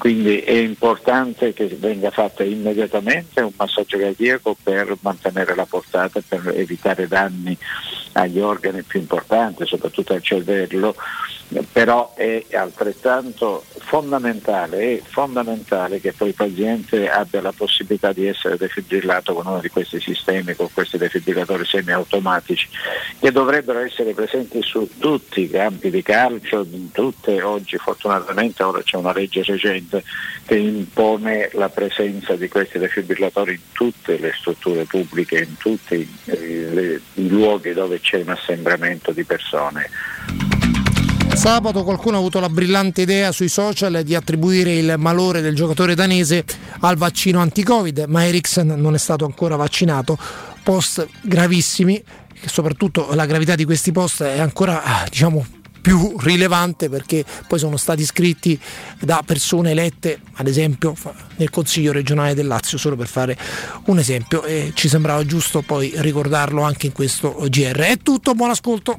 Speaker 13: Quindi è importante che venga fatto immediatamente un massaggio cardiaco per mantenere la portata, per evitare danni agli organi più importanti, soprattutto al cervello, però è altrettanto fondamentale, fondamentale che poi il paziente abbia la possibilità di essere defibrillato con uno di questi sistemi, con questi defibrillatori semiautomatici, che dovrebbero essere presenti su tutti i campi di calcio, in tutte, oggi fortunatamente ora c'è una legge recente che impone la presenza di questi defibrillatori in tutte le strutture pubbliche, in tutti i, i luoghi dove c'è un assembramento di persone.
Speaker 12: Sabato qualcuno ha avuto la brillante idea sui social di attribuire il malore del giocatore danese al vaccino anti-Covid, ma Eriksen non è stato ancora vaccinato. Post gravissimi, soprattutto la gravità di questi post è ancora diciamo, più rilevante perché poi sono stati scritti da persone elette, ad esempio nel Consiglio regionale del Lazio, solo per fare un esempio e ci sembrava giusto poi ricordarlo anche in questo GR. È tutto, buon ascolto.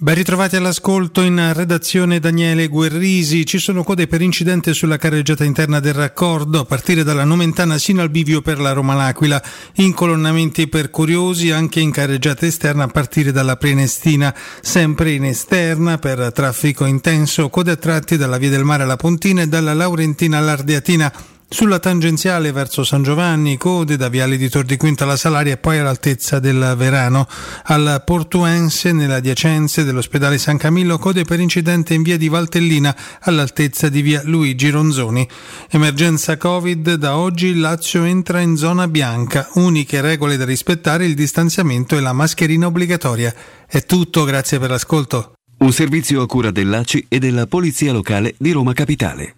Speaker 14: Ben ritrovati all'ascolto in redazione Daniele Guerrisi. Ci sono code per incidente sulla carreggiata interna del raccordo, a partire dalla Nomentana sino al bivio per la Roma L'Aquila. Incolonnamenti per curiosi anche in carreggiata esterna a partire dalla Prenestina. Sempre in esterna per traffico intenso, code a tratti dalla Via del Mare alla Pontina e dalla Laurentina all'Ardeatina. Sulla tangenziale verso San Giovanni, code da Viale di Tor di Quinta alla Salaria e poi all'altezza del Verano. Al Portuense, nelle adiacenze dell'ospedale San Camillo, code per incidente in via di Valtellina all'altezza di via Luigi Ronzoni. Emergenza Covid, da oggi il Lazio entra in zona bianca. Uniche regole da rispettare il distanziamento e la mascherina obbligatoria. È tutto, grazie per l'ascolto.
Speaker 12: Un servizio a cura dell'ACI e della Polizia Locale di Roma Capitale.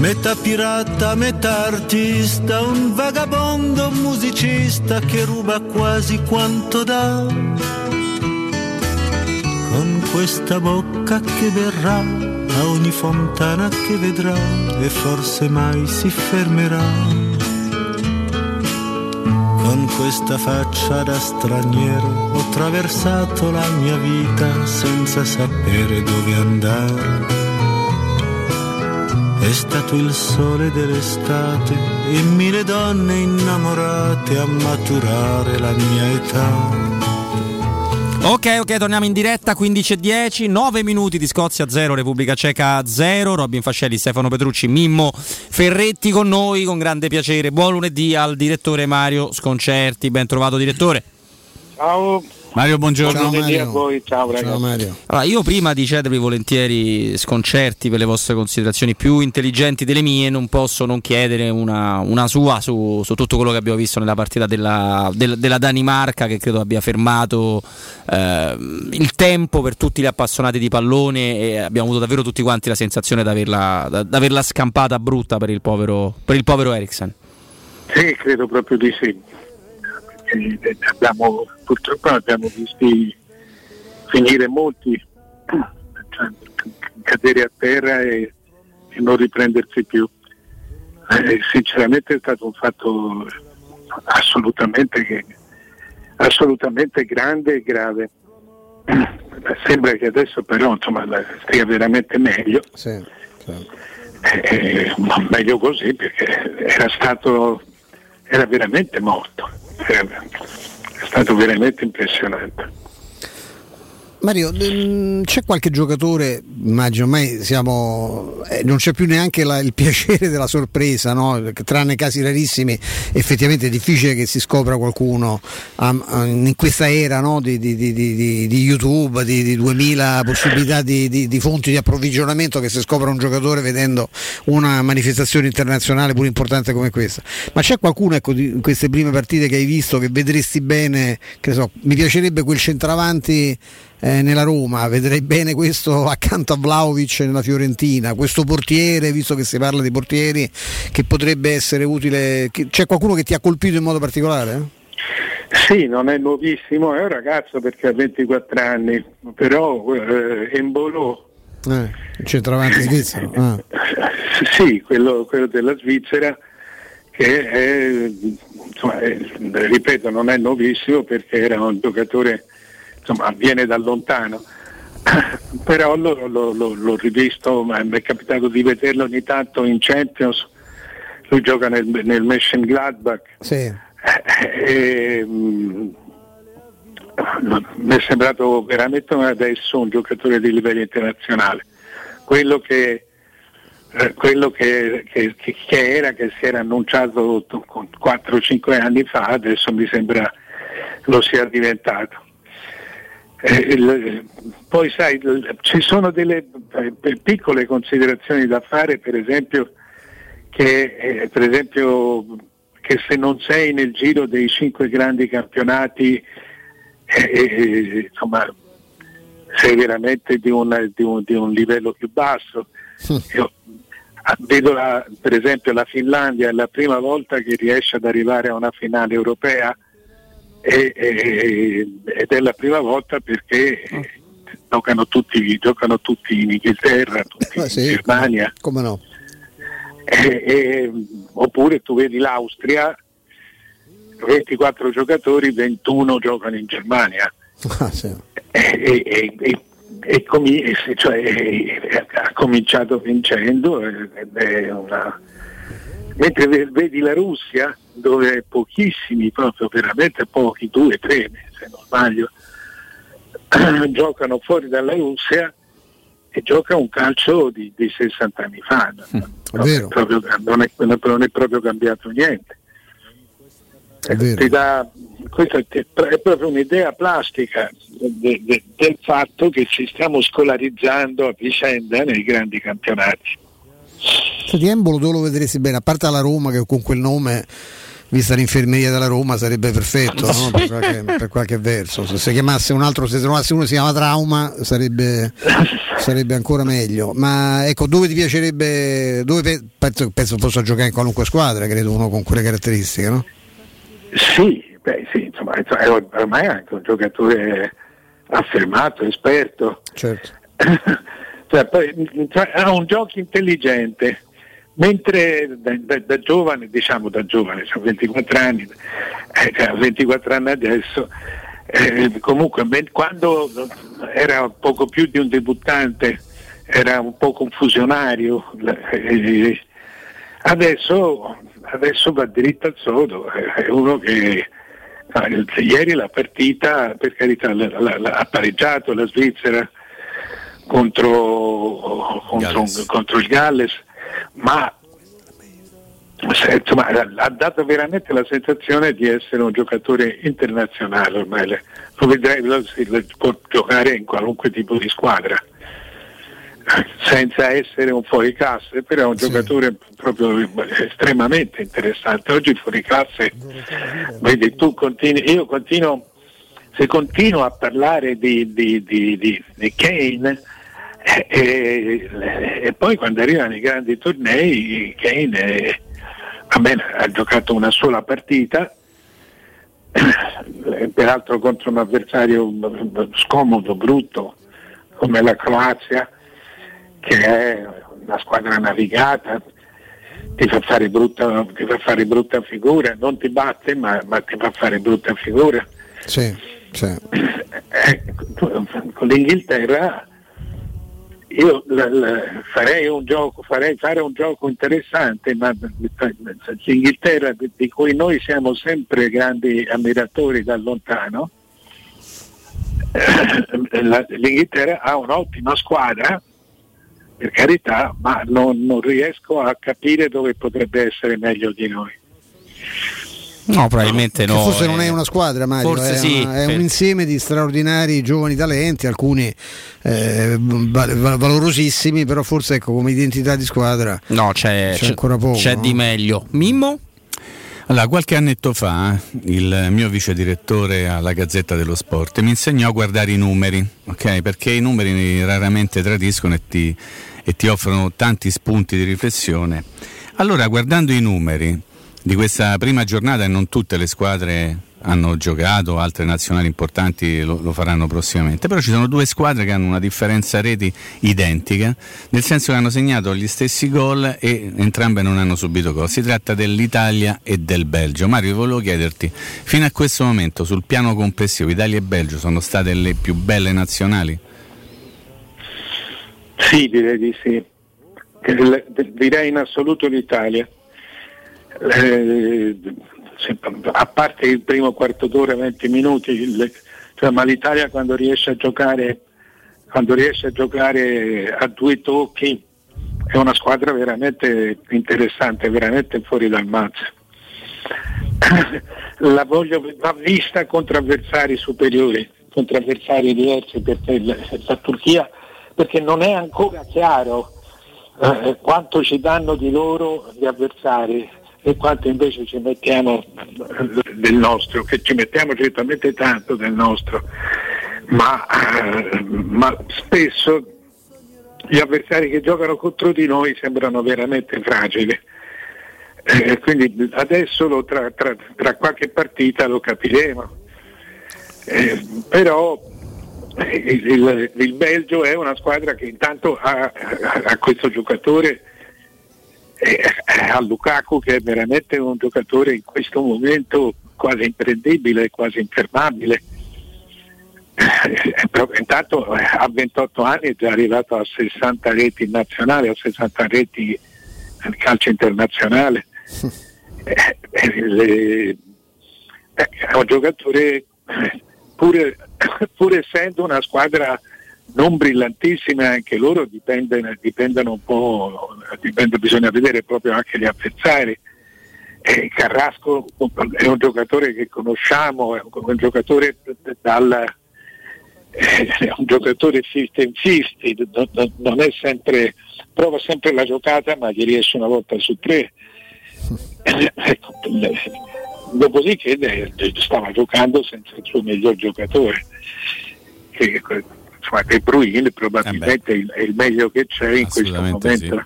Speaker 15: Metà pirata, metà artista, un vagabondo musicista che ruba quasi quanto dà con questa bocca che verrà a ogni fontana che vedrà e forse mai si fermerà. Con questa faccia da straniero ho attraversato la mia vita senza sapere dove andare. È stato il sole dell'estate e mille donne innamorate a maturare la mia età.
Speaker 1: Ok, ok, torniamo in diretta 15 e 10, 9 minuti di Scozia 0, Repubblica Ceca 0, Robin Fascelli, Stefano Petrucci, Mimmo Ferretti con noi, con grande piacere. Buon lunedì al direttore Mario Sconcerti, ben trovato direttore.
Speaker 16: Ciao.
Speaker 3: Mario, buongiorno.
Speaker 16: Buon lunedì a voi, ciao ragazzi.
Speaker 1: Allora, io prima di cedervi volentieri sconcerti per le vostre considerazioni più intelligenti delle mie, non posso non chiedere una, una sua su, su, tutto quello che abbiamo visto nella partita della, del, della Danimarca, che credo abbia fermato eh, il tempo per tutti gli appassionati di pallone e abbiamo avuto davvero tutti quanti la sensazione di averla, averla scampata brutta per il povero, per il povero Eriksen.
Speaker 16: Sì, credo proprio di sì. Perché abbiamo, purtroppo abbiamo visti finire molti, <clears throat> cioè, cadere a terra e, e non riprendersi più. Eh, sinceramente è stato un fatto assolutamente, assolutamente grande e grave. <clears throat> Sembra che adesso però insomma, stia veramente meglio.
Speaker 2: Sì,
Speaker 16: Eh, ma meglio così perché era stato era veramente morto. Era, è stato veramente impressionante
Speaker 2: Mario, ehm, c'è qualche giocatore, immagino ormai siamo, eh, non c'è più neanche la, il <laughs> piacere della sorpresa, no? tranne casi rarissimi, effettivamente è difficile che si scopra qualcuno um, um, in questa era no? di, di, di, di, YouTube, di, 2000 possibilità di, fonti di approvvigionamento che si scopra un giocatore vedendo una manifestazione internazionale pure importante come questa. Ma c'è qualcuno ecco, in queste prime partite che hai visto che vedresti bene, che so, mi piacerebbe quel centravanti eh, nella Roma, vedrei bene questo accanto a Vlaovic nella Fiorentina, questo portiere, visto che si parla di portieri, che potrebbe essere utile. C'è qualcuno che ti ha colpito in modo particolare?
Speaker 16: Sì, non è nuovissimo, è un ragazzo perché ha 24 anni, però eh, Embolo
Speaker 2: eh, centravanti svizzero. <laughs> Ah.
Speaker 16: Sì, quello, quello, della Svizzera che è, insomma, è, ripeto, non è nuovissimo perché era un giocatore insomma, viene da lontano. <laughs> Però l'ho, l'ho, l'ho rivisto, mi è capitato di vederlo ogni tanto in Champions, lui gioca nel, nel Mönchengladbach.
Speaker 2: Sì.
Speaker 16: E, mh, mi è sembrato veramente adesso un giocatore di livello internazionale. Quello che, eh, quello che, che, che, era, che si era annunciato 4-5 anni fa, adesso mi sembra lo sia diventato. Eh, il, poi sai, il, ci sono delle eh, piccole considerazioni da fare, per esempio, che, eh, per esempio, che se non sei nel giro dei cinque grandi campionati, eh, eh, insomma, sei veramente di, una, di, un, di, un, livello più basso. Io, ah, vedo la, per esempio la Finlandia, è la prima volta che riesce ad arrivare a una finale europea e, e, ed è la prima volta perché giocano tutti, giocano tutti in Inghilterra, tutti in sì, Germania.
Speaker 2: Come no?
Speaker 16: E, oppure tu vedi l'Austria, 24 giocatori, 21 giocano in Germania.
Speaker 2: Ah, sì.
Speaker 16: e, e comi- cioè, ha cominciato vincendo una... mentre vedi la Russia dove pochissimi, proprio veramente pochi, due, tre se non sbaglio, <clears throat> giocano fuori dalla Russia e gioca un calcio di, di 60 anni fa. Non è, proprio, non, è, non è proprio cambiato niente. Dà- questa è è proprio un'idea plastica de- de- del fatto che ci stiamo scolarizzando a vicenda nei grandi campionati.
Speaker 2: Senti, Embolo dove lo vedresti bene? A parte la Roma che con quel nome, vista l'infermeria della Roma, sarebbe perfetto no? <laughs> per, qualche, per qualche verso. Se si chiamasse un altro, se trovasse uno che si chiama Trauma, sarebbe, sarebbe ancora meglio. Ma ecco, dove ti piacerebbe? Dove pe- penso, penso possa giocare in qualunque squadra, credo uno con quelle caratteristiche, no?
Speaker 16: Sì, beh, sì, insomma, insomma, è ormai anche un giocatore affermato, esperto.
Speaker 2: Certo. <laughs>
Speaker 16: Cioè, poi, cioè, ha un gioco intelligente, mentre da, da- da giovane, diciamo da giovane, ho 24 anni, eh, cioè, 24 anni adesso, eh, comunque quando era poco più di un debuttante, era un po' confusionario, eh, adesso, adesso va dritto al sodo, è uno che ah, ieri la partita, per carità, la- la- la- ha pareggiato la Svizzera contro, contro, contro il Galles, ma insomma, ha dato veramente la sensazione di essere un giocatore internazionale ormai, lo vedrei, lo- può giocare in qualunque tipo di squadra senza essere un fuoriclasse, però è un giocatore proprio estremamente interessante. Oggi il fuoriclasse, vedi, tu continui, io continuo, se continuo a parlare di- di- di- di Kane eh, e poi quando arrivano i grandi tornei, Kane eh, va bene, ha giocato una sola partita, <coughs> peraltro contro un avversario scomodo, brutto come la Croazia, che è una squadra navigata, ti fa fare brutta, ti fa fare brutta figura, non ti batte ma, ma ti fa fare brutta figura.
Speaker 2: Sì, sì.
Speaker 16: Eh, con l'Inghilterra io la- la- farei un gioco, farei fare un gioco interessante, ma l'Inghilterra di cui noi siamo sempre grandi ammiratori da lontano, eh, l'Inghilterra ha un'ottima squadra, per carità, ma non, non riesco a capire dove potrebbe essere meglio di noi.
Speaker 1: No, probabilmente
Speaker 2: Che
Speaker 1: no.
Speaker 2: forse non
Speaker 1: eh.
Speaker 2: è una squadra, Mario,
Speaker 1: Forse
Speaker 2: è,
Speaker 1: sì,
Speaker 2: una- è
Speaker 1: per-
Speaker 2: un insieme di straordinari giovani talenti, alcuni eh, val- val- valorosissimi, però forse ecco, come identità di squadra
Speaker 1: No, c'è,
Speaker 2: c'è ancora poco.
Speaker 3: c'è
Speaker 2: no?
Speaker 3: di
Speaker 1: meglio. Mimmo?
Speaker 3: Allora, qualche annetto fa il mio vice direttore alla Gazzetta dello Sport mi insegnò a guardare i numeri, ok? Perché i numeri raramente tradiscono e ti, e ti offrono tanti spunti di riflessione. Allora, guardando i numeri di questa prima giornata, e non tutte le squadre hanno giocato, altre nazionali importanti lo, lo faranno prossimamente, però ci sono due squadre che hanno una differenza reti identica, nel senso che hanno segnato gli stessi gol e entrambe non hanno subito gol. Si tratta dell'Italia e del Belgio. Mario, volevo chiederti, fino a questo momento sul piano complessivo Italia e Belgio sono state le più belle nazionali?
Speaker 16: Sì, direi di sì. Direi in assoluto l'Italia. Eh, a parte il primo quarto d'ora, 20 minuti, il- cioè, ma l'Italia quando riesce a giocare quando riesce a giocare a due tocchi è una squadra veramente interessante, veramente fuori dal mazzo. <coughs> La voglio, va vista contro avversari superiori, contro avversari diversi perché la Turchia, perché non è ancora chiaro eh, quanto ci danno di loro gli avversari e quanto invece ci mettiamo del nostro, che ci mettiamo certamente tanto del nostro, ma, eh, ma spesso gli avversari che giocano contro di noi sembrano veramente fragili. Eh, quindi adesso tra, tra- tra qualche partita lo capiremo. Eh, però eh, il, il- il Belgio è una squadra che intanto ha, ha- ha questo giocatore, eh, ha Lukaku che è veramente un giocatore in questo momento quasi imprendibile, quasi infermabile. Eh, intanto eh, a 28 anni è già arrivato a 60 reti in nazionale, a 60 reti nel calcio internazionale. Eh, eh, le- eh, è un giocatore eh, pur, <coughs> pur essendo una squadra non brillantissime anche loro dipendono, dipendono un po', dipende, bisogna vedere proprio anche gli avversari. Eh, Carrasco è un giocatore che conosciamo, è un, giocatore dal, eh, è un giocatore 50-50, non, non è sempre, prova sempre la giocata ma gli riesce una volta su tre. Eh, <laughs> ecco, dopodiché eh, stava giocando senza il suo miglior giocatore. Che, insomma, De Bruyne probabilmente
Speaker 3: Eh
Speaker 16: è il meglio che c'è in questo momento.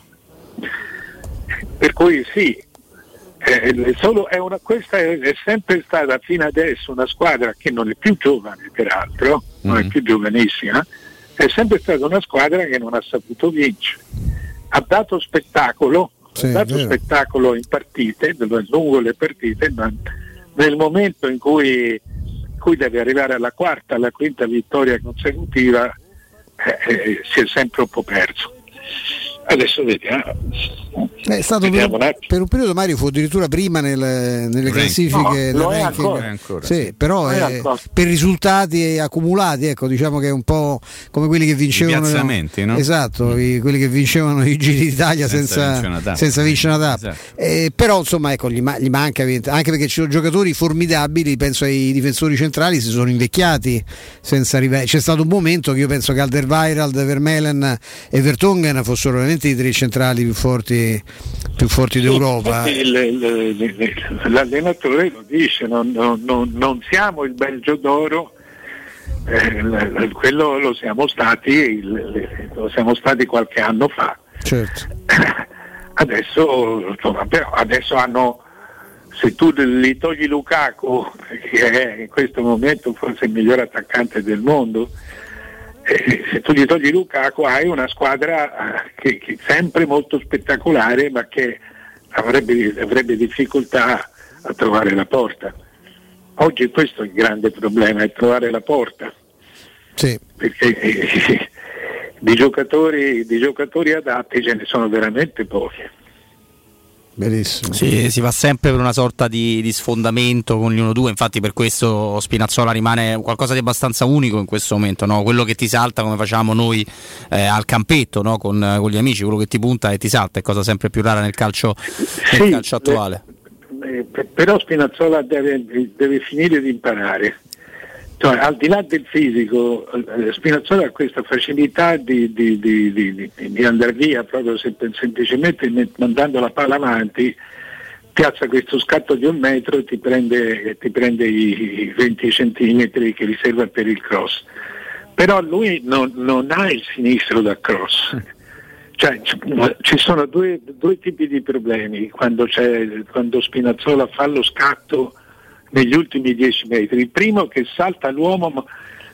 Speaker 16: Per cui sì, eh, solo è una- questa è, è sempre stata fino adesso una squadra che non è più giovane peraltro, non è
Speaker 3: Mm.
Speaker 16: più giovanissima, è sempre stata una squadra che non ha saputo vincere. Ha dato spettacolo,
Speaker 2: Sì,
Speaker 16: ha dato spettacolo in partite, lungo le partite, ma nel momento in cui, cui deve arrivare alla quarta, alla quinta vittoria consecutiva, eh, eh, si è sempre un po' perso. Adesso vediamo.
Speaker 2: È stato per,
Speaker 16: Vediamo un attimo.
Speaker 2: per un periodo Mario fu addirittura prima nelle, nelle
Speaker 16: Rank.
Speaker 2: classifiche
Speaker 16: No, è ancora. È ancora,
Speaker 2: Sì,
Speaker 16: sì.
Speaker 2: però
Speaker 16: è
Speaker 2: eh,
Speaker 16: ancora.
Speaker 2: per risultati accumulati, ecco, diciamo che è un po' come quelli che vincevano
Speaker 3: piazzamenti, no?
Speaker 2: Esatto, i- quelli che vincevano i giri d'Italia
Speaker 3: Senza
Speaker 2: senza,
Speaker 3: vincere una tappa. Esatto.
Speaker 2: Eh, però insomma ecco, gli, ma- gli manca anche perché ci sono giocatori formidabili, penso ai difensori centrali si sono invecchiati senza rive- c'è stato un momento che io penso che Alderweireld, Vermelen e Vertonghen fossero veramente i tre centrali più forti, più forti d'Europa.
Speaker 16: Il- il- l'allenatore lo dice, non, non- non- siamo il Belgio d'oro, eh, quello lo siamo stati, lo siamo stati qualche anno fa.
Speaker 2: Certo. <laughs>
Speaker 16: Adesso, insomma, però adesso hanno, se tu gli togli Lukaku, che è in questo momento forse il miglior attaccante del mondo, eh, <laughs> se tu gli togli Lukaku hai una squadra eh, che, che sempre molto spettacolare ma che avrebbe, avrebbe difficoltà a trovare la porta. Oggi questo è il grande problema, è trovare la porta,
Speaker 2: Sì.
Speaker 16: perché eh, <laughs> di, giocatori, di giocatori adatti ce ne sono veramente pochi.
Speaker 2: Bellissimo.
Speaker 1: Sì, si va sempre per una sorta di, di sfondamento con gli 1-2, infatti per questo Spinazzola rimane qualcosa di abbastanza unico in questo momento, no? quello che ti salta come facciamo noi eh, al campetto no? con, con gli amici, quello che ti punta e ti salta, è cosa sempre più rara nel calcio, nel
Speaker 16: Sì,
Speaker 1: calcio attuale.
Speaker 16: Eh, p- però Spinazzola deve, deve finire di imparare. Cioè, al di là del fisico, eh, Spinazzola ha questa facilità di, di- di- di- andare via proprio sem- semplicemente mandando la palla avanti, piazza questo scatto di un metro e ti prende, ti prende i i 20 centimetri che riserva per il cross. Però lui non, non ha il sinistro da cross. Cioè, ci- sono due, due tipi di problemi quando, c'è- quando Spinazzola fa lo scatto negli ultimi 10 metri. Il primo che salta l'uomo,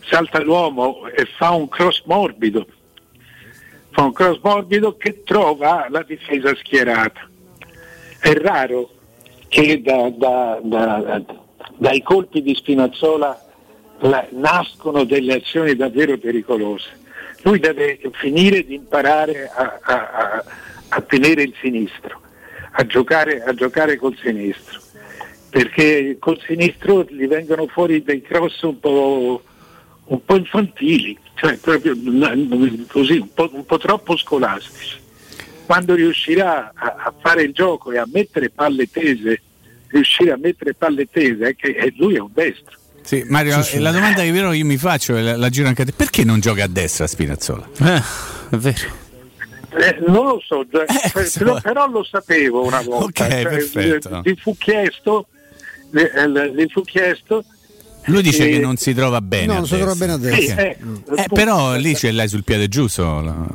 Speaker 16: salta l'uomo e fa un cross morbido, fa un cross morbido che trova la difesa schierata. È raro che da- da- da- dai colpi di Spinazzola la- nascono delle azioni davvero pericolose. Lui deve finire di imparare a, a- a- a tenere il sinistro, a giocare, a giocare col sinistro, perché col sinistro gli vengono fuori dei cross un po', un po' infantili, cioè proprio così, un po', un po' troppo scolastici. Quando riuscirà a, a fare il gioco e a mettere palle tese, riuscire a mettere palle tese, è che eh, lui è un destro.
Speaker 3: Sì, Mario,
Speaker 16: Sì, sì.
Speaker 3: eh, la domanda che però io mi faccio e la, la giro anche a te, perché non gioca a destra Spinazzola?
Speaker 1: è vero.
Speaker 16: Eh, non lo so, già- però, però lo sapevo una volta.
Speaker 3: Ok,
Speaker 16: Cioè,
Speaker 3: perfetto.
Speaker 16: eh, Gli fu chiesto, le- eh, gli fu chiesto
Speaker 3: Lui dice
Speaker 16: Eh,
Speaker 3: che non si trova bene.
Speaker 2: no, non si trova bene a destra.
Speaker 16: Sì, eh,
Speaker 3: Eh, però lì ce l'hai sul piede giusto. la-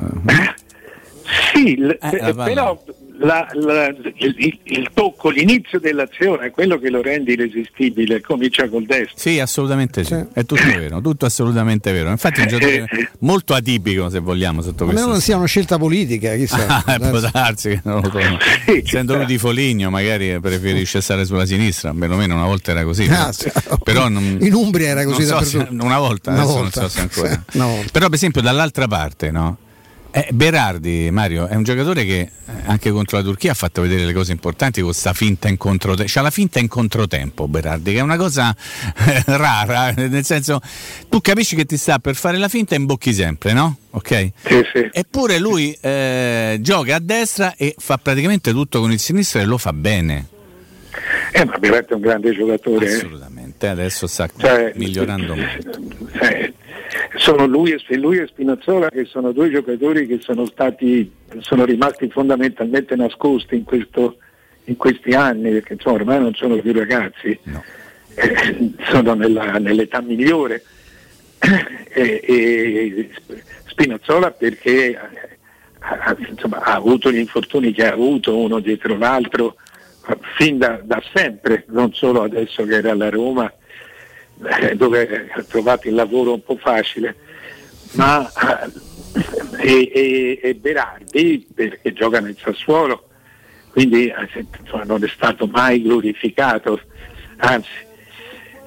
Speaker 16: Sì, l-
Speaker 3: Eh,
Speaker 16: eh,
Speaker 3: va
Speaker 16: però la- la- il, il- tocco, l'inizio dell'azione è quello che lo rende irresistibile, comincia col destro.
Speaker 3: Sì, assolutamente sì. È tutto vero, tutto assolutamente vero. Infatti è un giocatore <laughs> molto atipico, se vogliamo, sotto
Speaker 2: A meno
Speaker 3: questo
Speaker 2: non sia una scelta politica, chissà. <laughs>
Speaker 3: Ah, può darsi che non lo trovo. Essendo lui di Foligno, magari preferisce stare sulla sinistra, perlomeno una volta era così.
Speaker 2: Ah,
Speaker 3: però- però non-
Speaker 2: In Umbria era così
Speaker 3: non so se- una volta,
Speaker 2: Una
Speaker 3: adesso
Speaker 2: volta,
Speaker 3: non so se ancora.
Speaker 2: sì, una volta.
Speaker 3: Però, per esempio, dall'altra parte, no? Eh, Berardi, Mario, è un giocatore che eh, anche contro la Turchia ha fatto vedere le cose importanti con questa finta in controtempo. C'ha la finta in controtempo, Berardi, che è una cosa eh, rara, nel senso tu capisci che ti sta per fare la finta e imbocchi sempre, no? Ok?
Speaker 16: Sì, sì.
Speaker 3: Eppure lui eh, gioca a destra e fa praticamente tutto con il sinistro e lo fa bene.
Speaker 16: Eh, ma Berardi è un grande giocatore. eh.
Speaker 3: Assolutamente, adesso sta
Speaker 16: Cioè,
Speaker 3: migliorando molto.
Speaker 16: Eh, sono lui e, lui e Spinazzola che sono due giocatori che sono stati sono rimasti fondamentalmente nascosti in, questo, in questi anni perché insomma ormai non sono più ragazzi. Eh, sono nella- nell'età migliore. E, e Spinazzola perché ha, ha- insomma, ha avuto gli infortuni che ha avuto uno dietro l'altro fin da, da sempre non solo adesso che era alla Roma eh, dove ha trovato il lavoro un po' facile, ma eh, e, e- e Berardi perché gioca nel Sassuolo, quindi eh, insomma, non è stato mai glorificato, anzi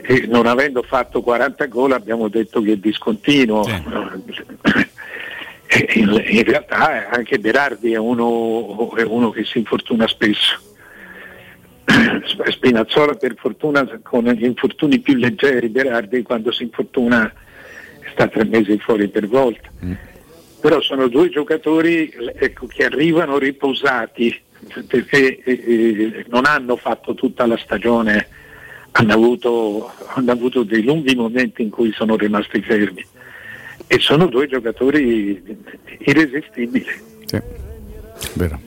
Speaker 16: eh, non avendo fatto 40 gol abbiamo detto che è discontinuo. Eh, In, in realtà anche Berardi è uno, è uno che si infortuna spesso. <coughs> Spinazzola per fortuna con gli infortuni più leggeri, Berardi quando si infortuna sta tre mesi fuori per volta. Però sono due giocatori ecco, che arrivano riposati perché eh, eh, non hanno fatto tutta la stagione, hanno avuto, hanno avuto dei lunghi momenti in cui sono rimasti fermi e sono due giocatori irresistibili.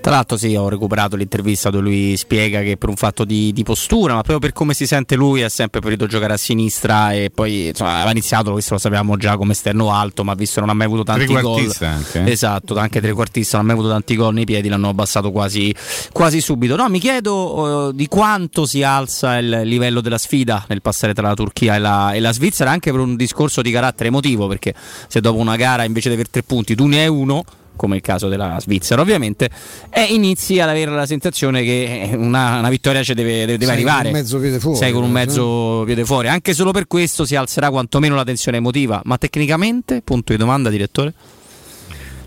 Speaker 1: Tra l'altro sì, ho recuperato l'intervista dove lui spiega che per un fatto di, di postura, ma proprio per come si sente lui ha sempre preferito giocare a sinistra e poi insomma aveva iniziato, questo lo sapevamo già come esterno alto, ma visto che non ha mai avuto tanti gol.
Speaker 3: Anche, eh?
Speaker 1: Esatto, anche trequartista, non ha mai avuto tanti gol nei piedi, l'hanno abbassato quasi, quasi subito. No, mi chiedo eh, di quanto si alza il livello della sfida nel passare tra la Turchia e la, e la Svizzera, anche per un discorso di carattere emotivo, perché se dopo una gara invece di avere tre punti tu ne hai uno, come il caso della Svizzera ovviamente, e inizi ad avere la sensazione che una, una vittoria ci deve, deve
Speaker 2: Sei con
Speaker 1: arrivare.
Speaker 2: un mezzo piede fuori,
Speaker 1: Sei con un
Speaker 2: eh.
Speaker 1: mezzo piede fuori. Anche solo per questo si alzerà quantomeno la tensione emotiva. Ma tecnicamente, punto di domanda, direttore?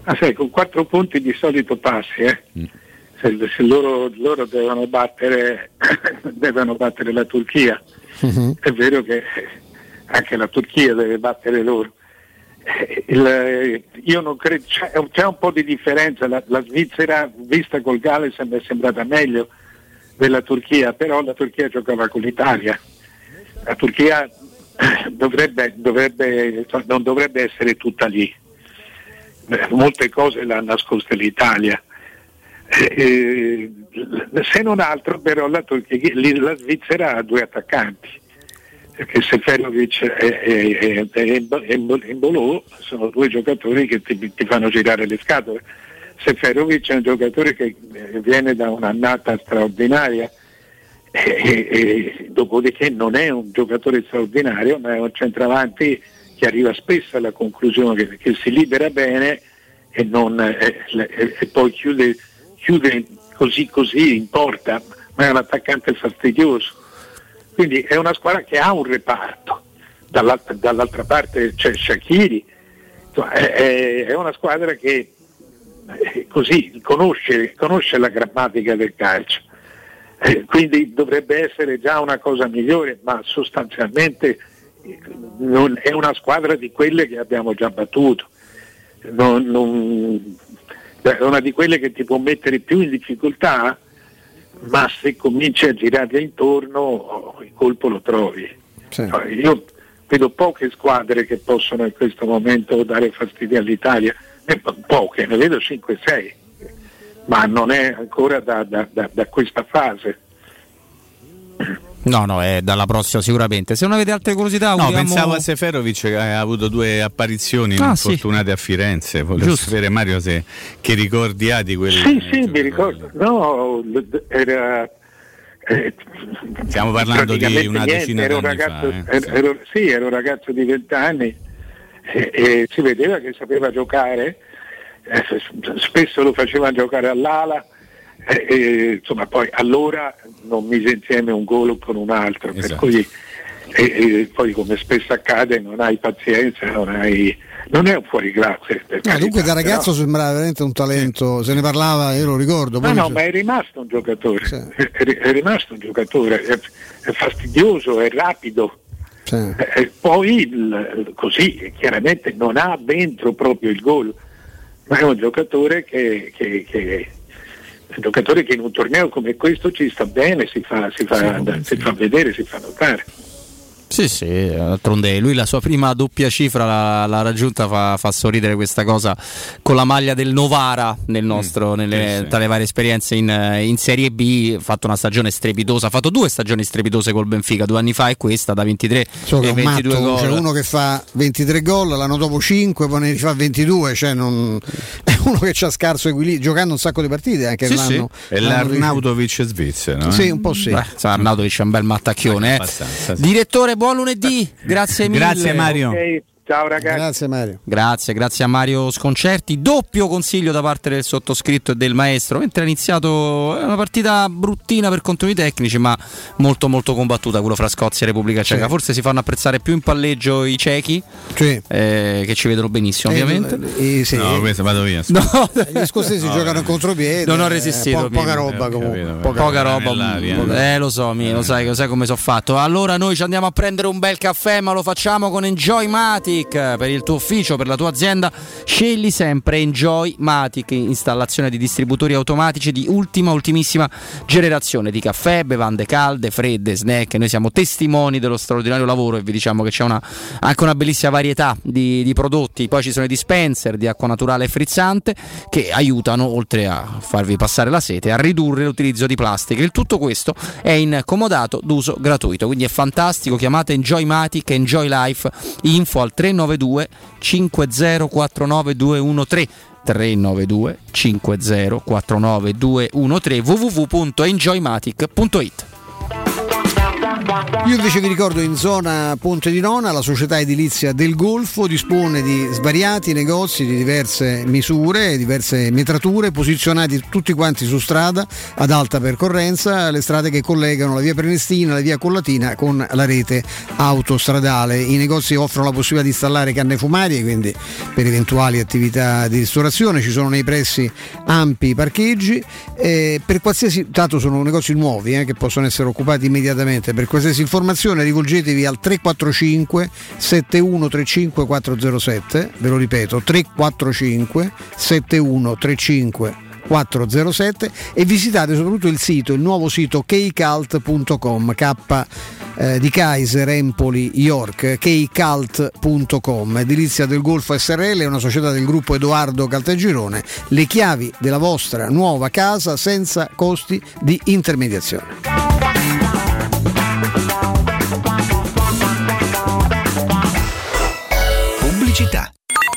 Speaker 16: Ah, sai, con quattro punti di solito passi, eh. se, se loro, loro devono, battere, <coughs> devono battere la Turchia, è vero che anche la Turchia deve battere loro. Eh, il- io non credo, c'è, c'è un po' di differenza, la, la Svizzera vista col Galles mi è sembrata meglio della Turchia, però la Turchia giocava con l'Italia. La Turchia eh, dovrebbe, dovrebbe- non dovrebbe essere tutta lì. Eh, molte cose l'ha nascosta l'Italia. Eh, se non altro però la, Turchia- la Svizzera ha due attaccanti, perché Seferovic e, e, e, e Mbolò sono due giocatori che ti, ti fanno girare le scatole. Seferovic è un giocatore che eh, viene da un'annata straordinaria e, dopodiché non è un giocatore straordinario ma è un centravanti che arriva spesso alla conclusione che, che si libera bene e, non, eh, e poi chiude, chiude così così in porta, ma è un attaccante fastidioso. Quindi è una squadra che ha un reparto, dall'altra, dall'altra parte c'è Shakiri, è, è- una squadra che eh, così conosce, conosce la grammatica del calcio. Eh, quindi dovrebbe essere già una cosa migliore, ma sostanzialmente eh, non- è una squadra di quelle che abbiamo già battuto. Non- non- è una di quelle che ti può mettere più in difficoltà, ma se cominci a girarle intorno il colpo lo trovi. Cioè, Io vedo poche squadre che possono in questo momento dare fastidio all'Italia, po- poche, ne vedo 5-6, ma non è ancora da, da- da- da questa fase.
Speaker 1: No, no, è dalla prossima sicuramente. Se non avete altre curiosità,
Speaker 3: No,
Speaker 1: auguriamo-
Speaker 3: pensavo a Seferovic che ha avuto due apparizioni
Speaker 1: Ah, sì.
Speaker 3: infortunate a Firenze. Volevo
Speaker 1: Giusto.
Speaker 3: sapere, Mario, se, che ricordi ha di quelli.
Speaker 16: Sì, sì, mi ricordo. No, era. eh,
Speaker 3: Stiamo parlando di una
Speaker 16: niente,
Speaker 3: decina
Speaker 16: un
Speaker 3: d'anni
Speaker 16: ragazzo,
Speaker 3: fa, eh,
Speaker 16: ero- sì, ero un ragazzo di 20 anni e, e si vedeva che sapeva giocare, eh, spesso lo facevano giocare all'ala, e, e, insomma poi allora non mise insieme un gol con un altro, per
Speaker 3: Esatto.
Speaker 16: cui e, e poi come spesso accade non hai pazienza, non hai, non è un fuoriclasse. per
Speaker 2: No,
Speaker 16: carità,
Speaker 2: dunque da ragazzo
Speaker 16: però-
Speaker 2: sembrava veramente un talento, se ne parlava, io lo ricordo.
Speaker 16: No, no,
Speaker 2: c'è-
Speaker 16: ma è rimasto un giocatore, è, è rimasto un giocatore, è, è fastidioso, è rapido. Eh, E poi il- così chiaramente non ha dentro proprio il gol, ma è un giocatore che, che- che- un giocatore che in un torneo come questo ci sta bene, si fa, si fa- si fa vedere, si fa notare.
Speaker 1: Sì, sì, d'altronde lui la sua prima doppia cifra l'ha, raggiunta, fa, fa sorridere questa cosa con la maglia del Novara nel nostro, nelle, tra le varie esperienze in, in Serie B, ha fatto una stagione strepitosa, ha fatto due stagioni strepitose col Benfica, due anni fa e questa da 23
Speaker 2: So che
Speaker 1: e
Speaker 2: è un
Speaker 1: 22
Speaker 2: matto,
Speaker 1: gol.
Speaker 2: c'è uno che fa 23 gol, l'anno dopo 5, poi ne rifà 22, cioè non... <laughs> è uno che ha scarso equilibrio, giocando un sacco di partite anche
Speaker 3: Sì,
Speaker 2: l'anno.
Speaker 3: sì. È l'Arnautovic svizzero. eh?
Speaker 2: Sì, un po' sì.
Speaker 1: Beh, Arnautovic è un bel mattacchione. eh.
Speaker 3: Sì.
Speaker 1: Direttore, buon lunedì, grazie mille.
Speaker 3: Grazie, Mario.
Speaker 16: Ok, ciao ragazzi.
Speaker 2: Grazie Mario.
Speaker 1: Grazie, grazie a Mario Sconcerti. Doppio consiglio da parte del sottoscritto e del maestro. Mentre ha iniziato una partita bruttina per contenuti tecnici, ma molto molto combattuta quello fra Scozia e Repubblica Ceca.
Speaker 2: Sì.
Speaker 1: Forse si fanno apprezzare più in palleggio i cechi,
Speaker 2: Sì.
Speaker 1: eh, che ci vedono benissimo,
Speaker 2: Eh,
Speaker 1: ovviamente.
Speaker 2: eh, sì.
Speaker 3: No, questo vado via.
Speaker 1: No,
Speaker 2: Gli scozzesi
Speaker 3: No,
Speaker 2: giocano
Speaker 3: eh.
Speaker 2: in contropiede.
Speaker 1: non ho
Speaker 2: eh,
Speaker 1: resistito.
Speaker 2: po- poca roba
Speaker 3: Eh,
Speaker 2: comunque.
Speaker 3: capito,
Speaker 2: poca
Speaker 1: Poca
Speaker 2: roba.
Speaker 1: eh, lo so, mi, lo sai, lo sai come sono fatto. Allora, noi ci andiamo a prendere un bel caffè, ma lo facciamo con Enjoy Matic per il tuo ufficio, per la tua azienda. Scegli sempre Enjoy Matic, installazione di distributori automatici di ultima, ultimissima generazione di caffè, bevande calde, fredde, snack. Noi siamo testimoni dello straordinario lavoro e vi diciamo che c'è una, anche una bellissima varietà di, di prodotti. Poi ci sono i dispenser di acqua naturale e frizzante che aiutano, oltre a farvi passare la sete, a ridurre l'utilizzo di plastica. Il tutto questo è in comodato d'uso gratuito, quindi è fantastico. Chiamate Enjoy Matic, Enjoy Life, info al 392 5049 213. 392 5049 213 www.enjoymatic.it
Speaker 2: Io invece vi ricordo in zona Ponte di Nona la società edilizia del Golfo dispone di svariati negozi di diverse misure, diverse metrature, posizionati tutti quanti su strada ad alta percorrenza, le strade che collegano la via Prenestina, la via Collatina con la rete autostradale. I negozi offrono la possibilità di installare canne fumarie, quindi per eventuali attività di ristorazione ci sono nei pressi ampi parcheggi, eh, per qualsiasi tanto sono negozi nuovi eh, che possono essere occupati immediatamente. Per qualsiasi informazione rivolgetevi al 345 7135 407, ve lo ripeto 345 7135 407 e visitate soprattutto il sito, il nuovo sito kcult.com K eh, di Kaiser Empoli York kcult.com Edilizia del Golfo SRL è una società del gruppo Edoardo Caltagirone. Le chiavi della vostra nuova casa senza costi di intermediazione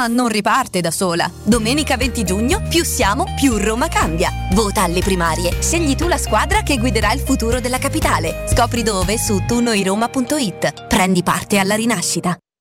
Speaker 9: Roma non riparte da sola. Domenica 20 giugno, più siamo, più Roma cambia. Vota alle primarie. Scegli tu la squadra che guiderà il futuro della capitale. Scopri dove su tunoiroma.it. Prendi parte alla rinascita.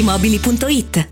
Speaker 17: Mobili.it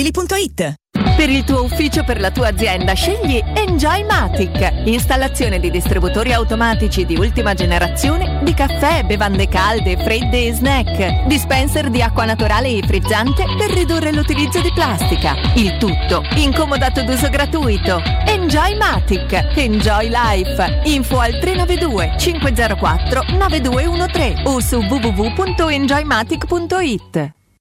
Speaker 18: ValentinoAutomobili.it
Speaker 19: Per il tuo ufficio, per la tua azienda, scegli Enjoy Matic. Installazione di distributori automatici di ultima generazione di caffè, bevande calde, fredde e snack. Dispenser di acqua naturale e frizzante per ridurre l'utilizzo di plastica. Il tutto incomodato d'uso gratuito. Enjoy Matic. Enjoy Life. Info al 392 504 9213 o su www.enjoymatic.it.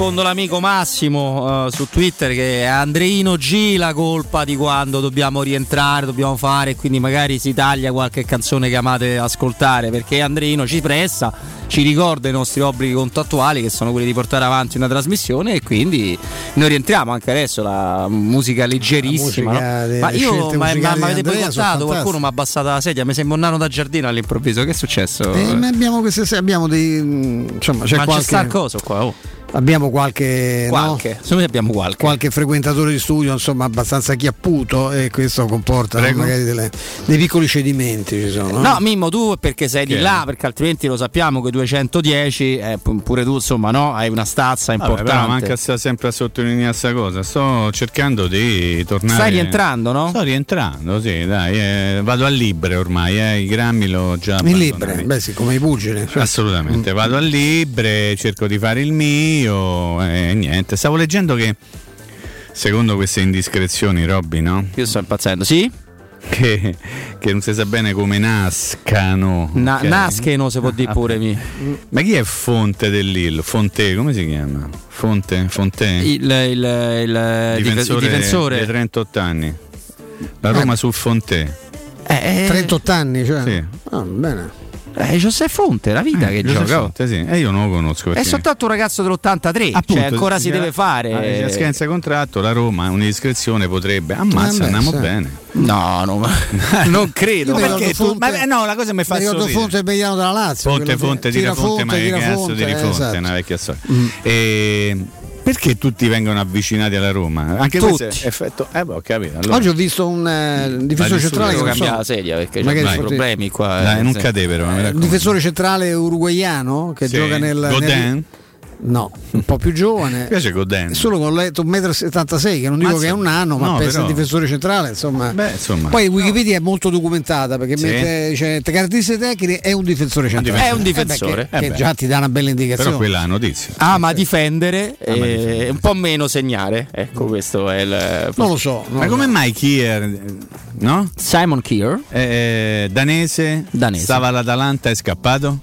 Speaker 1: Rispondo all'amico Massimo eh, su Twitter che è Andreino G la colpa di quando dobbiamo rientrare, dobbiamo fare, quindi magari si taglia qualche canzone che amate ascoltare, perché Andreino ci pressa ci ricorda i nostri obblighi contrattuali che sono quelli di portare avanti una trasmissione e quindi noi rientriamo anche adesso la musica leggerissima.
Speaker 2: La musica
Speaker 1: no? Ma io ma, ma, mi avete boicottato, qualcuno mi ha abbassato la sedia, mi sembra un nano da giardino all'improvviso. Che è successo?
Speaker 2: Eh, ma abbiamo queste abbiamo dei mm, insomma c'è
Speaker 1: Ma c'è
Speaker 2: qualche
Speaker 1: coso qua, oh.
Speaker 2: Abbiamo qualche no?
Speaker 1: Qualche, me abbiamo qualche.
Speaker 2: qualche frequentatore di studio insomma abbastanza chiapputo e questo comporta no, magari delle- dei piccoli cedimenti ci sono
Speaker 1: No, Mimmo, tu perché sei di
Speaker 3: Che è?
Speaker 1: là, perché altrimenti lo sappiamo che 210, eh, pu- pure tu insomma, no? Hai una stazza
Speaker 3: Vabbè,
Speaker 1: importante.
Speaker 3: però manca sta sempre a sottolineare questa cosa. Sto cercando di tornare.
Speaker 1: Stai rientrando, no?
Speaker 3: Sto rientrando, sì, dai. eh, vado a Libre ormai, eh, i grammi l'ho già
Speaker 2: in libre beh sì come i pugili cioè.
Speaker 3: Assolutamente, vado a Libre, cerco di fare il mio e niente. Stavo leggendo che secondo queste indiscrezioni, Robby, no?
Speaker 1: Io sto impazzendo, sì?
Speaker 3: Che, che non si sa bene come nascano.
Speaker 1: Na-
Speaker 3: ok?
Speaker 1: Nascheno se può dire pure mi.
Speaker 3: Ma chi è Fonte dell'Illo? Fonte, come si chiama? Fonte? Fonte?
Speaker 1: Il, il, il, il
Speaker 3: difensore,
Speaker 1: difensore.
Speaker 3: dei 38 anni. La Roma sul Fonte.
Speaker 1: Eh,
Speaker 2: 38 anni cioè
Speaker 3: Sì.
Speaker 2: Ah, bene
Speaker 1: Eh, Giuseppe Fonte, la vita che
Speaker 3: Giuseppe
Speaker 1: gioca.
Speaker 3: Fonte, sì. E io non lo conosco.
Speaker 1: È
Speaker 3: perché-
Speaker 1: soltanto un ragazzo dell'83,
Speaker 3: Appunto,
Speaker 1: cioè ancora si deve fare.
Speaker 3: Ah, scadenza di contratto la Roma un'iscrizione potrebbe ammazza
Speaker 2: Eh
Speaker 3: andiamo
Speaker 2: sì.
Speaker 3: bene
Speaker 1: No, no, ma <laughs> non credo.
Speaker 3: Perché tu- ma-
Speaker 2: Fonte-
Speaker 3: no la cosa mi fa
Speaker 2: mi ricordo
Speaker 3: sorridere
Speaker 2: Fonte mediano della Lazio
Speaker 3: Fonte Fonte tira Fonte ma che cazzo
Speaker 2: Fonte, eh,
Speaker 3: Fonte è
Speaker 2: esatto.
Speaker 3: una vecchia storia E perché tutti vengono avvicinati alla Roma anche
Speaker 2: Tutti.
Speaker 3: questo è effetto eh beh ho capito allora.
Speaker 2: oggi ho visto un eh, difensore centrale che non so-
Speaker 1: la sedia perché
Speaker 2: Magari
Speaker 1: c'è problemi qua.
Speaker 3: Dai,
Speaker 1: eh,
Speaker 3: non però mi
Speaker 2: un difensore centrale uruguaiano che
Speaker 3: Sì.
Speaker 2: gioca nel, nel? No un po' più giovane
Speaker 3: mi piace Godin
Speaker 2: solo con letto 1,76 m che non dico
Speaker 3: Mazza.
Speaker 2: che è un nano ma
Speaker 3: No,
Speaker 2: pensa
Speaker 3: però-
Speaker 2: al difensore centrale insomma
Speaker 3: beh insomma
Speaker 2: poi Wikipedia è molto documentata perché
Speaker 3: Sì.
Speaker 2: mette dice, caratteristiche tecniche è un difensore centrale
Speaker 1: È un
Speaker 2: Eh beh,
Speaker 1: difensore.
Speaker 2: che,
Speaker 3: Eh
Speaker 2: che già ti dà una bella indicazione
Speaker 3: però quella è la notizia
Speaker 1: Ama difendere
Speaker 3: Ama
Speaker 1: e
Speaker 3: difendere.
Speaker 1: un po' meno segnare. Ecco, questo è il.
Speaker 2: non lo so non
Speaker 3: ma come
Speaker 2: so.
Speaker 3: mai Kier no?
Speaker 1: Simon Kier.
Speaker 3: Eh, danese,
Speaker 1: Danese.
Speaker 3: stava all'Atalanta è scappato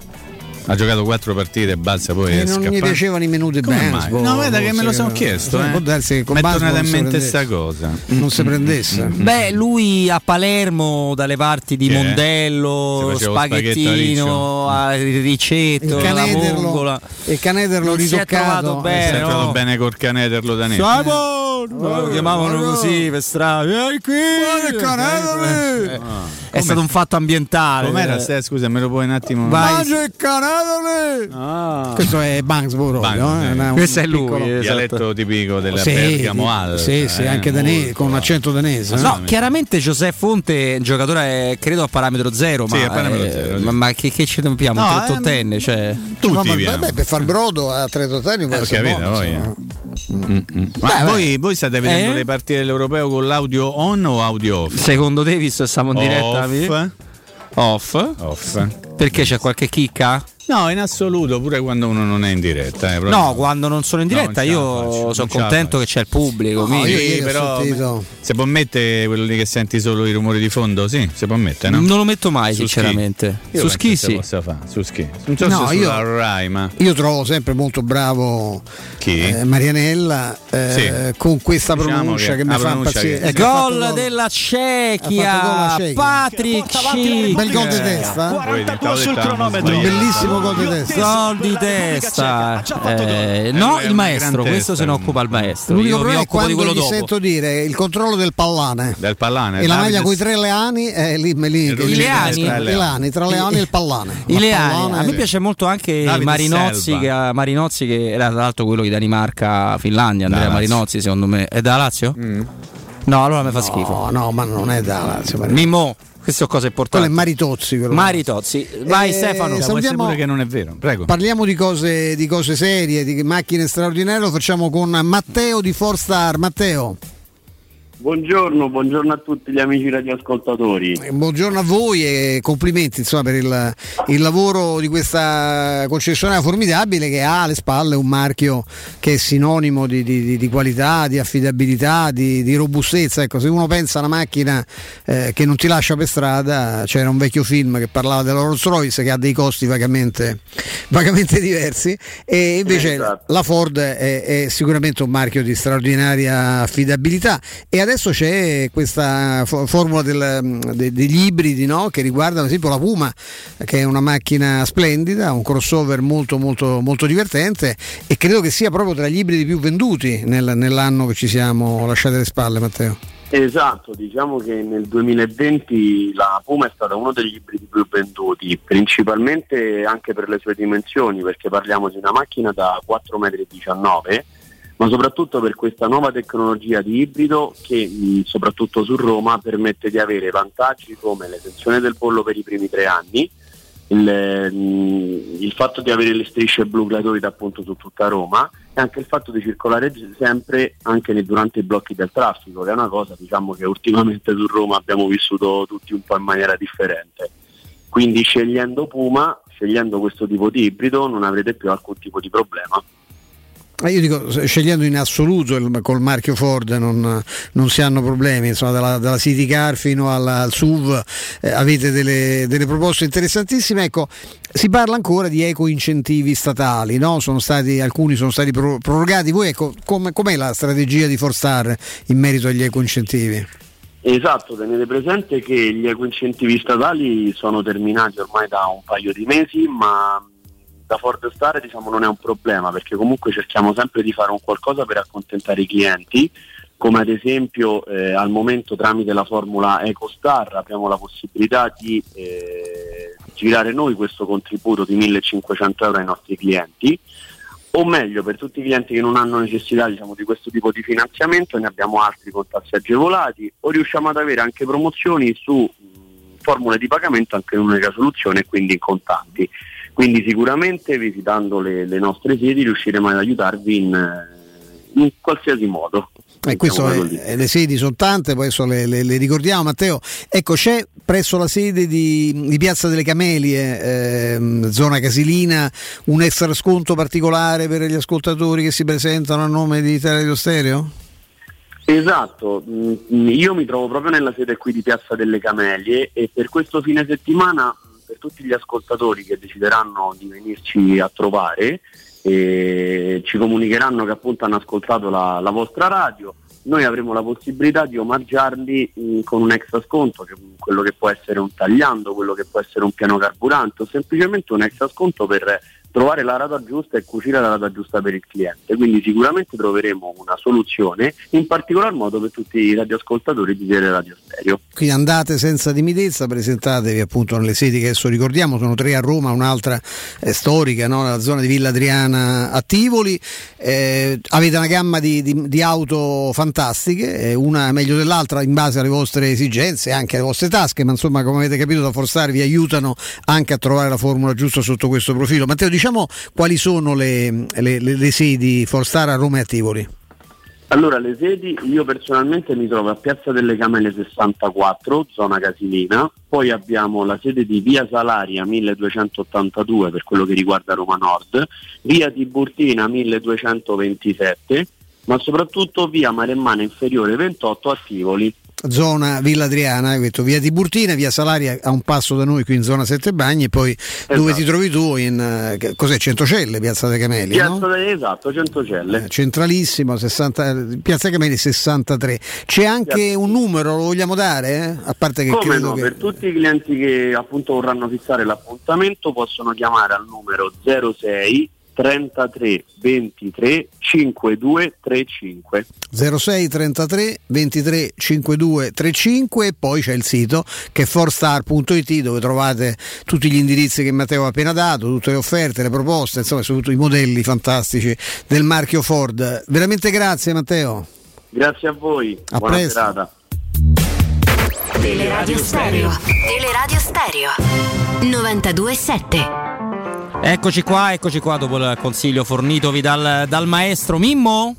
Speaker 3: ha giocato quattro partite e balsa poi
Speaker 2: E non gli
Speaker 3: scappato
Speaker 2: piacevano i minuti
Speaker 3: Come
Speaker 2: bene
Speaker 3: mai? No, guarda che me lo sono chiesto. Eh.
Speaker 2: può darsi che con
Speaker 3: Mi è tornata in
Speaker 2: si
Speaker 3: mente sta cosa.
Speaker 2: non si prendesse
Speaker 1: Beh, lui a Palermo, dalle parti di? Mondello,
Speaker 3: Si
Speaker 1: spaghettino, a Ricetto,
Speaker 2: il
Speaker 1: la
Speaker 2: canederlo, il canederlo
Speaker 1: Non si è
Speaker 2: ritoccato
Speaker 1: trovato
Speaker 3: Si
Speaker 1: bene,
Speaker 3: è trovato
Speaker 1: no?
Speaker 3: bene col canederlo danese.
Speaker 1: Simon! Lo chiamavano così per strada. Vieni qui! Eh, È stato un fatto ambientale.
Speaker 3: Com'era?
Speaker 1: Eh,
Speaker 3: scusa, me lo puoi un attimo.
Speaker 2: Mangia il canadole
Speaker 3: Ah.
Speaker 2: questo è Banksboro
Speaker 3: Banks,
Speaker 2: no?
Speaker 3: eh.
Speaker 2: Un
Speaker 1: Questo è lui,
Speaker 2: piccolo-
Speaker 1: eh.
Speaker 3: Dialetto tipico della
Speaker 2: Sì,
Speaker 3: Bergamo Alta.
Speaker 2: sì, sì,
Speaker 3: eh,
Speaker 2: anche danese,
Speaker 3: molto.
Speaker 2: con un accento danese eh.
Speaker 1: No, chiaramente Giuseppe Fonte è un giocatore eh, credo a parametro zero,
Speaker 3: Sì,
Speaker 1: ma,
Speaker 3: a parametro
Speaker 1: eh,
Speaker 3: zero, sì.
Speaker 1: ma, ma che, che ci dobbiamo?
Speaker 3: No,
Speaker 1: un
Speaker 3: ehm,
Speaker 1: trentottenne, cioè.
Speaker 3: Tutti
Speaker 2: No, ma- vabbè, per far brodo a 38 anni
Speaker 3: Eh,
Speaker 2: essere
Speaker 3: capito,
Speaker 2: buono,
Speaker 3: Mm, mm. Ma voi, voi state vedendo
Speaker 1: Eh?
Speaker 3: le partite dell'Europeo con l'audio on o audio off?
Speaker 1: Secondo te, visto che siamo in diretta,
Speaker 3: Off.
Speaker 1: off?
Speaker 3: Off.
Speaker 1: Perché c'è qualche chicca?
Speaker 3: No, in assoluto, pure quando uno non è in diretta. eh.
Speaker 1: No, quando non sono in
Speaker 3: No,
Speaker 1: diretta
Speaker 3: la
Speaker 1: io
Speaker 3: faccio,
Speaker 1: sono contento che c'è il pubblico.
Speaker 2: No, io
Speaker 3: però
Speaker 2: sentito-
Speaker 3: se può mettere quello lì che senti solo i rumori di fondo? Sì, si può mettere, no?
Speaker 1: Non lo metto mai,
Speaker 3: Su
Speaker 1: sinceramente.
Speaker 3: Io
Speaker 1: Su
Speaker 3: si
Speaker 1: sì.
Speaker 3: possa fare, su ski. Non so
Speaker 2: No,
Speaker 3: se
Speaker 2: io-
Speaker 3: Rai, ma
Speaker 2: Io trovo sempre molto bravo
Speaker 3: chi?
Speaker 2: eh, Marianella eh,
Speaker 3: Sì.
Speaker 2: con questa
Speaker 3: Diciamo
Speaker 2: pronuncia
Speaker 3: che
Speaker 2: che, mi fa impazzire.
Speaker 3: che-
Speaker 2: fatto
Speaker 1: Gol della Cechia,
Speaker 2: Cechia.
Speaker 1: Patrick Schick.
Speaker 2: Bel gol di testa.
Speaker 3: Vedi, stavo dettando,
Speaker 2: Un gol di testa.
Speaker 1: Gol di testa. Eh, no, il maestro, questo se ne occupa il maestro.
Speaker 2: L'unico
Speaker 1: Io mi
Speaker 2: problema è
Speaker 1: occupo di
Speaker 2: quando
Speaker 1: quello dopo.
Speaker 2: sento dire il controllo del pallone
Speaker 3: Del pallane.
Speaker 2: e la maglia con i tre leani è lì, me lì che-
Speaker 1: I
Speaker 2: lì-
Speaker 1: leani?
Speaker 2: tra i leani, tra leani e il pallone.
Speaker 1: I Leani,
Speaker 2: pallone-
Speaker 1: a me piace molto anche Marinozzi che, Marinozzi che era tra l'altro quello di Danimarca Finlandia Andrea. Marinozzi secondo me è da Lazio?
Speaker 3: Mm.
Speaker 1: no allora mi fa schifo
Speaker 2: No, no, ma non è da Lazio.
Speaker 1: Mimmo queste sono cose
Speaker 2: Quello è
Speaker 1: importanti
Speaker 2: Maritozzi. quello.
Speaker 1: Maritozzi vai
Speaker 2: Eh,
Speaker 1: Stefano
Speaker 3: essere
Speaker 2: salutiamo-
Speaker 3: pure che non è vero. Prego.
Speaker 2: Parliamo di cose, di cose serie, di macchine straordinarie, lo facciamo con Matteo di Forstar. Matteo,
Speaker 20: Buongiorno, buongiorno a tutti gli amici radioascoltatori.
Speaker 2: eh, buongiorno a voi e complimenti insomma, per il, il lavoro di questa concessionaria formidabile che ha alle spalle un marchio che è sinonimo di, di- di- di qualità, di affidabilità, di, di robustezza. Ecco, se uno pensa a una macchina eh, che non ti lascia per strada, c'era un vecchio film che parlava della Rolls Royce che ha dei costi vagamente, vagamente diversi e invece
Speaker 20: Esatto.
Speaker 2: la Ford è, è sicuramente un marchio di straordinaria affidabilità e adesso c'è questa fo- formula del- de- degli ibridi no? che riguardano ad esempio la Puma, che è una macchina splendida, un crossover molto molto molto divertente e credo che sia proprio tra gli ibridi più venduti nel- nell'anno che ci siamo lasciati alle spalle, Matteo.
Speaker 20: Esatto, diciamo che nel 2020 la Puma è stata uno degli ibridi più venduti, principalmente anche per le sue dimensioni, perché parliamo di una macchina da 4,19 m, ma soprattutto per questa nuova tecnologia di ibrido che mh, soprattutto su Roma permette di avere vantaggi come l'esenzione del bollo per i primi tre anni, il, mh, il fatto di avere le strisce blu gratuite appunto su tutta Roma e anche il fatto di circolare sempre anche durante i blocchi del traffico, che è una cosa diciamo che ultimamente su Roma abbiamo vissuto tutti un po' in maniera differente. Quindi scegliendo Puma, scegliendo questo tipo di ibrido non avrete più alcun tipo di problema.
Speaker 2: Eh, Io dico, scegliendo in assoluto il- col marchio Ford non, non si hanno problemi, insomma, dalla, dalla City Car fino alla- al SUV eh, avete delle, delle proposte interessantissime. Ecco, si parla ancora di eco incentivi statali, no? sono stati, alcuni sono stati pro- prorogati. Voi ecco, come, com'è la strategia di Forstar in merito agli eco incentivi?
Speaker 20: Esatto, tenete presente che gli ecoincentivi statali sono terminati ormai da un paio di mesi, ma da Ford Star diciamo, non è un problema perché comunque cerchiamo sempre di fare un qualcosa per accontentare i clienti, come ad esempio eh, al momento tramite la formula EcoStar abbiamo la possibilità di eh, girare noi questo contributo di 1500 euro ai nostri clienti o meglio per tutti i clienti che non hanno necessità diciamo, di questo tipo di finanziamento ne abbiamo altri con tassi agevolati o riusciamo ad avere anche promozioni su mh, formule di pagamento anche in un'unica soluzione e quindi in contanti. Quindi sicuramente visitando le, le nostre sedi riusciremo ad aiutarvi in, eh, in qualsiasi modo.
Speaker 2: Eh, questo
Speaker 20: Mettiamola
Speaker 2: è- eh, le sedi sono tante, poi adesso le, le- le ricordiamo. Matteo, ecco, c'è presso la sede di, di Piazza delle Camelie, ehm, zona Casilina, un extra sconto particolare per gli ascoltatori che si presentano a nome di Teleradio Stereo?
Speaker 20: Esatto, mm, io mi trovo proprio nella sede qui di Piazza delle Camelie e per questo fine settimana, mm, per tutti gli ascoltatori che decideranno di venirci a trovare, eh, ci comunicheranno che appunto hanno ascoltato la, la vostra radio, noi avremo la possibilità di omaggiarli mm, con un extra sconto, che, mm, quello che può essere un tagliando, quello che può essere un piano carburante o semplicemente un extra sconto per trovare la rata giusta e cucire la rata giusta per il cliente. Quindi sicuramente troveremo una soluzione, in particolar modo per tutti i radioascoltatori di Teleradio Stereo.
Speaker 2: Quindi andate senza timidezza, presentatevi appunto nelle sedi che adesso ricordiamo, sono tre a Roma, un'altra eh, storica, no? nella zona di Villa Adriana a Tivoli. Eh, avete una gamma di, di- di auto fantastiche, eh, una meglio dell'altra in base alle vostre esigenze, anche alle vostre tasche, ma insomma come avete capito da Forstar vi aiutano anche a trovare la formula giusta sotto questo profilo. Matteo, diciamo quali sono le, le- le- le sedi Forstar a Roma e a Tivoli?
Speaker 20: Allora, le sedi, io personalmente mi trovo a Piazza delle Camele 64, zona Casilina, poi abbiamo la sede di Via Salaria 1282 per quello che riguarda Roma Nord, Via Tiburtina 1227, ma soprattutto Via Maremmana Inferiore 28 a Tivoli.
Speaker 2: Zona Villa Adriana, detto via Tiburtina, via Salaria a un passo da noi qui in zona Sette Bagni e poi dove ti trovi tu in eh, cos'è Centocelle, Piazza dei Cameli,
Speaker 20: Piazza
Speaker 2: no?
Speaker 20: esatto, Centocelle.
Speaker 2: Eh, Centralissimo, 60, Piazza Cameli 63. C'è anche un numero, lo vogliamo dare? eh? A parte che
Speaker 20: Come no,
Speaker 2: che
Speaker 20: per tutti i clienti che appunto vorranno fissare l'appuntamento possono chiamare al numero 06 33 23 52 35.
Speaker 2: 06 33 23 52 35 e poi c'è il sito che è forstar.it dove trovate tutti gli indirizzi che Matteo ha appena dato, tutte le offerte, le proposte, insomma soprattutto i modelli fantastici del marchio Ford. Veramente grazie Matteo.
Speaker 20: Grazie a voi,
Speaker 2: A
Speaker 20: buona
Speaker 2: presto.
Speaker 20: serata.
Speaker 9: Teleradio Stereo. Teleradio Stereo. 92.7.
Speaker 1: Eccoci qua, eccoci qua dopo il consiglio fornitovi dal, dal maestro Mimmo.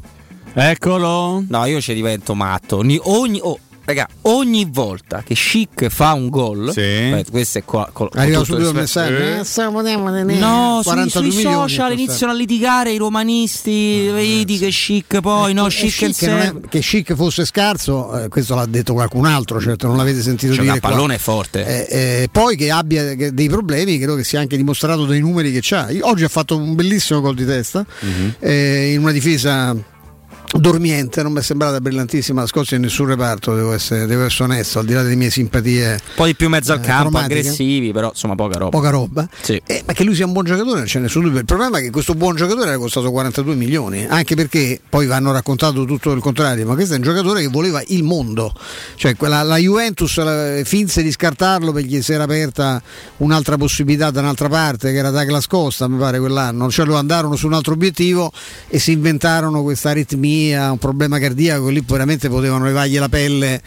Speaker 3: Eccolo.
Speaker 1: No, io ci divento matto. Ogni, ogni, oh, raga, ogni volta che Chic fa un gol, aspetta, questo è qua. col-
Speaker 2: Arriva subito il messaggio.
Speaker 1: Eh.
Speaker 2: Eh, eh,
Speaker 1: No, sui,
Speaker 2: 42
Speaker 1: sui social iniziano a litigare i romanisti, vedi che chic poi, no,
Speaker 2: Eh,
Speaker 1: chic,
Speaker 2: Chic è- che chic fosse scarso, eh, questo l'ha detto qualcun altro, certo non l'avete sentito
Speaker 1: Cioè,
Speaker 2: dire. qua.
Speaker 1: pallone forte.
Speaker 2: Eh, eh, poi che abbia che- dei problemi, credo che sia anche dimostrato dai numeri che c'ha. Io- Oggi ha fatto un bellissimo gol di testa
Speaker 1: Mhm.
Speaker 2: eh, in una difesa dormiente, non mi è sembrata brillantissima la Scozia in nessun reparto, devo essere, devo essere onesto, al di là delle mie simpatie.
Speaker 1: Un po' di più mezzo al
Speaker 2: eh,
Speaker 1: campo,
Speaker 2: cromatiche.
Speaker 1: aggressivi, però insomma poca roba.
Speaker 2: Poca roba.
Speaker 1: Sì.
Speaker 2: Eh, ma che lui sia un buon giocatore non c'è nessun dubbio. Il problema è che questo buon giocatore era costato 42 milioni, anche perché poi vanno raccontato tutto il contrario, ma questo è un giocatore che voleva il mondo. Cioè quella, la Juventus la, finse di scartarlo perché si era aperta un'altra possibilità da un'altra parte, che era Douglas Costa, mi pare quell'anno. Cioè lo andarono su un altro obiettivo e si inventarono questa aritmia, un problema cardiaco, lì veramente potevano levargli la pelle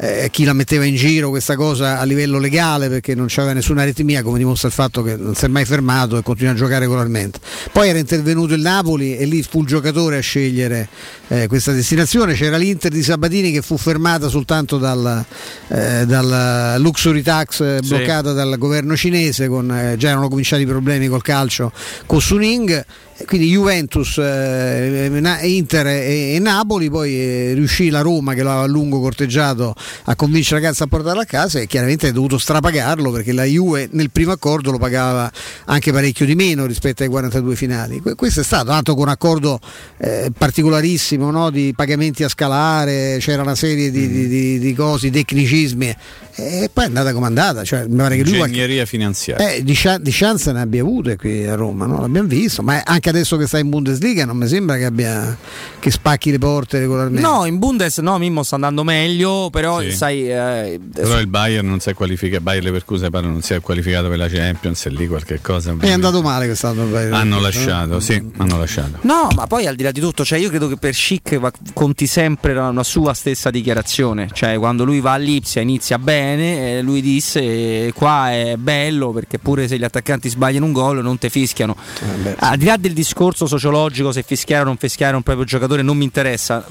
Speaker 2: eh, chi la metteva in giro questa cosa a livello legale perché non c'aveva nessuna aritmia come dimostra il fatto che non si è mai fermato e continua a giocare regolarmente. Poi era intervenuto il Napoli e lì fu il giocatore a scegliere eh, questa destinazione. C'era l'Inter di Sabatini che fu fermata soltanto dal, eh, dal luxury tax eh,
Speaker 1: Sì.
Speaker 2: bloccata dal governo cinese con, eh, già erano cominciati i problemi col calcio con Suning quindi Juventus, eh, Inter e, Napoli, poi eh, riuscì la Roma che l'aveva a lungo corteggiato a convincere la ragazza a portarlo a casa e chiaramente ha dovuto strapagarlo perché la Juve nel primo accordo lo pagava anche parecchio di meno rispetto ai 42 finali. Que- questo è stato, tanto con un accordo eh, particolarissimo no? di pagamenti a scalare, c'era una serie di, di, di, di cose, tecnicismi e poi è andata come è andata. Cioè, mi pare che lui
Speaker 3: Ingegneria finanziaria.
Speaker 2: eh, di chance ne abbia avute qui a Roma, no? l'abbiamo visto, ma anche adesso che sta in Bundesliga non mi sembra che, abbia, che spacchi le porte regolarmente.
Speaker 1: No, in Bundes no, Mimmo sta andando meglio, però
Speaker 3: Sì.
Speaker 1: sai... eh,
Speaker 3: Però il Bayern non si è qualificato, Bayern Leverkusen pare non si è qualificato per la Champions e lì qualche cosa.
Speaker 2: È andato male quest'anno. il Bayern.
Speaker 3: Hanno lasciato, sì, hanno lasciato.
Speaker 1: No, ma poi al di là di tutto, cioè io credo che per Schick va- conti sempre la- una sua stessa dichiarazione, cioè quando lui va a Lipsia inizia bene, eh, lui disse eh, qua è bello perché pure se gli attaccanti sbagliano un gol non te fischiano. al di là del discorso sociologico se fischiare o non fischiare un proprio giocatore non mi interessa.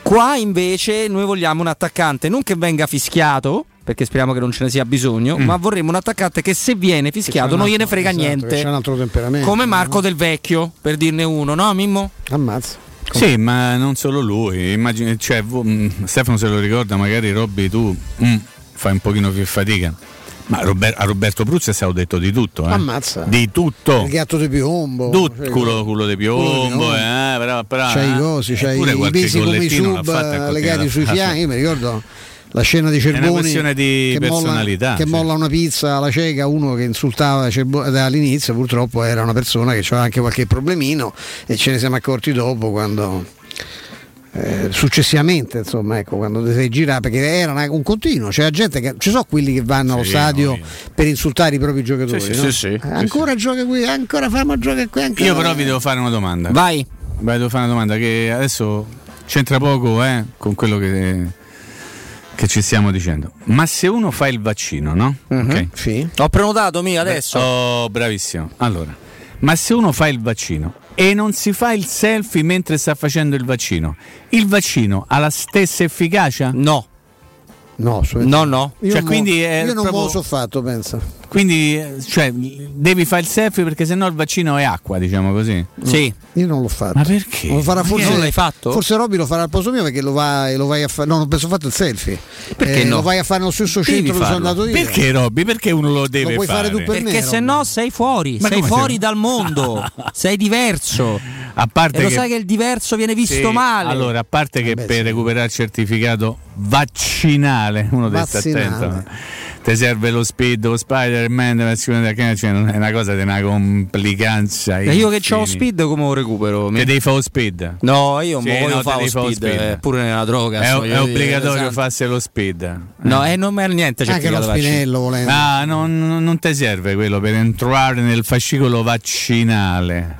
Speaker 1: Qua invece noi vogliamo un attaccante non che venga fischiato, perché speriamo che non ce ne sia bisogno, ma vorremmo un attaccante che se viene fischiato non gliene frega
Speaker 2: esatto,
Speaker 1: niente.
Speaker 2: C'è un altro temperamento.
Speaker 1: Come Marco Del Vecchio, per dirne uno, no Mimmo?
Speaker 2: Ammazza.
Speaker 3: Sì, ma non solo lui. Immagini, cioè, mh, Stefano se lo ricorda, magari Robby tu mm, fai un pochino più fatica. Ma a Roberto Pruzzi è stato detto di tutto. Eh?
Speaker 2: Ammazza.
Speaker 3: Di tutto.
Speaker 2: Il gatto di piombo.
Speaker 3: Tut-
Speaker 2: cioè,
Speaker 3: culo, culo di piombo, eh, però, però,
Speaker 2: c'hai i
Speaker 3: eh,
Speaker 2: cosi, c'hai i pesi come i sub legati sui fianchi. Io mi ricordo la scena di Cerboni
Speaker 3: questione di
Speaker 2: che, molla,
Speaker 3: personalità,
Speaker 2: che
Speaker 3: sì.
Speaker 2: molla una pizza alla cieca, uno che insultava Cerbo- dall'inizio, purtroppo era una persona che aveva anche qualche problemino e ce ne siamo accorti dopo quando eh, successivamente insomma ecco quando ti sei girato perché era una- un continuo c'era gente che ci sono quelli che vanno allo
Speaker 3: Sì,
Speaker 2: stadio
Speaker 3: no,
Speaker 2: per insultare i propri giocatori
Speaker 3: Sì,
Speaker 2: no?
Speaker 3: sì, sì,
Speaker 2: Eh,
Speaker 3: sì,
Speaker 2: ancora gioca qui ancora famo giocare qui ancora
Speaker 3: Io però vi devo fare una domanda.
Speaker 1: Vai.
Speaker 3: Vai, devo fare una domanda che adesso c'entra poco eh, con quello che, che ci stiamo dicendo. Ma se uno fa il vaccino, no? Ok.
Speaker 2: Sì.
Speaker 1: Ho prenotato mio adesso.
Speaker 3: Oh, bravissimo. Allora, ma se uno fa il vaccino e non si fa il selfie mentre sta facendo il vaccino, il vaccino ha la stessa efficacia?
Speaker 1: No.
Speaker 2: No,
Speaker 1: no, no.
Speaker 2: Io,
Speaker 3: Cioè,
Speaker 2: mo-
Speaker 3: quindi è
Speaker 2: io non
Speaker 3: proprio-
Speaker 2: me lo so fatto, pensa.
Speaker 3: Quindi, eh, cioè, devi fare il selfie perché sennò il vaccino è acqua, diciamo così.
Speaker 1: Sì.
Speaker 2: Io non l'ho fatto.
Speaker 3: Ma perché?
Speaker 2: Lo farà forse,
Speaker 3: non l'hai fatto?
Speaker 2: Forse Robby lo farà al posto mio perché lo vai, lo vai a fare. No, non penso fatto il selfie.
Speaker 1: Perché
Speaker 2: Eh,
Speaker 1: no?
Speaker 2: Lo vai a fare nello stesso
Speaker 3: Devi
Speaker 2: centro dove sono andato io.
Speaker 3: Perché Robby? Perché uno lo deve
Speaker 2: puoi fare tu per me,
Speaker 1: Perché se no sei fuori,
Speaker 3: Ma
Speaker 1: sei fuori
Speaker 3: sei-
Speaker 1: dal mondo, <laughs> sei diverso.
Speaker 3: A parte
Speaker 1: e lo
Speaker 3: che-
Speaker 1: sai che il diverso viene visto
Speaker 3: Sì,
Speaker 1: male.
Speaker 3: Allora, a parte che per recuperare il certificato vaccinale, uno deve stare attento. Ti serve lo speed, lo Spider-Man, la sicurezza che- cioè, non è una cosa di una complicanza.
Speaker 1: E io che ho speed come lo recupero?
Speaker 3: Che devi fare lo speed?
Speaker 1: No, io
Speaker 3: Sì,
Speaker 1: voglio
Speaker 3: no,
Speaker 1: fare speed,
Speaker 3: speed.
Speaker 1: eh, pure nella droga.
Speaker 3: È,
Speaker 1: insomma,
Speaker 3: è obbligatorio
Speaker 1: esatto.
Speaker 3: farsi lo speed.
Speaker 1: No, e non è niente
Speaker 2: Anche lo spinello volendo.
Speaker 3: Ah, non, non ti serve quello per entrare nel fascicolo vaccinale.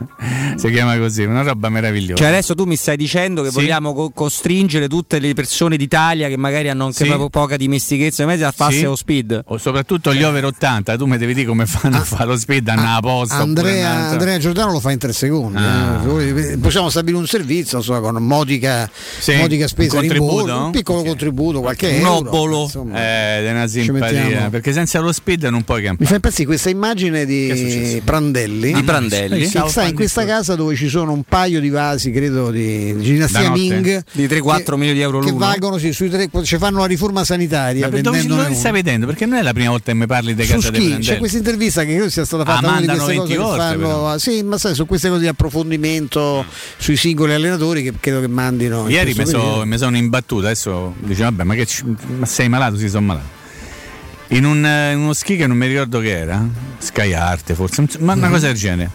Speaker 3: Si chiama così, una roba meravigliosa.
Speaker 1: Cioè adesso tu mi stai dicendo che
Speaker 3: Sì.
Speaker 1: vogliamo co- costringere tutte le persone d'Italia che magari hanno anche
Speaker 3: Sì.
Speaker 1: poca dimestichezza in mezzo a farsi
Speaker 3: Sì.
Speaker 1: lo speed.
Speaker 3: O soprattutto gli over 80, tu mi devi dire come fanno a fare lo speed, hanno la posta.
Speaker 2: Andrea. Andrea Giordano lo fa in tre secondi.
Speaker 3: Ah.
Speaker 2: eh. Voi- Possiamo stabilire un servizio insomma, con modica,
Speaker 3: Sì,
Speaker 2: modica spesa
Speaker 3: un
Speaker 2: rimborso, un piccolo contributo, qualche
Speaker 1: Un
Speaker 2: euro.
Speaker 1: obolo.
Speaker 2: insomma.
Speaker 3: Eh, una simpatia. Perché senza lo speed non puoi
Speaker 2: Mi
Speaker 3: campare.
Speaker 2: fa impazzire questa immagine
Speaker 3: Che
Speaker 2: di? Prandelli.
Speaker 1: Di Prandelli.
Speaker 2: Che sta in questa casa dove ci sono un paio di vasi, credo, di, di
Speaker 3: notte?
Speaker 2: Ming.
Speaker 1: Di 3-4
Speaker 2: che-
Speaker 1: milioni di euro
Speaker 2: Che
Speaker 1: l'uno.
Speaker 2: valgono sì, sui tre- ci fanno la riforma sanitaria.
Speaker 3: Ma dove, dove stai vedendo? Perché non è la prima volta che mi parli di casa Prandelli.
Speaker 2: c'è questa intervista che credo sia stata fatta
Speaker 3: Ah,
Speaker 2: una di queste
Speaker 3: 20
Speaker 2: cose
Speaker 3: volte,
Speaker 2: fanno, sì, ma sai, su queste cose di approfondimento sui singoli allenatori che credo che mandino. in
Speaker 3: Ieri mi, so- mi sono imbattuto, adesso dice vabbè ma, che ma sei malato? Sì, sono malato. In, un, in uno ski che non mi ricordo che era, Sky Arte forse, ma
Speaker 2: Mhm.
Speaker 3: una cosa del genere.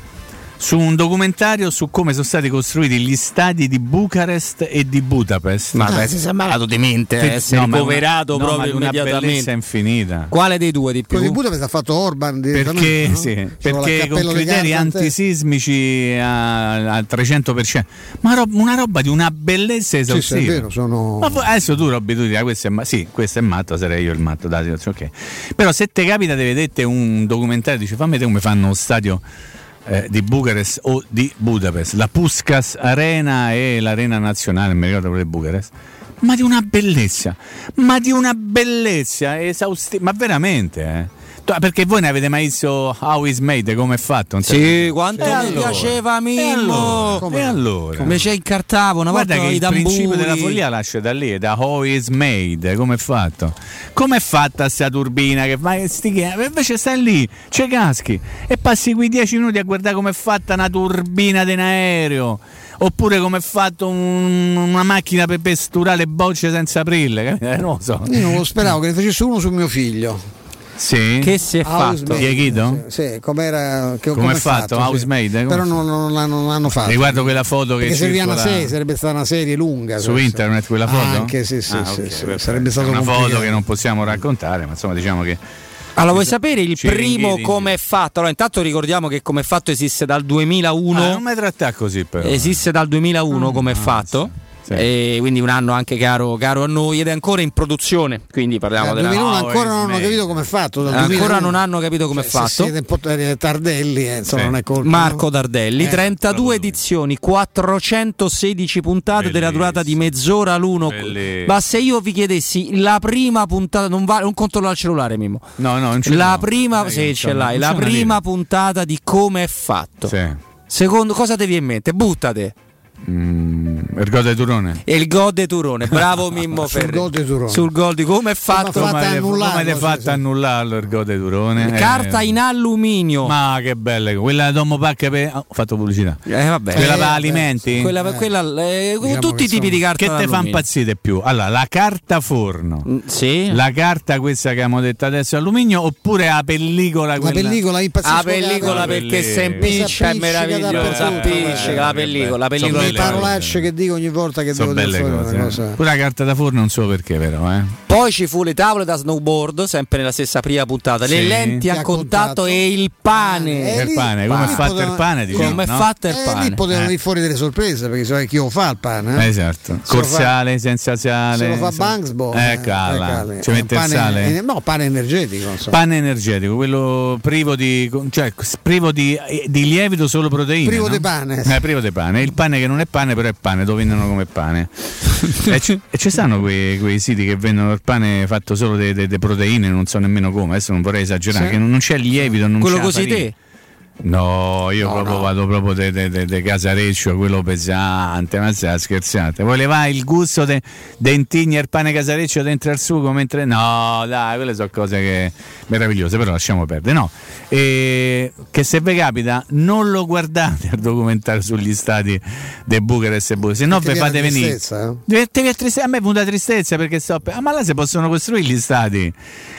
Speaker 3: Su un documentario su come sono stati costruiti gli stadi di Bucarest e di Budapest.
Speaker 1: Ma beh, si sei malato di mente,
Speaker 3: Che-
Speaker 1: eh, sei
Speaker 3: no, una- no,
Speaker 1: proprio
Speaker 3: una bellezza infinita.
Speaker 1: Quale dei due di più?
Speaker 2: Quello di Budapest ha fatto Orban
Speaker 3: Perché,
Speaker 2: no?
Speaker 3: sì, perché con criteri antisismici a- al 300%, ma rob- una roba di una bellezza
Speaker 2: Sì, sì,
Speaker 3: esaustiva.
Speaker 2: è vero, sono...
Speaker 3: Ma adesso tu Robby tu dirai questo è, ma- sì, questo è matto, sarei io il matto della situazione, ok. Però se te capita di vedere un documentario dici fammi vedere come fanno lo stadio eh, di Bucarest o di Budapest, la Puskas Arena e l'Arena Nazionale, mi ricordo di Bucarest. Ma di una bellezza, ma di una bellezza esaustiva, ma veramente, eh. Tu- Perché voi ne avete mai visto How is Made, come è fatto? Non
Speaker 1: Sì, quanto
Speaker 3: E
Speaker 1: mi
Speaker 3: allora?
Speaker 1: piaceva Mimmo.
Speaker 3: allora? E allora?
Speaker 1: Come ci incartavo una
Speaker 3: Guarda
Speaker 1: volta
Speaker 3: che
Speaker 1: i
Speaker 3: il
Speaker 1: tamburi.
Speaker 3: principio della follia lascia da lì, da how is made, come è fatto. Come è fatta sta turbina? Che che- invece stai lì, c'è caschi e passi quei 10 minuti a guardare come è fatta una turbina di un aereo. Oppure come è fatto un- una macchina per pesturare bocce senza aprirle, capito? Eh, non lo so.
Speaker 2: Io non lo speravo che ne facesse uno su mio figlio.
Speaker 3: Sì.
Speaker 1: Che si è
Speaker 2: House
Speaker 1: fatto?
Speaker 3: Guido?
Speaker 2: Sì, sì, com'era, che,
Speaker 3: Come è fatto?
Speaker 2: sì.
Speaker 3: House made?
Speaker 2: Però non, non l'hanno, non l'hanno fatto.
Speaker 3: Riguardo quella foto che circola
Speaker 2: serie, sarebbe stata una serie lunga.
Speaker 3: su
Speaker 2: questa.
Speaker 3: internet quella foto?
Speaker 2: Anche sì, sì,
Speaker 3: Ah,
Speaker 2: sì,
Speaker 3: ok,
Speaker 2: sì,
Speaker 3: perfetto.
Speaker 2: sarebbe stato
Speaker 3: È una
Speaker 2: complicato.
Speaker 3: foto che non possiamo raccontare, ma insomma diciamo che
Speaker 1: Allora, vuoi sapere il
Speaker 3: Ci
Speaker 1: primo come è fatto? Allora, intanto ricordiamo che come è fatto esiste dal 2001.
Speaker 3: Ah, non mi trattare così però.
Speaker 1: Esiste dal 2001 come è fatto.
Speaker 3: Sì.
Speaker 1: E quindi un anno anche caro, caro a noi ed è ancora in produzione. Quindi parliamo
Speaker 2: Dal
Speaker 1: della
Speaker 2: 2001
Speaker 3: No,
Speaker 2: ancora
Speaker 3: è
Speaker 2: non hanno capito come è fatto.
Speaker 1: Ancora
Speaker 2: 2001.
Speaker 1: non hanno capito come è
Speaker 2: Se
Speaker 1: fatto.
Speaker 2: siete un po' tar- tardelli, eh, insomma,
Speaker 3: Sì.
Speaker 2: non è colpa.
Speaker 1: Marco
Speaker 2: no?
Speaker 1: Dardelli,
Speaker 2: Eh,
Speaker 1: 32 edizioni, 416 puntate della durata di mezz'ora l'uno.
Speaker 3: Bellissimo.
Speaker 1: Ma se io vi chiedessi la prima puntata, non, va, non controllo il cellulare, Mimmo.
Speaker 3: No, no, non ce
Speaker 1: La
Speaker 3: l'ho.
Speaker 1: prima,
Speaker 3: è
Speaker 1: se ce l'hai, la prima puntata di come è fatto.
Speaker 3: Sì.
Speaker 1: Secondo cosa ti viene in mente? Buttate.
Speaker 3: Mm, Ergode Turone.
Speaker 1: E il gol de Turone, bravo <laughs> Mimmo
Speaker 2: Sul
Speaker 1: Ferri.
Speaker 2: gol di Turone.
Speaker 1: Sul gol di come è fatto.
Speaker 2: Come ha fatto
Speaker 3: Come avete-
Speaker 2: annullarlo,
Speaker 3: come avete
Speaker 2: sì,
Speaker 3: fatto
Speaker 2: sì.
Speaker 3: a annullarlo Ergode Turone?
Speaker 1: Carta
Speaker 3: Eh,
Speaker 1: in alluminio.
Speaker 3: Ma che bella, quella Domo Pacche per... ah, ho fatto pubblicità.
Speaker 1: Eh, vabbè.
Speaker 3: Quella
Speaker 2: Eh,
Speaker 3: per alimenti?
Speaker 1: Quella, quella, eh,
Speaker 2: Diciamo
Speaker 1: tutti i tipi di carta
Speaker 3: Che te fa impazzire più? Allora, la carta forno.
Speaker 1: Mm, Sì.
Speaker 3: La carta questa che abbiamo detto adesso alluminio oppure la pellicola
Speaker 2: La
Speaker 3: quella?
Speaker 2: pellicola impazzisco
Speaker 1: La pellicola perché si impiccia è meravigliosa.
Speaker 2: eh.
Speaker 1: la pellicola. La pellicola
Speaker 2: le parolacce che dico ogni volta che
Speaker 3: Sono
Speaker 2: devo dire
Speaker 3: cose.
Speaker 2: una
Speaker 3: eh.
Speaker 2: cosa.
Speaker 3: Pure la carta da forno non so perché però, eh.
Speaker 1: Poi ci fu le tavole da snowboard, sempre nella stessa prima puntata, le
Speaker 3: Sì.
Speaker 1: lenti a contatto
Speaker 2: contatto.
Speaker 1: e il pane.
Speaker 2: Eh,
Speaker 3: il pane, come è fatto
Speaker 2: potevano-
Speaker 3: il pane,
Speaker 1: Come è fatto il pane?
Speaker 2: lì potevano
Speaker 3: Eh.
Speaker 2: venire fuori delle sorprese perché sai chi lo fa il pane? eh?
Speaker 3: Esatto. Corsiale, senza sale.
Speaker 2: Se lo fa Bangsbo.
Speaker 3: Eh, cala. Ci mette il
Speaker 2: pane,
Speaker 3: sale.
Speaker 2: No, pane energetico.
Speaker 3: Pane energetico, quello privo di, cioè, privo di, di lievito solo proteine.
Speaker 2: Privo
Speaker 3: no?
Speaker 2: di pane.
Speaker 3: Eh, privo di pane. Il pane che non è pane, però è pane, lo vendono come pane. e, ci, e ci stanno quei, quei siti che vendono il pane fatto solo di proteine, non so nemmeno come. Adesso non vorrei esagerare,
Speaker 1: Sì.
Speaker 3: che non, non c'è il lievito, non
Speaker 1: Quello
Speaker 3: c'è
Speaker 1: così te?
Speaker 3: No, io proprio vado proprio de, de, de, de Casareccio, quello pesante, ma stai scherzate. Voleva il gusto de, dentigni al pane Casareccio dentro al sugo mentre. No, dai, quelle sono cose che meravigliose, però lasciamo perdere. No. E che se vi capita, non lo guardate al documentario sugli stati dei Bucarest e Budapest, se no vi fate venire.
Speaker 2: eh?
Speaker 3: Tristezza- A me è venuta tristezza perché sto. Ah, ma là si possono costruire gli stati.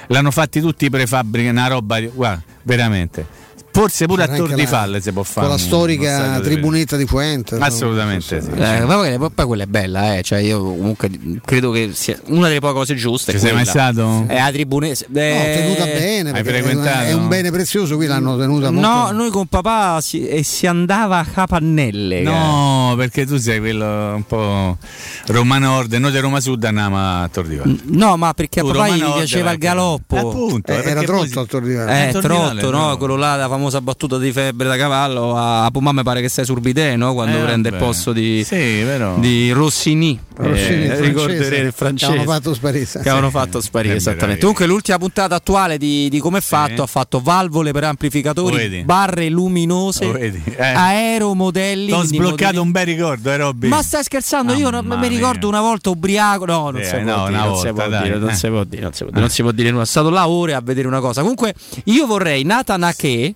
Speaker 3: L'hanno fatti tutti i prefabbrichi, una roba. di- Guarda, veramente. Forse pure a Tor di Falle si può fare.
Speaker 2: Con la storica tribunetta di Fuente.
Speaker 3: Assolutamente sì.
Speaker 1: Eh, ma poi, poi quella è bella, eh. cioè io comunque credo che sia una delle poche cose giuste.
Speaker 3: Ci sei mai stato?
Speaker 1: È la tribunese.
Speaker 2: No, tenuta bene,
Speaker 3: Hai frequentato?
Speaker 2: è un bene prezioso, qui l'hanno tenuta molto
Speaker 1: No, noi con papà si, e si andava a Capannelle.
Speaker 3: No, perché tu sei quello un po' Roma Nord e noi di Roma Sud andiamo a Tor di Valle.
Speaker 1: No, ma perché a
Speaker 3: Tu,
Speaker 1: papà
Speaker 3: Roma
Speaker 1: gli
Speaker 3: Nord,
Speaker 1: piaceva il galoppo.
Speaker 3: Appunto,
Speaker 2: Eh, era trotto
Speaker 3: si-
Speaker 2: al Tor di Valle.
Speaker 1: Eh, trotto, no?
Speaker 3: no.
Speaker 1: Quello là, la famosa battuta di febbre da cavallo. A, a Pomà mi pare che stai sul bidè, no? Quando
Speaker 3: Eh,
Speaker 1: prende
Speaker 3: vabbè.
Speaker 1: il posto di,
Speaker 3: Sì, però.
Speaker 1: di Rossini.
Speaker 2: Rossini francese,
Speaker 1: ricorderete il
Speaker 2: che
Speaker 1: francese
Speaker 2: avevano fatto sparire.
Speaker 1: che avevano fatto sparire
Speaker 3: Eh,
Speaker 1: esattamente comunque l'ultima puntata attuale di, di come è fatto ha fatto valvole per amplificatori
Speaker 3: vedi?
Speaker 1: barre luminose
Speaker 3: vedi? Eh.
Speaker 1: aeromodelli
Speaker 3: ho sbloccato
Speaker 1: modelli-
Speaker 3: un bel ricordo, eh, Robby?
Speaker 1: ma stai scherzando? Io non- mi ricordo una volta ubriaco. No, non
Speaker 3: Eh,
Speaker 1: si può
Speaker 3: no,
Speaker 1: dire,
Speaker 3: una
Speaker 1: non si può dire, non
Speaker 3: eh.
Speaker 1: si può dire, non si può dire, non si può dire nulla. Sono stato là ore a vedere una cosa. Comunque, io vorrei Nathan Ake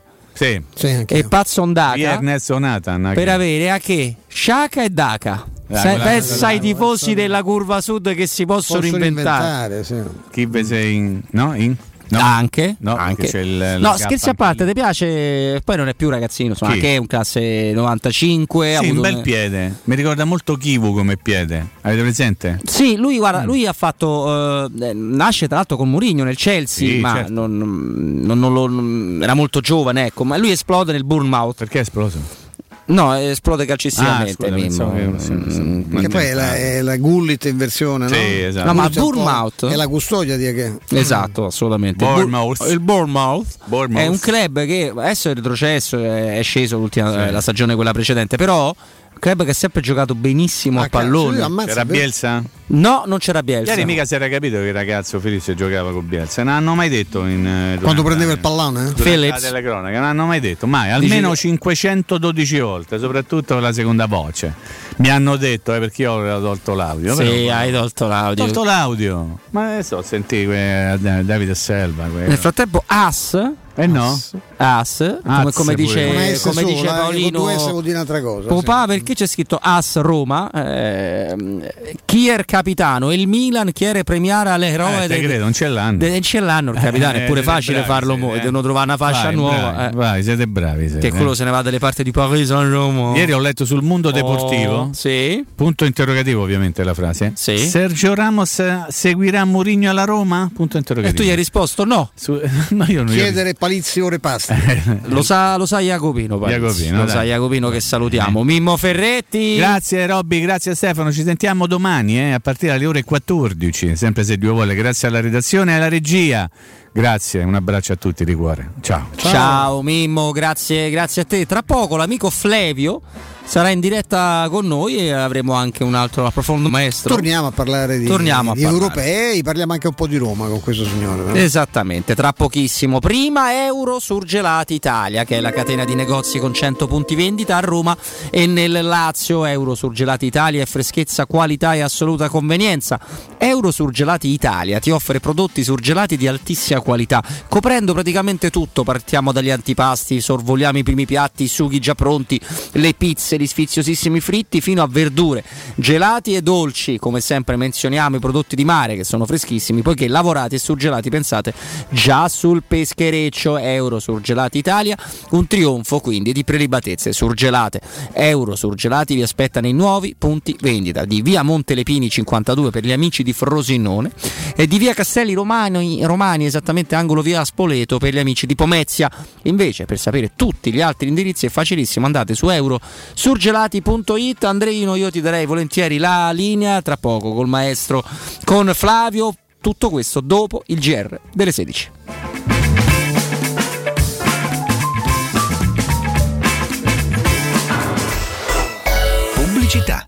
Speaker 3: Sì.
Speaker 1: e Daka
Speaker 3: Via Ernesto Nathan.
Speaker 1: per avere Ake, Shaka e Daka.
Speaker 3: Ah,
Speaker 1: Sai- pensa ai tifosi della curva sud che si possono,
Speaker 2: Possono
Speaker 1: inventare.
Speaker 2: inventare, sì.
Speaker 3: Chi in. No? In? No.
Speaker 1: Anche,
Speaker 3: No,
Speaker 1: anche.
Speaker 3: il-
Speaker 1: no scherzi a parte, ti piace? Poi non è più ragazzino, insomma,
Speaker 3: Chi?
Speaker 1: che è un classe 95. ha
Speaker 3: Sì, un bel piede. Mi ricorda molto Kivu come piede. Avete presente?
Speaker 1: Sì, lui,
Speaker 3: Mm.
Speaker 1: guarda, lui ha fatto. eh, nasce tra l'altro con Mourinho nel Chelsea,
Speaker 3: Sì,
Speaker 1: ma
Speaker 3: certo.
Speaker 1: non, non- non lo- era molto giovane, ecco. Ma lui esplode nel Bournemouth.
Speaker 3: Perché è esploso?
Speaker 1: No, esplode calcisticamente.
Speaker 3: Ah, scusa,
Speaker 1: Mimmo.
Speaker 3: che- sì, sì.
Speaker 1: Mm,
Speaker 2: Che poi è la, è la Gullit in versione, no?
Speaker 3: Sì, esatto.
Speaker 1: No, ma Bournemouth-
Speaker 2: È la custodia di che.
Speaker 1: Esatto, assolamente. Il
Speaker 3: Bournemouth.
Speaker 1: Bour- Il Bournemouth,
Speaker 3: Bournemouth.
Speaker 1: è un club che adesso è retrocesso, è sceso l'ultima, eh, la stagione quella precedente, però club che ha sempre giocato benissimo
Speaker 2: Ah,
Speaker 1: a pallone.
Speaker 3: C'era Bielsa?
Speaker 1: No, non c'era Bielsa.
Speaker 3: Ieri mica si era capito che il ragazzo Felice giocava con Bielsa. Non hanno mai detto in, eh,
Speaker 2: Quando prendeva il pallone? eh?
Speaker 1: Phillips.
Speaker 3: la telecronaca, non hanno mai detto, mai, almeno 512 volte, soprattutto la seconda voce. Mi hanno detto, eh, perché io avevo tolto l'audio.
Speaker 1: Sì,
Speaker 3: però-
Speaker 1: hai tolto l'audio.
Speaker 3: tolto l'audio. Ma adesso senti que- Davide Selva. que-
Speaker 1: Nel frattempo As
Speaker 3: Eh no?
Speaker 1: As, come, come dice, come dice
Speaker 2: sola, eh,
Speaker 1: Paolino
Speaker 2: vuol dire un'altra cosa.
Speaker 1: Popà perché c'è scritto As Roma chi è il capitano il Milan chi era premiare all'eroe
Speaker 3: Eh,
Speaker 1: del-
Speaker 3: credo, non ce l'hanno.
Speaker 1: de- ce l'hanno il capitano
Speaker 3: Eh,
Speaker 1: è pure
Speaker 3: siete
Speaker 1: facile
Speaker 3: bravi,
Speaker 1: farlo mo-
Speaker 3: eh.
Speaker 1: devono trovare una fascia
Speaker 3: Vai,
Speaker 1: nuova
Speaker 3: bravi,
Speaker 1: eh.
Speaker 3: vai, siete bravi. siete,
Speaker 1: che quello
Speaker 3: eh.
Speaker 1: se ne va dalle parti di Paris Saint-Germain
Speaker 3: Ieri ho letto sul Mondo Deportivo.
Speaker 1: Oh, sì.
Speaker 3: Punto interrogativo, ovviamente, la frase.
Speaker 1: Sì.
Speaker 3: Sergio Ramos eh, seguirà Mourinho alla Roma? Punto
Speaker 1: e
Speaker 3: interrogativo.
Speaker 1: tu gli hai risposto no
Speaker 3: Su- <laughs> no, io non
Speaker 2: Chiedere palizzi ore <laughs>
Speaker 1: lo sa, lo sa Jacopino.
Speaker 3: Jacopino,
Speaker 1: lo
Speaker 3: dai.
Speaker 1: sa Jacopino che salutiamo Mimmo Ferretti
Speaker 3: Grazie Robby, grazie Stefano, ci sentiamo domani eh, a partire dalle ore 14, sempre se Dio vuole, grazie alla redazione e alla regia. Grazie, un abbraccio a tutti di cuore. Ciao.
Speaker 1: Ciao. Mimmo, grazie, grazie a te. Tra poco l'amico Flevio sarà in diretta con noi e avremo anche un altro approfondimento maestro.
Speaker 2: Torniamo a parlare di,
Speaker 1: Torniamo a
Speaker 2: di
Speaker 1: parlare.
Speaker 2: europei, parliamo anche un po' di Roma con questo signore. no?
Speaker 1: Esattamente, tra pochissimo. Prima Euro Surgelati Italia, che è la catena di negozi con 100 punti vendita a Roma e nel Lazio. Euro Surgelati Italia è freschezza, qualità e assoluta convenienza. Euro Surgelati Italia ti offre prodotti surgelati di altissima qualità, coprendo praticamente tutto. Partiamo dagli antipasti, sorvoliamo i primi piatti, i sughi già pronti, le pizze, gli sfiziosissimi fritti, fino a verdure, gelati e dolci. Come sempre menzioniamo i prodotti di mare che sono freschissimi, poiché lavorati e surgelati, pensate, già sul peschereccio. Euro Surgelati Italia, un trionfo quindi di prelibatezze surgelate. Euro Surgelati vi aspettano i nuovi punti vendita di via Montelepini 52 per gli amici di Frosinone e di via Castelli Romani, Romani esattamente angolo via Spoleto per gli amici di Pomezia. Invece per sapere tutti gli altri indirizzi è facilissimo, andate su eurosurgelati.it. Andreino, io ti darei volentieri la linea tra poco col maestro, con Flavio. Tutto questo dopo il GR delle 16.
Speaker 21: Pubblicità.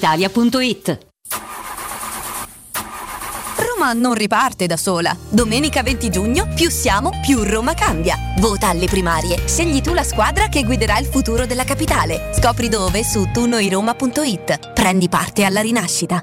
Speaker 22: brispalitalia.it.
Speaker 9: Roma non riparte da sola. Domenica 20 giugno, più siamo, più Roma cambia. Vota alle primarie. Scegli tu la squadra che guiderà il futuro della capitale. Scopri dove su tunoiroma.it. Prendi parte alla rinascita.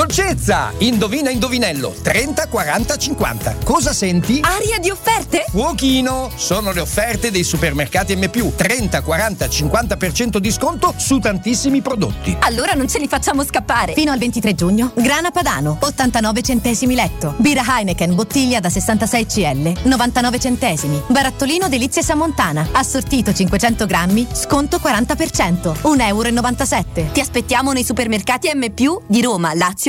Speaker 23: Dolcezza! Indovina indovinello 30 40 50. Cosa senti?
Speaker 9: Aria di offerte?
Speaker 23: Fuochino! Sono le offerte dei supermercati M+. 30 40 50% di sconto su tantissimi prodotti.
Speaker 9: Allora non ce li facciamo scappare.
Speaker 24: Fino al 23 giugno, grana padano, 89 centesimi letto. Birra Heineken, bottiglia da 66 cl, 99 centesimi. Barattolino Delizie Samontana, assortito 500 grammi, sconto 40%, 1,97 euro.
Speaker 9: Ti aspettiamo nei supermercati M+, di Roma, Lazio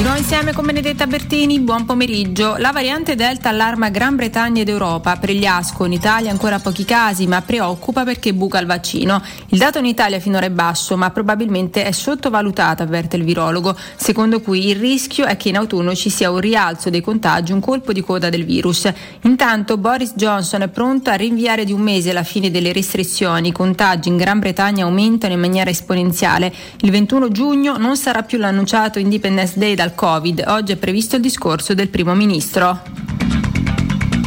Speaker 25: Di insieme con Benedetta Bertini, buon pomeriggio. La variante Delta allarma Gran Bretagna ed Europa. Per gli ASCO in Italia ancora pochi casi, ma preoccupa perché buca il vaccino. Il dato in Italia finora è basso, ma probabilmente è sottovalutato, avverte il virologo, secondo cui il rischio è che in autunno ci sia un rialzo dei contagi, un colpo di coda del virus. Intanto Boris Johnson è pronto a rinviare di un mese la fine delle restrizioni. I contagi in Gran Bretagna aumentano in maniera esponenziale. Il 21 giugno non sarà più l'annunciato Independence Day dal Covid. Oggi è previsto il discorso del primo ministro.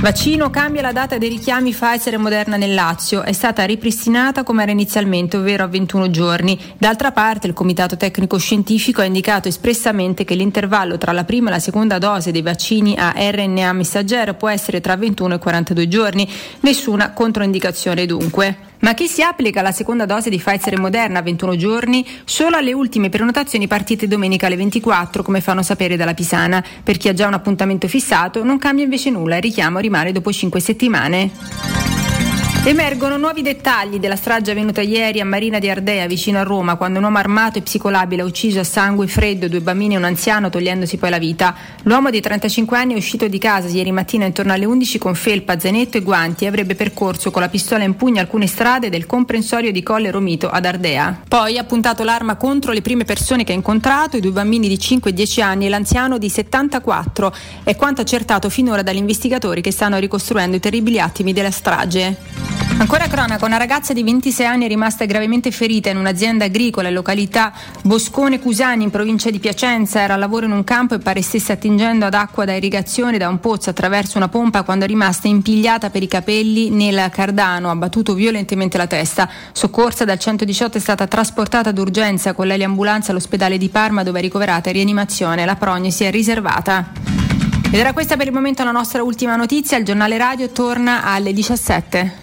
Speaker 25: Vaccino cambia la data dei richiami Pfizer e Moderna nel Lazio. È stata ripristinata come era inizialmente, ovvero a 21 giorni. D'altra parte, il Comitato Tecnico Scientifico ha indicato espressamente che l'intervallo tra la prima e la seconda dose dei vaccini a RNA messaggero può essere tra 21 e 42 giorni. Nessuna controindicazione dunque. Ma chi si applica la seconda dose di Pfizer e Moderna a 21 giorni solo alle ultime prenotazioni partite domenica alle 24, come fanno sapere dalla Pisana. Per chi ha già un appuntamento fissato non cambia invece nulla, il richiamo rimane dopo 5 settimane. Emergono nuovi dettagli della strage avvenuta ieri a Marina di Ardea, vicino a Roma, quando un uomo armato e psicolabile ha ucciso a sangue freddo due bambini e un anziano, togliendosi poi la vita. L'uomo di 35 anni è uscito di casa ieri mattina intorno alle 11 con felpa, zainetto e guanti e avrebbe percorso con la pistola in pugno alcune strade del comprensorio di Colle Romito ad Ardea. Poi ha puntato l'arma contro le prime persone che ha incontrato, i due bambini di 5 e 10 anni e l'anziano di 74. È quanto accertato finora dagli investigatori che stanno ricostruendo i terribili attimi della strage. Ancora cronaca, una ragazza di 26 anni è rimasta gravemente ferita in un'azienda agricola in località Boscone Cusani in provincia di Piacenza. Era a lavoro in un campo e pare stesse attingendo ad acqua da irrigazione da un pozzo attraverso una pompa quando è rimasta impigliata per i capelli nel cardano, ha battuto violentemente la testa. Soccorsa dal 118 è stata trasportata d'urgenza con lei all'ospedale di Parma dove è ricoverata in rianimazione. La prognosi è riservata. Ed era questa per il momento la nostra ultima notizia. Il giornale radio torna alle 17.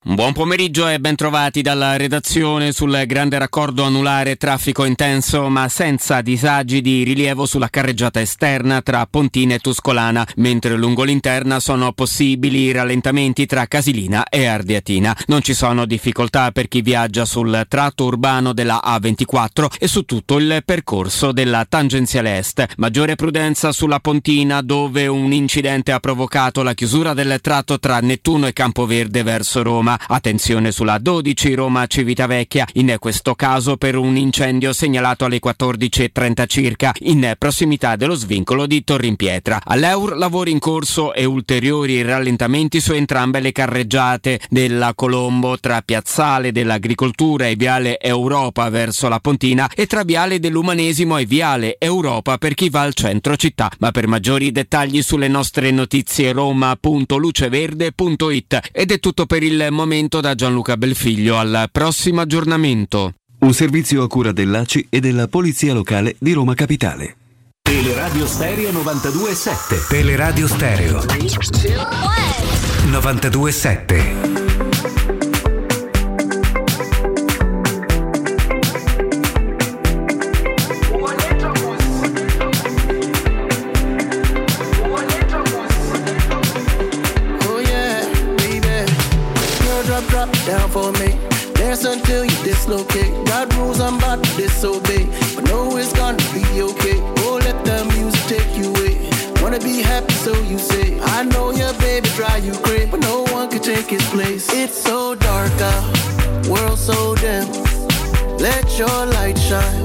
Speaker 1: Buon pomeriggio e bentrovati dalla redazione sul grande raccordo anulare traffico intenso ma senza disagi di rilievo sulla carreggiata esterna tra Pontina e Tuscolana, mentre lungo l'interna sono possibili rallentamenti tra Casilina e Ardiatina. Non ci sono difficoltà per chi viaggia sul tratto urbano della A24 e su tutto il percorso della tangenziale est. Maggiore prudenza sulla Pontina dove un incidente ha provocato la chiusura del tratto tra Nettuno e Campoverde verso Roma. Attenzione sulla 12 Roma Civitavecchia, in questo caso per un incendio segnalato alle 14.30 circa, in prossimità dello svincolo di Torrimpietra. All'Eur lavori in corso e ulteriori rallentamenti su entrambe le carreggiate della Colombo tra Piazzale dell'Agricoltura e Viale Europa verso la Pontina e tra Viale dell'Umanesimo e Viale Europa per chi va al centro città. Ma per maggiori dettagli sulle nostre notizie roma.luceverde.it ed è tutto per il momento da Gianluca Belfiglio al prossimo aggiornamento.
Speaker 12: Un servizio a cura dell'ACI e della Polizia Locale di Roma Capitale.
Speaker 26: Teleradio Stereo 92.7.
Speaker 12: Teleradio Stereo 92.7.
Speaker 27: down for me. Dance until you dislocate. Got rules I'm about to disobey, but know it's gonna be okay. Oh, let the music take you away. Wanna be happy, so you say. I know your baby drive you crazy, but no one can take his place. It's so dark out, world so dim. Let your light shine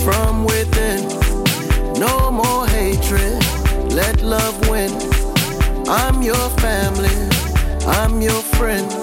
Speaker 27: from within. No more hatred, let love win. I'm your family, I'm your friend.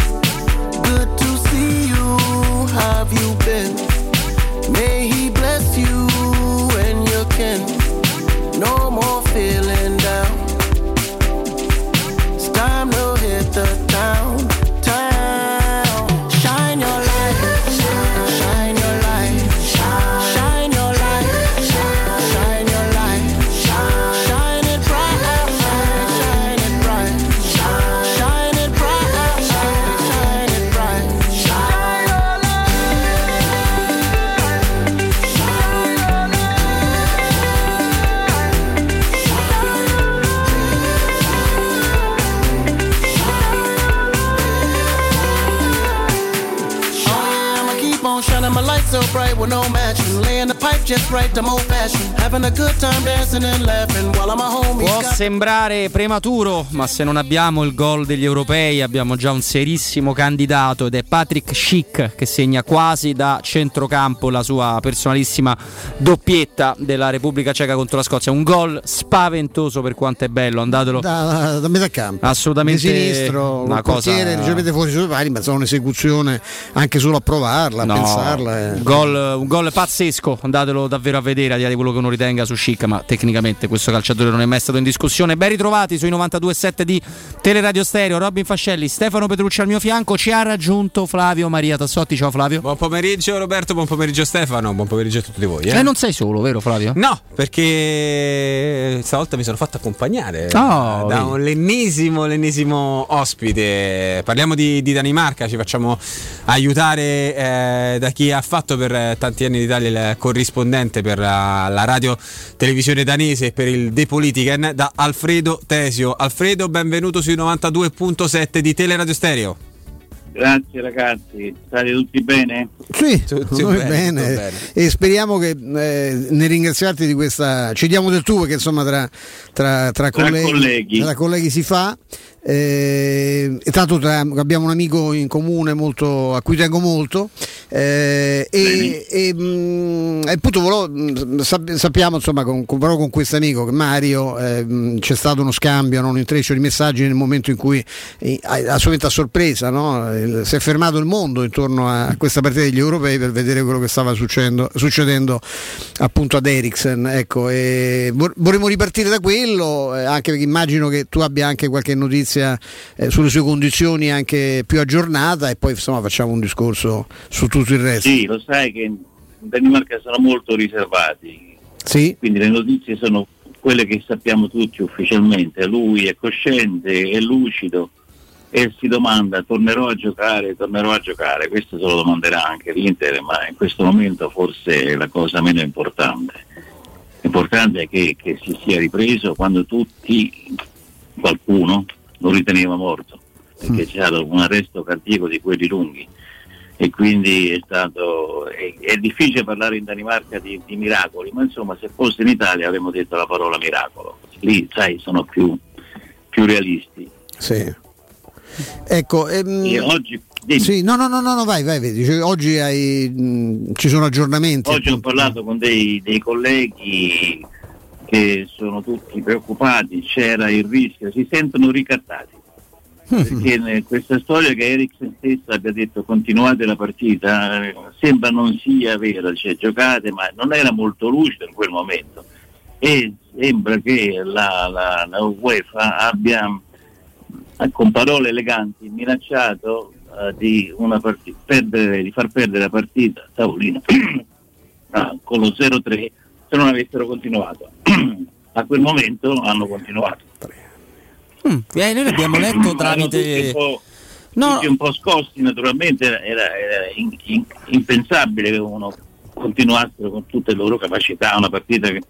Speaker 27: Shining my light so bright with no matching. Laying the pipe just right, I'm old fashioned. Having a good time dancing and laughing while I'm a homie.
Speaker 1: Può sembrare prematuro, ma se non abbiamo il gol degli europei abbiamo già un serissimo candidato ed è Patrick Schick che segna quasi da centrocampo la sua personalissima doppietta della Repubblica Ceca contro la Scozia. Un gol spaventoso per quanto è bello, andatelo
Speaker 2: Da, da metà campo.
Speaker 1: assolutamente
Speaker 2: di sinistro,
Speaker 1: una
Speaker 2: il portiere
Speaker 1: cosa
Speaker 2: leggermente fuori sui pali, ma insomma un'esecuzione anche solo a provarla, a
Speaker 1: No,
Speaker 2: pensarla. Parla. eh.
Speaker 1: Gol, un gol pazzesco, andatelo davvero a vedere, al di là di quello che uno ritenga su Schick, ma tecnicamente questo calciatore non è mai stato in discussione. Ben ritrovati sui 92.7 di Teleradio Stereo, Robin Fascelli, Stefano Petrucci al mio fianco, ci ha raggiunto Flavio Maria Tassotti, ciao Flavio.
Speaker 28: Buon pomeriggio Roberto, buon pomeriggio Stefano, buon pomeriggio a tutti voi. Eh?
Speaker 1: Eh, non sei solo, vero Flavio?
Speaker 28: No, perché stavolta mi sono fatto accompagnare
Speaker 1: Oh,
Speaker 28: da un l'ennesimo, l'ennesimo ospite. Parliamo di, di Danimarca, ci facciamo aiutare eh, da chi ha fatto per eh, tanti anni d'Italia il corrispondente per la, la radio televisione danese e per il De Politiken da Alfredo Tesio. Alfredo, benvenuto sui 92.7 di Teleradio Stereo.
Speaker 29: Grazie ragazzi, state tutti bene?
Speaker 2: Sì,
Speaker 29: Tutti bene,
Speaker 2: bene,
Speaker 29: bene.
Speaker 2: e speriamo che eh, nel ringraziarti di questa ci diamo del tuo perché insomma tra, tra, tra,
Speaker 29: Tra
Speaker 2: colleghi,
Speaker 29: colleghi.
Speaker 2: tra colleghi si fa eh, e tanto tra- abbiamo un amico in comune molto, a cui tengo molto eh, e, e, mm, e appunto volevo- mm, sap- sappiamo insomma con, con- proprio con questo amico che Mario eh, mm, c'è stato uno scambio, no? un intreccio di messaggi nel momento in cui eh, assolutamente a sorpresa no? Il- si è fermato il mondo intorno a, questa partita degli europei per vedere quello che stava succedendo, succedendo appunto ad Eriksen ecco, vor- vorremmo ripartire da quello eh, anche perché immagino che tu abbia anche qualche notizia eh, sulle sue condizioni anche più aggiornata e poi insomma facciamo un discorso su tutto il resto
Speaker 29: Sì, lo sai che in Danimarca sono molto riservati,
Speaker 2: Sì.
Speaker 29: quindi le notizie sono quelle che sappiamo tutti ufficialmente. Lui è cosciente, è lucido e si domanda tornerò a giocare, tornerò a giocare. Questo se lo domanderà anche l'Inter, ma in questo momento forse è la cosa meno importante. L'importante è che, che si sia ripreso quando tutti, qualcuno, lo riteneva morto, perché c'è stato un arresto cardiaco di quelli lunghi e quindi è stato è, è difficile parlare in Danimarca di, di miracoli, ma insomma se fosse in Italia avremmo detto la parola miracolo. Lì, sai, sono più, più realisti.
Speaker 2: Sì. Ecco, ehm,
Speaker 29: E oggi,
Speaker 2: sì, no, no, no, no, no, vai, vai, vedi, oggi hai, mh, ci sono aggiornamenti.
Speaker 29: oggi ho parlato con dei colleghi che sono tutti preoccupati, c'era il rischio, si sentono ricattati. Perché <laughs> questa storia che Eriksen stessa abbia detto continuate la partita sembra non sia vera, cioè giocate, ma non era molto lucido in quel momento. E sembra che la, la- la UEFA abbia, eh, con parole eleganti, minacciato eh, di, una parti- perdere- di far perdere la partita a tavolino <clears throat> ah, con lo 0-3 se non avessero continuato. <clears throat> a quel momento hanno continuato.
Speaker 1: Mm, eh, noi l'abbiamo <clears throat> letto tramite...
Speaker 29: un po', tutti un po' scossi naturalmente, era, era- era in- in- impensabile che uno continuassero con tutte le loro capacità una partita che,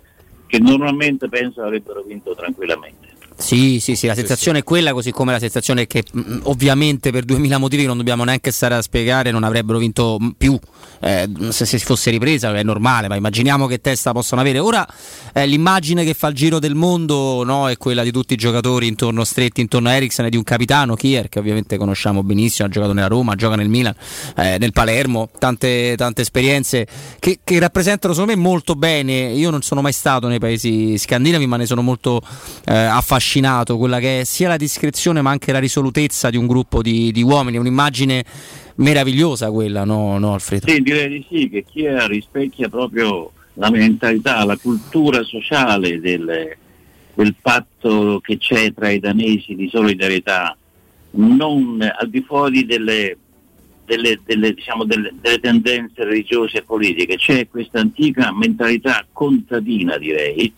Speaker 29: che normalmente penso avrebbero vinto tranquillamente.
Speaker 1: Sì, sì, sì, la sensazione è quella, così come la sensazione è che mh, ovviamente per 2000 motivi che non dobbiamo neanche stare a spiegare non avrebbero vinto mh, più eh, se, si fosse ripresa, è normale, ma immaginiamo che testa possono avere. Ora eh, l'immagine che fa il giro del mondo no, è quella di tutti i giocatori intorno stretti intorno a Eriksen e di un capitano, Kier, che ovviamente conosciamo benissimo, ha giocato nella Roma, gioca nel Milan, eh, nel Palermo, tante, tante esperienze che, che rappresentano secondo me molto bene. Io non sono mai stato nei paesi scandinavi, ma ne sono molto eh, affascinato. Quella che è sia la discrezione, ma anche la risolutezza di un gruppo di, di uomini. Un'immagine meravigliosa quella, no, no Alfredo?
Speaker 29: Sì, direi di sì, che Chiesa rispecchia proprio la mentalità, la cultura sociale del, del patto che c'è tra i danesi di solidarietà, non al di fuori delle, delle, delle, diciamo, delle tendenze religiose e politiche, c'è questa antica mentalità contadina, direi,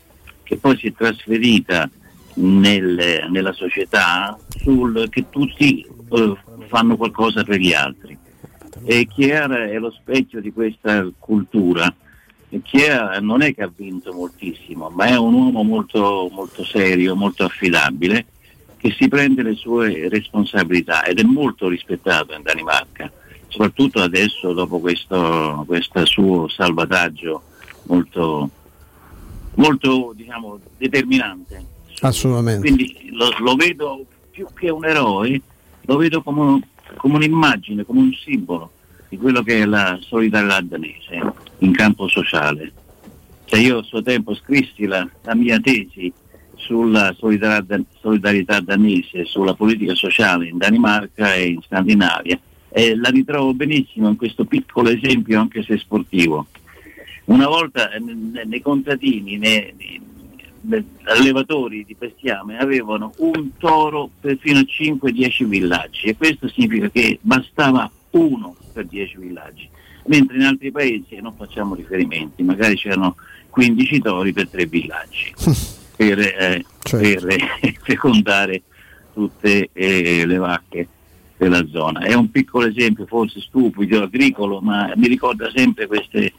Speaker 29: che poi si è trasferita nel- nella società sul che tutti eh, fanno qualcosa per gli altri. E Chiara è lo specchio di questa cultura. Chiara non è che ha vinto moltissimo, ma è un uomo molto, molto serio, molto affidabile, che si prende le sue responsabilità ed è molto rispettato in Danimarca, soprattutto adesso dopo questo, questo suo salvataggio molto, molto diciamo, determinante.
Speaker 2: Assolutamente.
Speaker 29: Quindi lo, lo vedo più che un eroe, lo vedo come, un- come un'immagine, come un simbolo di quello che è la solidarietà danese in campo sociale. Cioè io a suo tempo scrissi la, la mia tesi sulla solidarietà, solidarietà danese, sulla politica sociale in Danimarca e in Scandinavia eh, la ritrovo benissimo in questo piccolo esempio anche se sportivo. Una volta eh, ne- nei contadini, nei allevatori di bestiame avevano un toro per fino a 5-10 villaggi e questo significa che bastava uno per 10 villaggi, mentre in altri paesi, e non facciamo riferimenti, magari c'erano 15 tori per 3 villaggi <laughs> per, eh, per eh, <laughs> fecondare tutte eh, le vacche della zona. È un piccolo esempio, forse stupido, agricolo, ma mi ricorda sempre queste-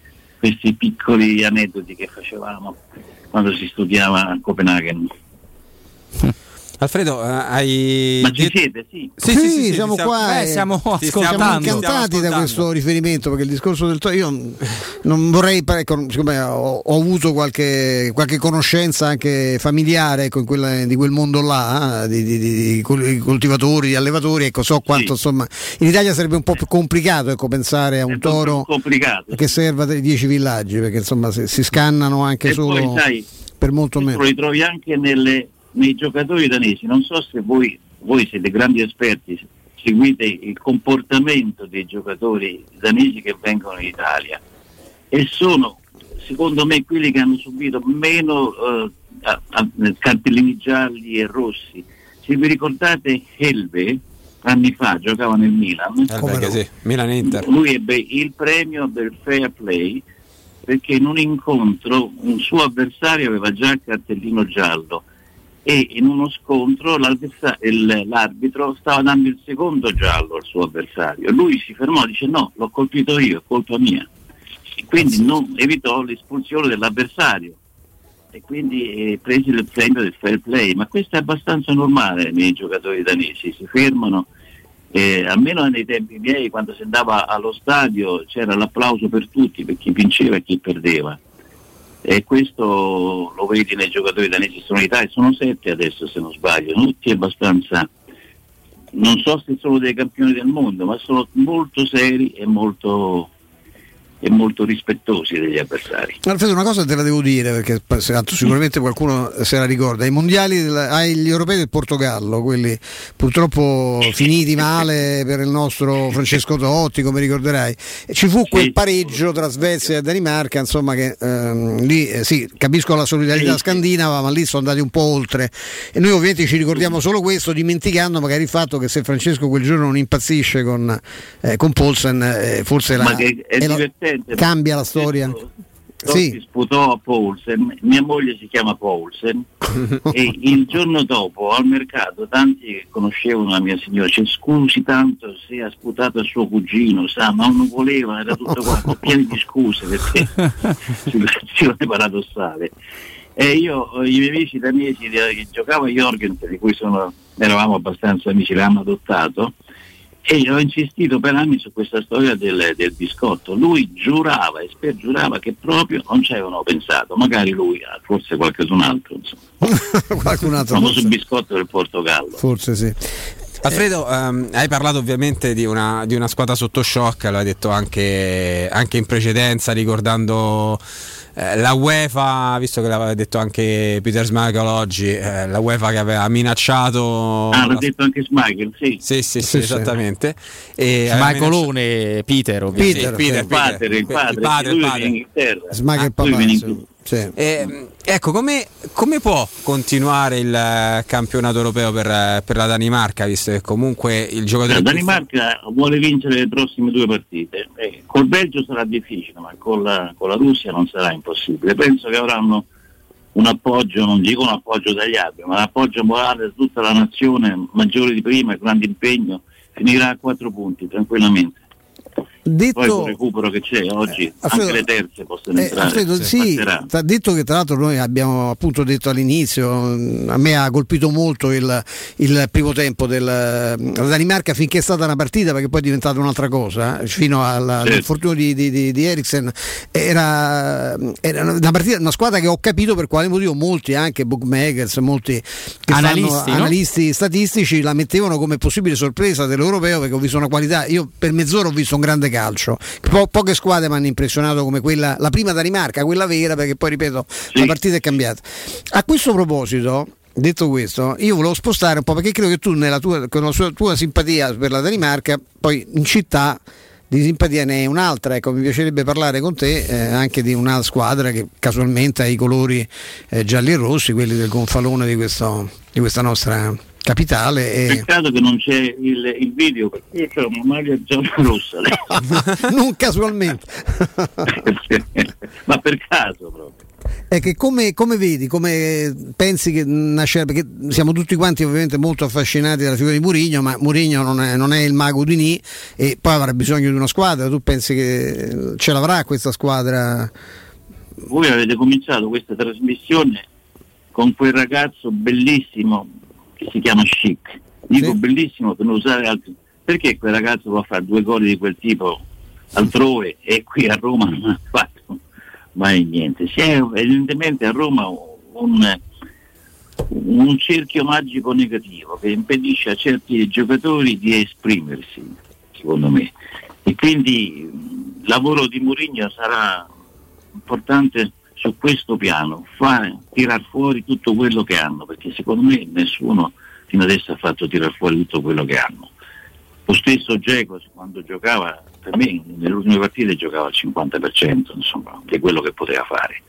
Speaker 29: questi piccoli aneddoti che facevamo quando si studiava a Copenaghen. <laughs>
Speaker 28: Alfredo, eh, hai.
Speaker 29: Ma ci siete? Sì.
Speaker 2: Sì, siamo qua.
Speaker 1: eh,
Speaker 2: e ci siamo
Speaker 1: ascoltando.
Speaker 2: incantati da questo riferimento perché il discorso del toro io non vorrei ecco, siccome ho, ho avuto qualche, qualche conoscenza anche familiare ecco, in quella- di quel mondo là eh, di, di- di- di col- di coltivatori, di allevatori ecco, so quanto insomma in Italia sarebbe un po' più complicato ecco, pensare a un toro che serva dei 10 villaggi perché insomma si, si scannano anche
Speaker 29: E
Speaker 2: solo
Speaker 29: poi sai,
Speaker 2: per molto meno
Speaker 29: lo ritrovi anche nelle- nei giocatori danesi. Non so se voi, voi siete grandi esperti, seguite il comportamento dei giocatori danesi che vengono in Italia e sono secondo me quelli che hanno subito meno eh, a- a- cartellini gialli e rossi. Se vi ricordate Helve, anni fa giocava nel Milan,
Speaker 28: Helve, sì, Milan Inter.
Speaker 29: lui ebbe il premio del fair play perché in un incontro un suo avversario aveva già il cartellino giallo e in uno scontro il- l'arbitro stava dando il secondo giallo al suo avversario. Lui si fermò e dice no, l'ho colpito io, è colpa mia. E quindi non evitò l'espulsione dell'avversario e quindi eh, prese il premio del fair play. Ma questo è abbastanza normale nei giocatori danesi, si fermano eh, almeno nei tempi miei, quando si andava allo stadio, c'era l'applauso per tutti, per chi vinceva e chi perdeva. E questo lo vedi nei giocatori danesi sono in Italia, sono sette adesso se non sbaglio, tutti abbastanza, non so se sono dei campioni del mondo, ma sono molto seri e molto, e molto rispettosi degli avversari.
Speaker 2: Alfredo, una cosa te la devo dire perché sicuramente qualcuno se la ricorda. I mondiali, agli europei del Portogallo, quelli purtroppo finiti male per il nostro Francesco Totti, come ricorderai, ci fu quel pareggio tra Svezia e Danimarca, insomma, che ehm, lì eh, sì, capisco la solidarietà scandinava, ma lì sono andati un po' oltre. E noi ovviamente ci ricordiamo solo questo, dimenticando magari il fatto che se Francesco quel giorno non impazzisce con, eh, con Paulsen, eh, forse la,
Speaker 29: Ma che è
Speaker 2: è lo-
Speaker 29: divertente.
Speaker 2: cambia la storia. Sì.
Speaker 29: sputò a Paulsen, mia moglie si chiama Paulsen <laughs> e il giorno dopo al mercato tanti che conoscevano la mia signora, cioè scusi tanto se ha sputato a suo cugino, sa, ma non voleva, era tutto quanto <laughs> pieno di scuse perché <laughs> situazione paradossale. E io, i miei amici danesi eh, che giocavo a Jorgen, di cui sono- eravamo abbastanza amici, l'hanno adottato, e io ho insistito per anni su questa storia del, del biscotto. Lui giurava e spergiurava che proprio non ci avevano pensato, magari lui, ah, forse qualcun altro, insomma. <laughs>
Speaker 2: Qualcun altro
Speaker 29: Il famoso biscotto del Portogallo.
Speaker 2: Forse sì.
Speaker 28: Alfredo, ehm, hai parlato ovviamente di una, di una squadra sotto shock, l'hai detto anche, anche in precedenza, ricordando eh, la UEFA, visto che l'aveva detto anche Peter Schmeichel oggi, eh, la UEFA che aveva minacciato...
Speaker 29: Ah, l'ha
Speaker 28: la-
Speaker 29: detto anche Schmeichel, sì.
Speaker 28: Sì, sì, sì,
Speaker 1: Sì, sì.
Speaker 28: esattamente. E aveva
Speaker 1: Schmeicolone, Peter, ovviamente.
Speaker 28: Sì, Peter,
Speaker 29: il padre, il padre,
Speaker 28: il padre,
Speaker 29: lui
Speaker 28: il padre.
Speaker 29: in Inghilterra.
Speaker 2: Smagher
Speaker 29: Ah,
Speaker 2: papà, sì.
Speaker 29: Inghilterra.
Speaker 28: Ecco, come, come può continuare il eh, campionato europeo per, eh, per la Danimarca, visto che comunque il giocatore...
Speaker 29: La
Speaker 28: più
Speaker 29: Danimarca vuole vincere le prossime due partite. Eh, col Belgio sarà difficile, ma con la, con la Russia non sarà impossibile. Penso che avranno un appoggio, non dico un appoggio dagli altri, ma un appoggio morale da tutta la nazione, maggiore di prima, grande impegno, finirà a quattro punti tranquillamente. Poi
Speaker 2: Detto,
Speaker 29: col recupero che c'è oggi,
Speaker 2: Alfredo-
Speaker 29: anche le terze possono
Speaker 2: Eh,
Speaker 29: entrare.
Speaker 2: Alfredo, sì, t'ha detto che tra l'altro noi abbiamo appunto detto all'inizio, mh, a me ha colpito molto il, il primo tempo della Danimarca finché è stata una partita perché poi è diventata un'altra cosa, eh, fino alla-
Speaker 29: Certo.
Speaker 2: all'infortunio di, di, di, di Eriksen, era, era una, partita, una squadra che ho capito per quale motivo molti anche bookmakers, molti
Speaker 1: Analisti,
Speaker 2: fanno,
Speaker 1: no?
Speaker 2: analisti statistici la mettevano come possibile sorpresa dell'europeo perché ho visto una qualità, io per mezz'ora ho visto un grande calcio, Po- poche squadre mi hanno impressionato come quella, la prima Danimarca, quella vera perché poi ripeto la partita è cambiata. A questo proposito detto questo, io volevo spostare un po' perché credo che tu, nella tua, con la sua, tua simpatia per la Danimarca, poi in città di simpatia ne hai un'altra. Ecco, mi piacerebbe parlare con te eh, anche di una squadra che casualmente ha i colori eh, gialli e rossi, quelli del gonfalone di, questo, di questa nostra capitale. E...
Speaker 29: Peccato che non c'è il, il video perché io ho una maglia gialla rossa. <laughs>
Speaker 2: non casualmente. <laughs>
Speaker 29: Ma per caso proprio.
Speaker 2: È che come, come, vedi, come pensi che nascerà? Perché siamo tutti quanti ovviamente molto affascinati dalla figura di Murigno, ma Murigno non è, non è il mago di Nì e poi avrà bisogno di una squadra. Tu pensi che ce l'avrà questa squadra?
Speaker 29: Voi avete cominciato questa trasmissione con quel ragazzo bellissimo che si chiama Chic. Dico sì. bellissimo per non usare altri. Perché quel ragazzo a fare due gol di quel tipo altrove e qui a Roma non ha fatto mai niente. Si è evidentemente a Roma un, un cerchio magico negativo che impedisce a certi giocatori di esprimersi, secondo me. E quindi il lavoro di Mourinho sarà importante su questo piano, fare, tirar fuori tutto quello che hanno, perché secondo me nessuno fino adesso ha fatto tirar fuori tutto quello che hanno. Lo stesso Geco quando giocava per me nelle ultime partite giocava al 50% insomma, di quello che poteva fare.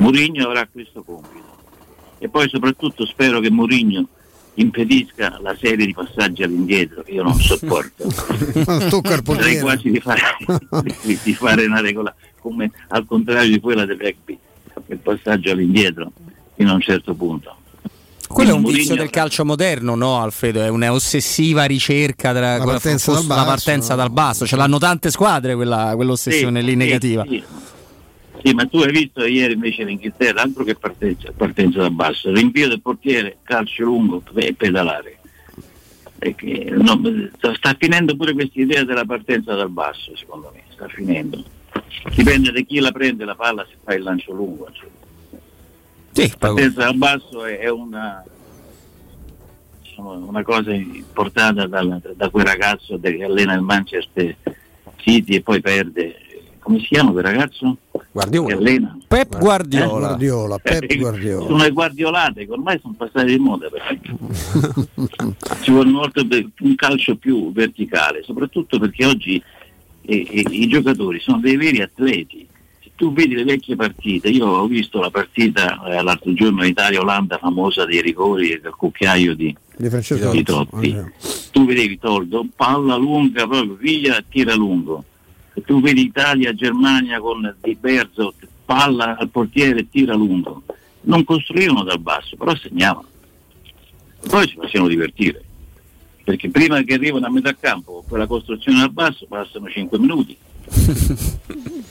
Speaker 29: Mourinho avrà questo compito. E poi soprattutto spero che Mourinho impedisca la serie di passaggi all'indietro che io non sopporto. <laughs> Sarei quasi di fare, <laughs> di fare, una regola come al contrario di quella del rugby, il passaggio all'indietro fino a un certo punto.
Speaker 1: Quello è un vizio del calcio moderno, no Alfredo? È un'ossessiva ricerca della
Speaker 2: la partenza, dal basso,
Speaker 1: partenza dal basso. Ce l'hanno tante squadre quella, quell'ossessione
Speaker 29: sì,
Speaker 1: lì negativa.
Speaker 29: Sì, sì. ma tu hai visto ieri invece l'Inghilterra, altro che partenza, partenza dal basso, rinvio del portiere, calcio lungo e pedalare. Che, no, sta finendo pure questa idea della partenza dal basso, secondo me, sta finendo. Dipende da chi la prende la palla se fa il lancio lungo. Insomma.
Speaker 1: Sì,
Speaker 29: partenza dal basso è una, una cosa importata da, da quel ragazzo che allena il Manchester City e poi perde. Come si chiama quel ragazzo?
Speaker 28: Guardiola.
Speaker 29: allena.
Speaker 1: Pep Guardiola.
Speaker 2: Eh? Guardiola, Pep
Speaker 29: Eh,
Speaker 2: Guardiola.
Speaker 29: Sono le guardiolate che ormai sono passate di moda <laughs> ci vuole un calcio più verticale, soprattutto perché oggi eh, eh, i giocatori sono dei veri atleti. Se tu vedi le vecchie partite, io ho visto la partita eh, l'altro giorno Italia-Olanda famosa dei rigori e del cucchiaio di,
Speaker 2: Di Francesco
Speaker 29: di
Speaker 2: Totti.
Speaker 29: Totti. Tu vedevi Toldo, palla lunga proprio, via, tira lungo. Se tu vedi Italia-Germania con Di Berzo, palla al portiere, tira lungo. Non costruivano dal basso, però segnavano. Poi ci facevano divertire. Perché prima che arrivano a metà campo, quella costruzione dal basso, passano 5 minuti.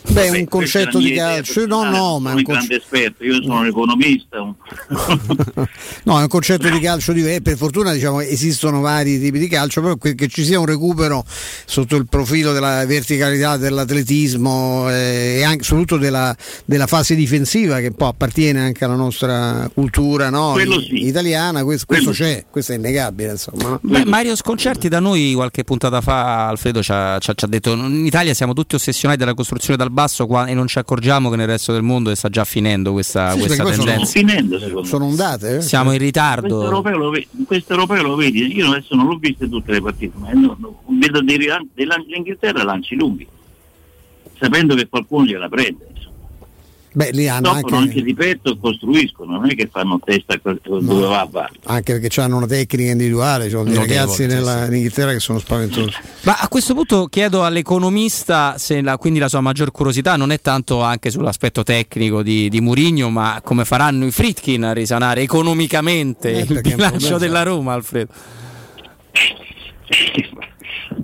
Speaker 2: Beh,
Speaker 29: Vabbè,
Speaker 2: un concetto di calcio, no, no, ma è
Speaker 29: sono
Speaker 2: un
Speaker 29: grande esperto, io sono un economista. <laughs>
Speaker 2: No, è un concetto di calcio diverso. Per fortuna diciamo, esistono vari tipi di calcio, però che ci sia un recupero sotto il profilo della verticalità dell'atletismo eh, e anche, soprattutto della, della fase difensiva che un po' appartiene anche alla nostra cultura no?
Speaker 29: Sì.
Speaker 2: italiana, questo, questo c'è, questo è innegabile. Insomma. no?
Speaker 1: Beh, Mario Sconcerti da noi qualche puntata fa, Alfredo ci ha, ci ha- ci ha detto in Italia siamo tutti ossessionati dalla costruzione dal basso qua- e non ci accorgiamo che nel resto del mondo sta già finendo questa,
Speaker 2: Sì,
Speaker 1: questa
Speaker 2: poi sono-
Speaker 1: tendenza.
Speaker 29: finendo.
Speaker 2: Sono ondate? eh?
Speaker 1: Siamo in
Speaker 29: Questo
Speaker 1: ritardo.
Speaker 29: europeo, lo vedi, questo europeo lo vedi, io adesso non l'ho viste tutte le partite, ma no, no, vedo dei rilan- dei lan- l'Inghilterra lanci lunghi, sapendo che qualcuno gliela prende.
Speaker 2: Beh, lì hanno
Speaker 29: anche
Speaker 2: anche,
Speaker 29: di petto costruiscono, non è che fanno testa a quel- dove va va.
Speaker 2: anche perché hanno una tecnica individuale, ci sono dei
Speaker 1: Notevole,
Speaker 2: ragazzi nella, in Inghilterra che sono spaventosi.
Speaker 1: Ma a questo punto chiedo all'economista se la, quindi la sua maggior curiosità non è tanto anche sull'aspetto tecnico di, di Murigno, ma come faranno i Fritkin a risanare economicamente
Speaker 2: Eh,
Speaker 1: il bilancio della Roma, Alfredo.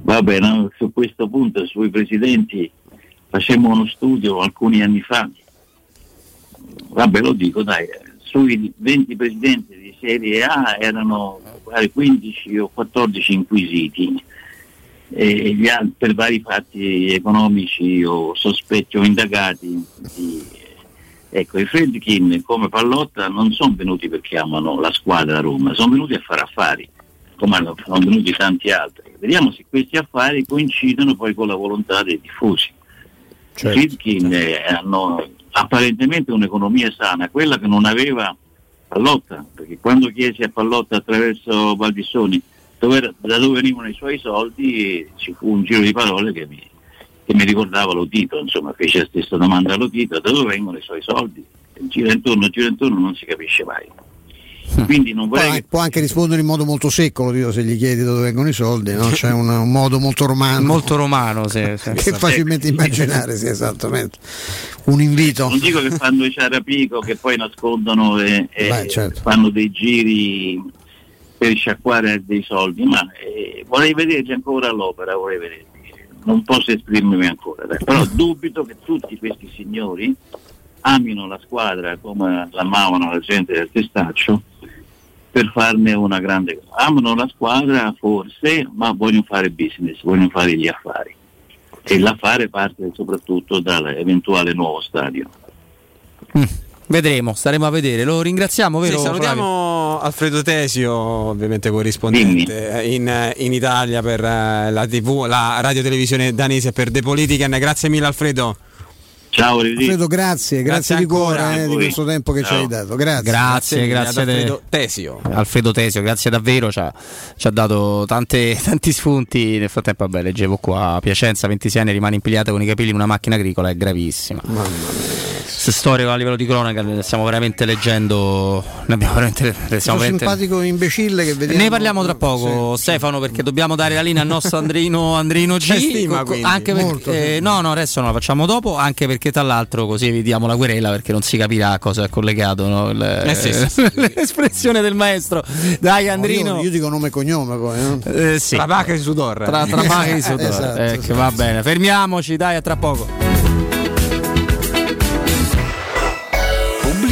Speaker 29: Vabbè, no, su questo punto, sui presidenti, facemmo uno studio alcuni anni fa, vabbè lo dico dai, sui 20 presidenti di serie A erano pare 15 o 14 inquisiti e gli altri per vari fatti economici o sospetti o indagati. di- ecco, i Fredkin come Pallotta non sono venuti perché amano la squadra a Roma, sono venuti a fare affari, come hanno- sono venuti tanti altri. Vediamo se questi affari coincidono poi con la volontà dei tifosi.
Speaker 2: Certo,
Speaker 29: I Friedkin eh, hanno apparentemente un'economia sana, quella che non aveva Pallotta, perché quando chiesi a Pallotta attraverso Valvissoni dove da dove venivano i suoi soldi, ci fu un giro di parole che mi, che mi ricordava Lotito, insomma fece la stessa domanda a Lotito, da dove vengono i suoi soldi? Gira intorno, gira intorno, non si capisce mai. Quindi non vorrei
Speaker 2: Poi
Speaker 29: che
Speaker 2: può anche rispondere in modo molto secco, lo dico, se gli chiedi da dove vengono i soldi, no? c'è un, un modo molto romano.
Speaker 1: Molto romano, sì, sì.
Speaker 2: che è facilmente immaginare, sì, esattamente. Un invito.
Speaker 29: non dico che fanno i ciarapico che poi nascondono e, e
Speaker 2: Beh, certo.
Speaker 29: fanno dei giri per sciacquare dei soldi, ma eh, vorrei vederci ancora l'opera, vorrei vederci. Non posso esprimermi ancora, dai. però dubito che tutti questi signori amino la squadra come l'amavano la gente del testaccio per farne una grande cosa. Amano la squadra forse, ma vogliono fare business, vogliono fare gli affari. E l'affare parte soprattutto dall'eventuale nuovo stadio.
Speaker 1: Vedremo, staremo a vedere. Lo ringraziamo,
Speaker 28: Sì,
Speaker 1: vero?
Speaker 28: salutiamo Alfredo Tesio, ovviamente corrispondente in, in Italia per eh, la TV, la radio televisione danese per The Politican. Grazie mille Alfredo.
Speaker 29: Ciao,
Speaker 2: Alfredo, grazie, grazie,
Speaker 28: Grazie
Speaker 2: di cuore
Speaker 28: a
Speaker 2: eh, di questo tempo che ci
Speaker 28: Ciao.
Speaker 2: hai dato. Grazie.
Speaker 1: Grazie,
Speaker 28: Grazie
Speaker 1: grazie,
Speaker 28: ad Alfredo Tesio.
Speaker 1: Alfredo Tesio, grazie davvero, ci ha, ci ha dato tante- <laughs> tanti spunti. Nel frattempo, vabbè, leggevo qua Piacenza, 26 anni, rimane impigliata con i capelli in una macchina agricola, è gravissima. Queste storie a livello di cronaca le stiamo veramente leggendo. Ne abbiamo veramente. Le
Speaker 2: Questo
Speaker 1: stiamo veramente...
Speaker 2: simpatico imbecille che vediamo.
Speaker 1: Ne parliamo tra poco, Stefano, perché dobbiamo dare la linea al nostro Andrino, Andrino G.
Speaker 28: C'è <laughs> stima, quindi.
Speaker 1: anche perché,
Speaker 2: Molto,
Speaker 1: eh, no, no, adesso non la facciamo dopo, anche perché tra l'altro così evitiamo la querela perché non si capirà a cosa è collegato no? Il-
Speaker 28: Eh sì, sì, sì. <laughs>
Speaker 1: l'espressione del maestro. Dai, Andrino.
Speaker 2: Io, io dico nome e cognome poi. no?
Speaker 1: Eh, sì.
Speaker 28: Tra Baca e Sudor.
Speaker 1: Tra, tra Baca e Sudor.
Speaker 2: Esatto,
Speaker 1: Eh, che va bene, fermiamoci, dai, a tra poco.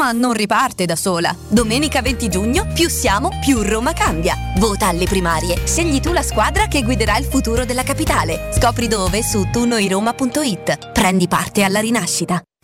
Speaker 9: Roma non riparte da sola. Domenica 20 giugno, più siamo, più Roma cambia. Vota alle primarie. Scegli tu la squadra che guiderà il futuro della capitale. Scopri dove su tunoiroma.it. Prendi parte alla rinascita.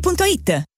Speaker 19: ValentinoAutomobili.it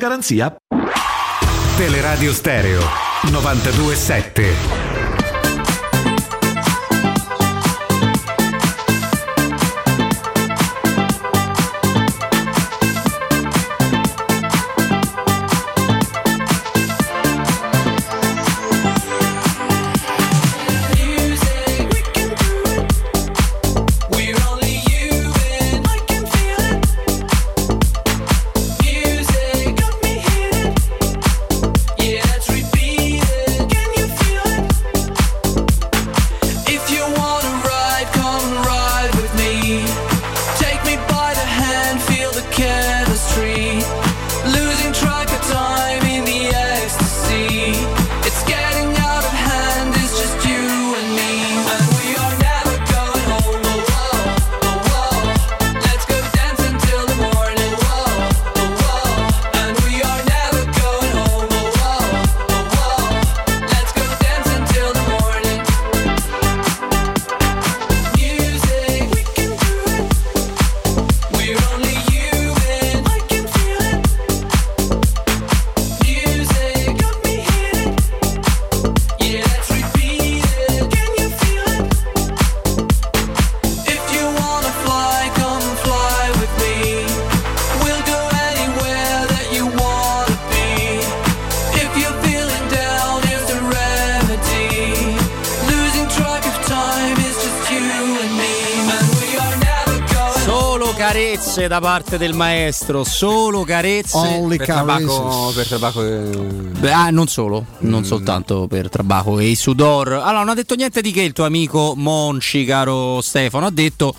Speaker 21: garanzia.
Speaker 30: Teleradio Stereo 927.
Speaker 1: Da parte del maestro, solo carezze
Speaker 28: per tabacco, per tabacco
Speaker 1: Beh, ah, non solo, non soltanto per Trabaco e i Sudor. Allora, non ha detto niente di che il tuo amico Monci, caro Stefano, ha detto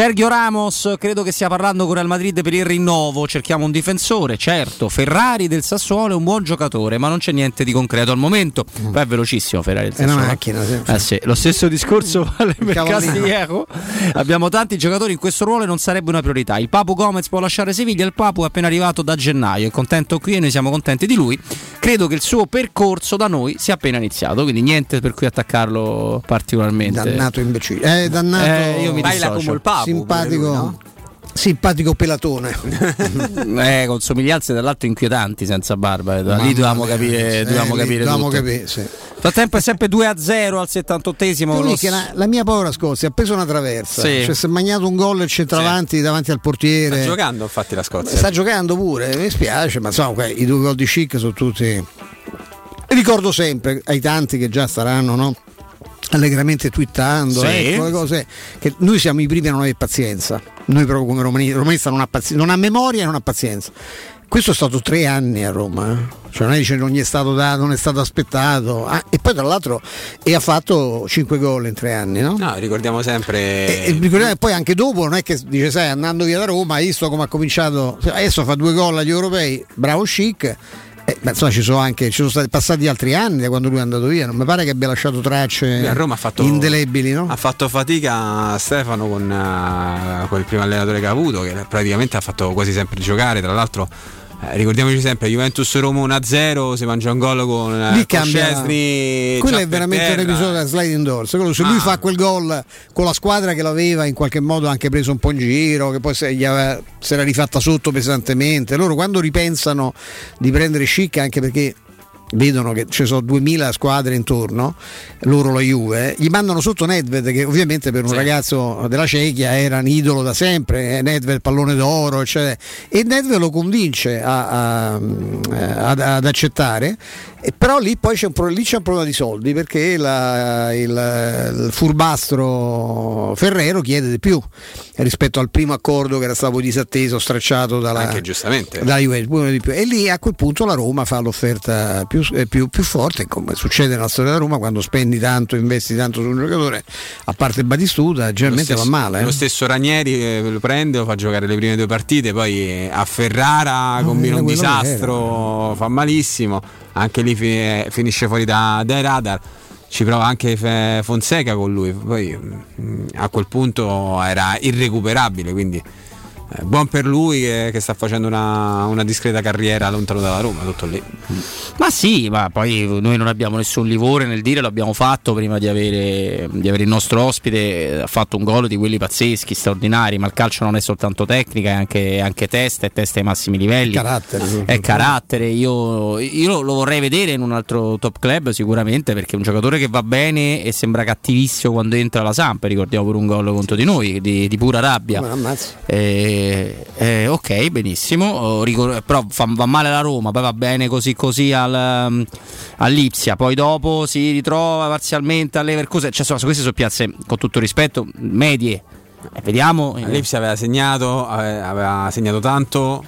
Speaker 1: Sergio Ramos, credo che stia parlando con Real Madrid per il rinnovo, cerchiamo un difensore, certo, Ferrari del Sassuolo è un buon giocatore, ma non c'è niente di concreto al momento. Poi è velocissimo Ferrari del
Speaker 2: È una
Speaker 1: Sassuolo.
Speaker 2: macchina, sì.
Speaker 1: Eh sì, lo stesso discorso vale per. Castillejo. Abbiamo tanti giocatori in questo ruolo e non sarebbe una priorità. Il Papu Gomez può lasciare Siviglia, il Papu è appena arrivato da gennaio, è contento qui e noi siamo contenti di lui. Credo che il suo percorso da noi sia appena iniziato, quindi niente per cui attaccarlo particolarmente.
Speaker 2: Dannato imbecille. Eh, dannato.
Speaker 1: Eh, io mi dissocio.
Speaker 2: Simpatico. Simpatico pelatone. <laughs>
Speaker 1: eh, con somiglianze dall'altro inquietanti senza barba. eh, lì dovevamo
Speaker 2: mia.
Speaker 1: capire,
Speaker 2: Eh,
Speaker 1: dovevamo
Speaker 2: lì
Speaker 1: capire
Speaker 2: dovevamo capire, sì.
Speaker 1: Frattempo è sempre 2 a 0 al 78esimo.
Speaker 2: Devo
Speaker 1: lo
Speaker 2: la, la mia povera Scozia ha preso una traversa,
Speaker 1: Sì.
Speaker 2: cioè si è magnato un gol il centravanti davanti al portiere.
Speaker 28: sta giocando infatti la Scozia.
Speaker 2: Sta giocando pure, mi spiace, ma insomma que- i due gol di Chic sono tutti. E ricordo sempre ai tanti che già staranno, no? Allegramente twittando,
Speaker 1: Sì.
Speaker 2: ecco le cose. Che noi siamo i primi a non avere pazienza. Noi proprio come romani, romanista non ha pazienza, non ha memoria e non ha pazienza. Questo è stato tre anni a Roma, eh. cioè non è, dice, non gli è stato dato, non è stato aspettato. Ah, e poi tra l'altro e ha fatto cinque gol in tre anni, no?
Speaker 28: No, ricordiamo sempre.
Speaker 2: E ricordiamo che poi anche dopo non è che dice sai andando via da Roma hai visto come ha cominciato adesso fa due gol agli europei bravo chic eh, beh, insomma, ci sono anche ci sono stati passati altri anni da quando lui è andato via. Non mi pare che abbia lasciato tracce
Speaker 28: a Roma ha fatto,
Speaker 2: indelebili, no?
Speaker 28: Ha fatto fatica Stefano con, uh, con il primo allenatore che ha avuto, che praticamente ha fatto quasi sempre giocare. Tra l'altro eh, ricordiamoci sempre Juventus Roma 1-0 si mangia un gol con,
Speaker 2: Lì
Speaker 28: con. Chesney
Speaker 2: quello è veramente un episodio da sliding doors quello, se lui
Speaker 28: Ma-
Speaker 2: fa quel gol con la squadra che l'aveva in qualche modo anche preso un po' in giro che poi se aveva- si era rifatta sotto pesantemente loro quando ripensano di prendere Schick anche perché vedono che ci sono 2000 squadre intorno, loro la Juve, gli mandano sotto Nedved che ovviamente per un ragazzo della Cechia era un idolo da sempre, eh, Nedved pallone d'oro, eccetera. e Nedved lo convince a- a- ad, ad accettare, e però lì poi c'è un, lì c'è un problema di soldi perché la- il, il furbastro Ferrero chiede di più rispetto al primo accordo che era stato disatteso, stracciato dalla,
Speaker 28: Anche giustamente.
Speaker 2: dalla più. e lì a quel punto la Roma fa l'offerta più, eh, più- più forte come succede nella storia della Roma quando spendi tanto investi tanto su un giocatore a parte Batistuta generalmente
Speaker 28: stesso-
Speaker 2: va male eh.
Speaker 28: Lo stesso Ranieri eh, lo prende, lo fa giocare le prime due partite, poi eh, a Ferrara combina
Speaker 2: era
Speaker 28: un disastro, fa malissimo, anche lì fi- finisce fuori da- dai radar. Ci prova anche Fonseca con lui, poi mm, a quel punto era irrecuperabile, quindi eh, buon per lui che, che sta facendo una, una discreta carriera lontano dalla Roma, tutto lì.
Speaker 1: Ma sì, ma poi noi non abbiamo nessun livore nel dire, l'abbiamo fatto prima di avere, di avere il nostro ospite, ha fatto un gol di quelli pazzeschi, straordinari, ma il calcio non è soltanto tecnica, è anche, anche testa, è testa ai massimi livelli.
Speaker 2: Carattere.
Speaker 1: È carattere, io, io lo, lo vorrei vedere in un altro top club sicuramente perché è un giocatore che va bene e sembra cattivissimo quando entra la Samp, ricordiamo pure un gol contro di noi, di, di pura rabbia.
Speaker 2: Ma ammazza.
Speaker 1: Eh, eh, ok, benissimo. Oh, ricor- però fa, va male la Roma, poi va bene così così al, um, all'Ipsia, poi dopo si ritrova parzialmente a Leverkusen. Cioè, insomma, queste sono piazze, con tutto rispetto, medie. Eh, vediamo. eh,
Speaker 28: L'Ipsia aveva segnato, ave- aveva segnato tanto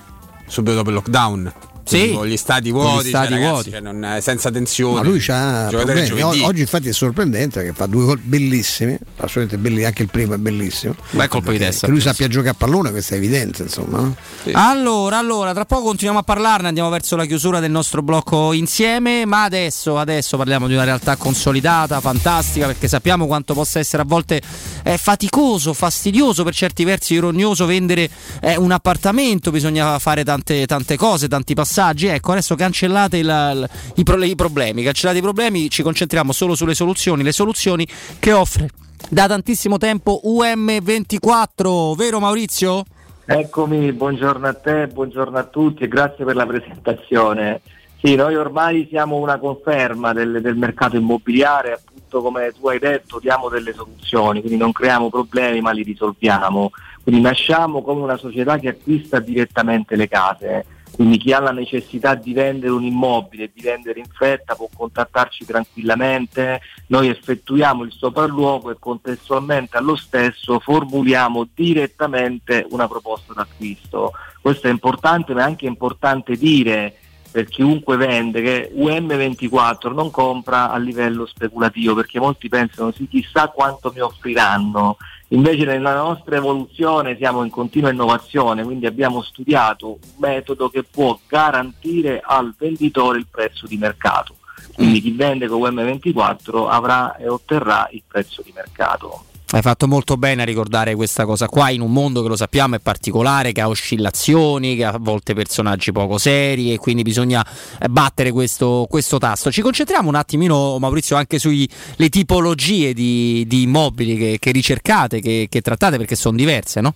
Speaker 28: subito dopo il lockdown.
Speaker 1: Sì.
Speaker 28: Con gli stati vuoti,
Speaker 1: gli stati
Speaker 28: cioè, ragazzi,
Speaker 1: vuoti.
Speaker 28: cioè, non- senza tensione.
Speaker 2: Ma lui ha
Speaker 28: Giocatore
Speaker 2: problemi.
Speaker 28: giovedì.
Speaker 2: O- Oggi infatti è sorprendente che fa due gol bellissimi, assolutamente belli, anche il primo è bellissimo.
Speaker 1: Beh, colpo di testa.
Speaker 2: Che lui sappia giocare a pallone, questo è evidente, insomma. no?
Speaker 1: Allora, allora, tra poco continuiamo a parlarne, andiamo verso la chiusura del nostro blocco insieme, ma adesso, adesso parliamo di una realtà consolidata, fantastica, perché sappiamo quanto possa essere a volte eh, faticoso, fastidioso, per certi versi irognoso vendere eh, un appartamento, bisogna fare tante, tante cose, tanti passaggi. Ecco, adesso cancellate il- i, pro- i problemi, cancellate i problemi, ci concentriamo solo sulle soluzioni, le soluzioni che offre da tantissimo tempo UM24, vero Maurizio?
Speaker 31: Eccomi, buongiorno a te, buongiorno a tutti e grazie per la presentazione. Sì, noi ormai siamo una conferma del, del mercato immobiliare, appunto come tu hai detto diamo delle soluzioni, quindi non creiamo problemi ma li risolviamo. Quindi nasciamo come una società che acquista direttamente le case, quindi chi ha la necessità di vendere un immobile, di vendere in fretta può contattarci tranquillamente, noi effettuiamo il sopralluogo e contestualmente allo stesso formuliamo direttamente una proposta d'acquisto. Questo è importante, ma è anche importante dire per chiunque vende che UM24 non compra a livello speculativo perché molti pensano sì chissà quanto mi offriranno invece nella nostra evoluzione siamo in continua innovazione quindi abbiamo studiato un metodo che può garantire al venditore il prezzo di mercato. Quindi chi vende con UM24 avrà e otterrà il prezzo di mercato
Speaker 1: Hai fatto molto bene a ricordare questa cosa qua in un mondo che lo sappiamo è particolare, che ha oscillazioni, che ha a volte personaggi poco seri e quindi bisogna eh, battere questo, questo tasto. Ci concentriamo un attimino, Maurizio, anche sulle tipologie di, di immobili che, che ricercate, che, che trattate, perché sono diverse, no?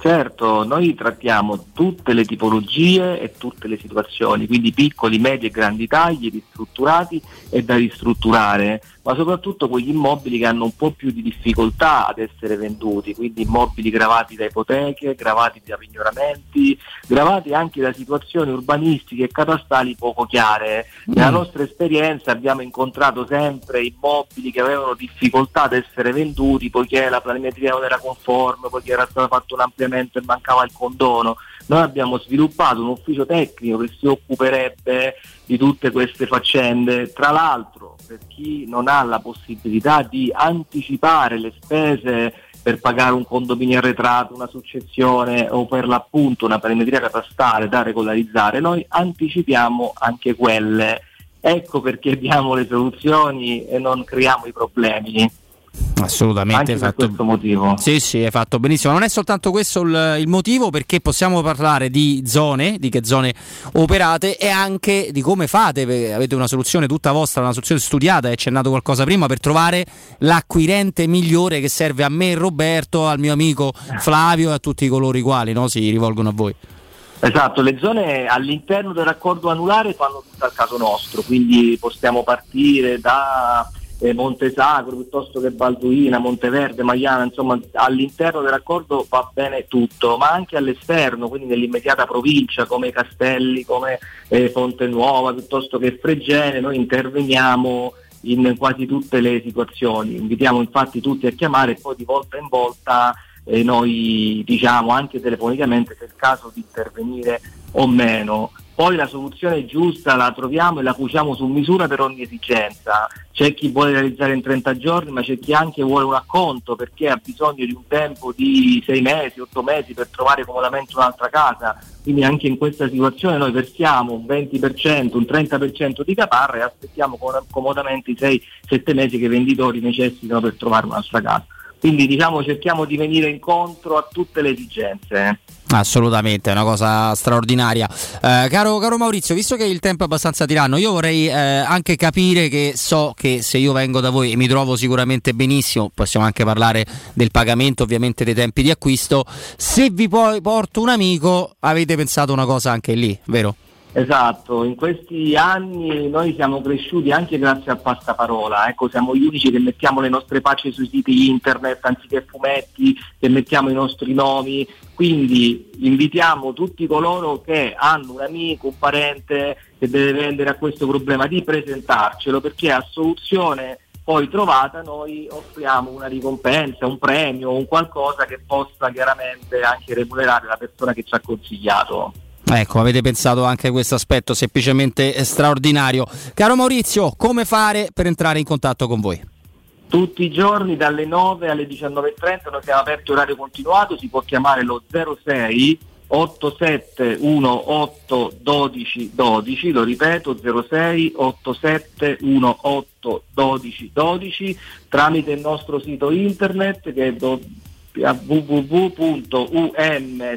Speaker 31: Certo, noi trattiamo tutte le tipologie e tutte le situazioni, quindi piccoli, medi e grandi tagli, ristrutturati e da ristrutturare, ma soprattutto quegli immobili che hanno un po' più di difficoltà ad essere venduti, quindi immobili gravati da ipoteche, gravati da pignoramenti, gravati anche da situazioni urbanistiche e catastali poco chiare. Nella
Speaker 32: Mm.
Speaker 31: nostra esperienza abbiamo incontrato sempre immobili che avevano difficoltà ad essere venduti poiché la planimetria non era conforme, poiché era stato fatto un ampliamento e mancava il condono. Noi abbiamo sviluppato un ufficio tecnico che si occuperebbe di tutte queste faccende. Tra l'altro, per chi non ha la possibilità di anticipare le spese per pagare un condominio arretrato, una successione o per l'appunto una perimetria catastale da regolarizzare, noi anticipiamo anche quelle. Ecco perché diamo le soluzioni e non creiamo i problemi.
Speaker 1: Assolutamente,
Speaker 31: Anche
Speaker 1: fatto...
Speaker 31: questo motivo.
Speaker 1: Sì, sì, hai fatto benissimo. Non è soltanto questo il, il motivo, perché possiamo parlare di zone, di che zone operate e anche di come fate. Avete una soluzione tutta vostra, una soluzione studiata, hai accennato qualcosa prima, per trovare l'acquirente migliore che serve a me, Roberto, al mio amico Flavio e a tutti coloro i quali no, si rivolgono a voi.
Speaker 31: Esatto, le zone all'interno del raccordo anulare fanno tutto al caso nostro, quindi possiamo partire da eh, Montesacro piuttosto che Balduina, Monteverde, Magliana, insomma all'interno del raccordo va bene tutto, ma anche all'esterno, quindi nell'immediata provincia come Castelli, come eh, Fonte Nuova, piuttosto che Fregene, noi interveniamo in quasi tutte le situazioni, invitiamo infatti tutti a chiamare e poi di volta in volta eh, noi diciamo anche telefonicamente se è il caso di intervenire o meno. Poi la soluzione giusta la troviamo e la cuciamo su misura per ogni esigenza. C'è chi vuole realizzare in 30 giorni, ma c'è chi anche vuole un acconto perché ha bisogno di un tempo di 6 mesi, 8 mesi per trovare comodamente un'altra casa. Quindi anche in questa situazione noi versiamo un 20%, un 30% di caparra e aspettiamo com- comodamente i 6-7 mesi che i venditori necessitano per trovare un'altra casa. Quindi diciamo cerchiamo di venire incontro a tutte le esigenze.
Speaker 1: Assolutamente, è una cosa straordinaria. Eh, caro, caro Maurizio, visto che il tempo è abbastanza tiranno, io vorrei eh, anche capire che so che se io vengo da voi e mi trovo sicuramente benissimo, possiamo anche parlare del pagamento, ovviamente dei tempi di acquisto. Se vi poi porto un amico, avete pensato una cosa anche lì, vero?
Speaker 31: Esatto, in questi anni noi siamo cresciuti anche grazie al passaparola, ecco, siamo gli unici che mettiamo le nostre pagine sui siti internet anziché fumetti, che mettiamo i nostri nomi, quindi invitiamo tutti coloro che hanno un amico, un parente che deve vendere a questo problema di presentarcelo perché a soluzione poi trovata noi offriamo una ricompensa, un premio, un qualcosa che possa chiaramente anche remunerare la persona che ci ha consigliato.
Speaker 1: Ecco, avete pensato anche a questo aspetto semplicemente straordinario. Caro Maurizio, come fare per entrare in contatto con voi?
Speaker 31: Tutti i giorni dalle 9 alle 19.30 noi siamo aperti orario continuato, si può chiamare lo 06 8718 12 12, lo ripeto 06 8718 12 12 tramite il nostro sito internet che è do- a www.um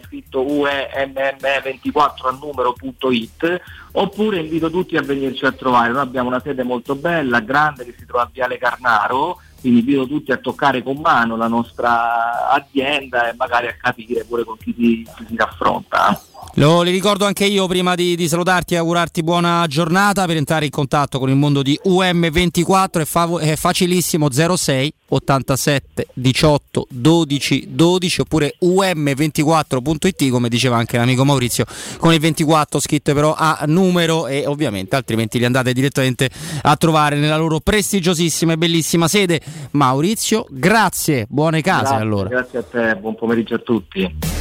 Speaker 31: scritto uemm24 a numero.it oppure invito tutti a venirci a trovare. Noi abbiamo una sede molto bella grande che si trova a Viale Carnaro quindi invito tutti a toccare con mano la nostra azienda e magari a capire pure con chi si, chi si raffronta
Speaker 1: Lo li ricordo anche io prima di, di salutarti e augurarti buona giornata per entrare in contatto con il mondo di UM24 è, fav- è facilissimo 06 87 18 12 12 oppure um24.it come diceva anche l'amico Maurizio con il 24 scritto però a numero e ovviamente altrimenti li andate direttamente a trovare nella loro prestigiosissima e bellissima sede. Maurizio grazie buone case
Speaker 31: Grazie,
Speaker 1: allora.
Speaker 31: grazie a te buon pomeriggio a tutti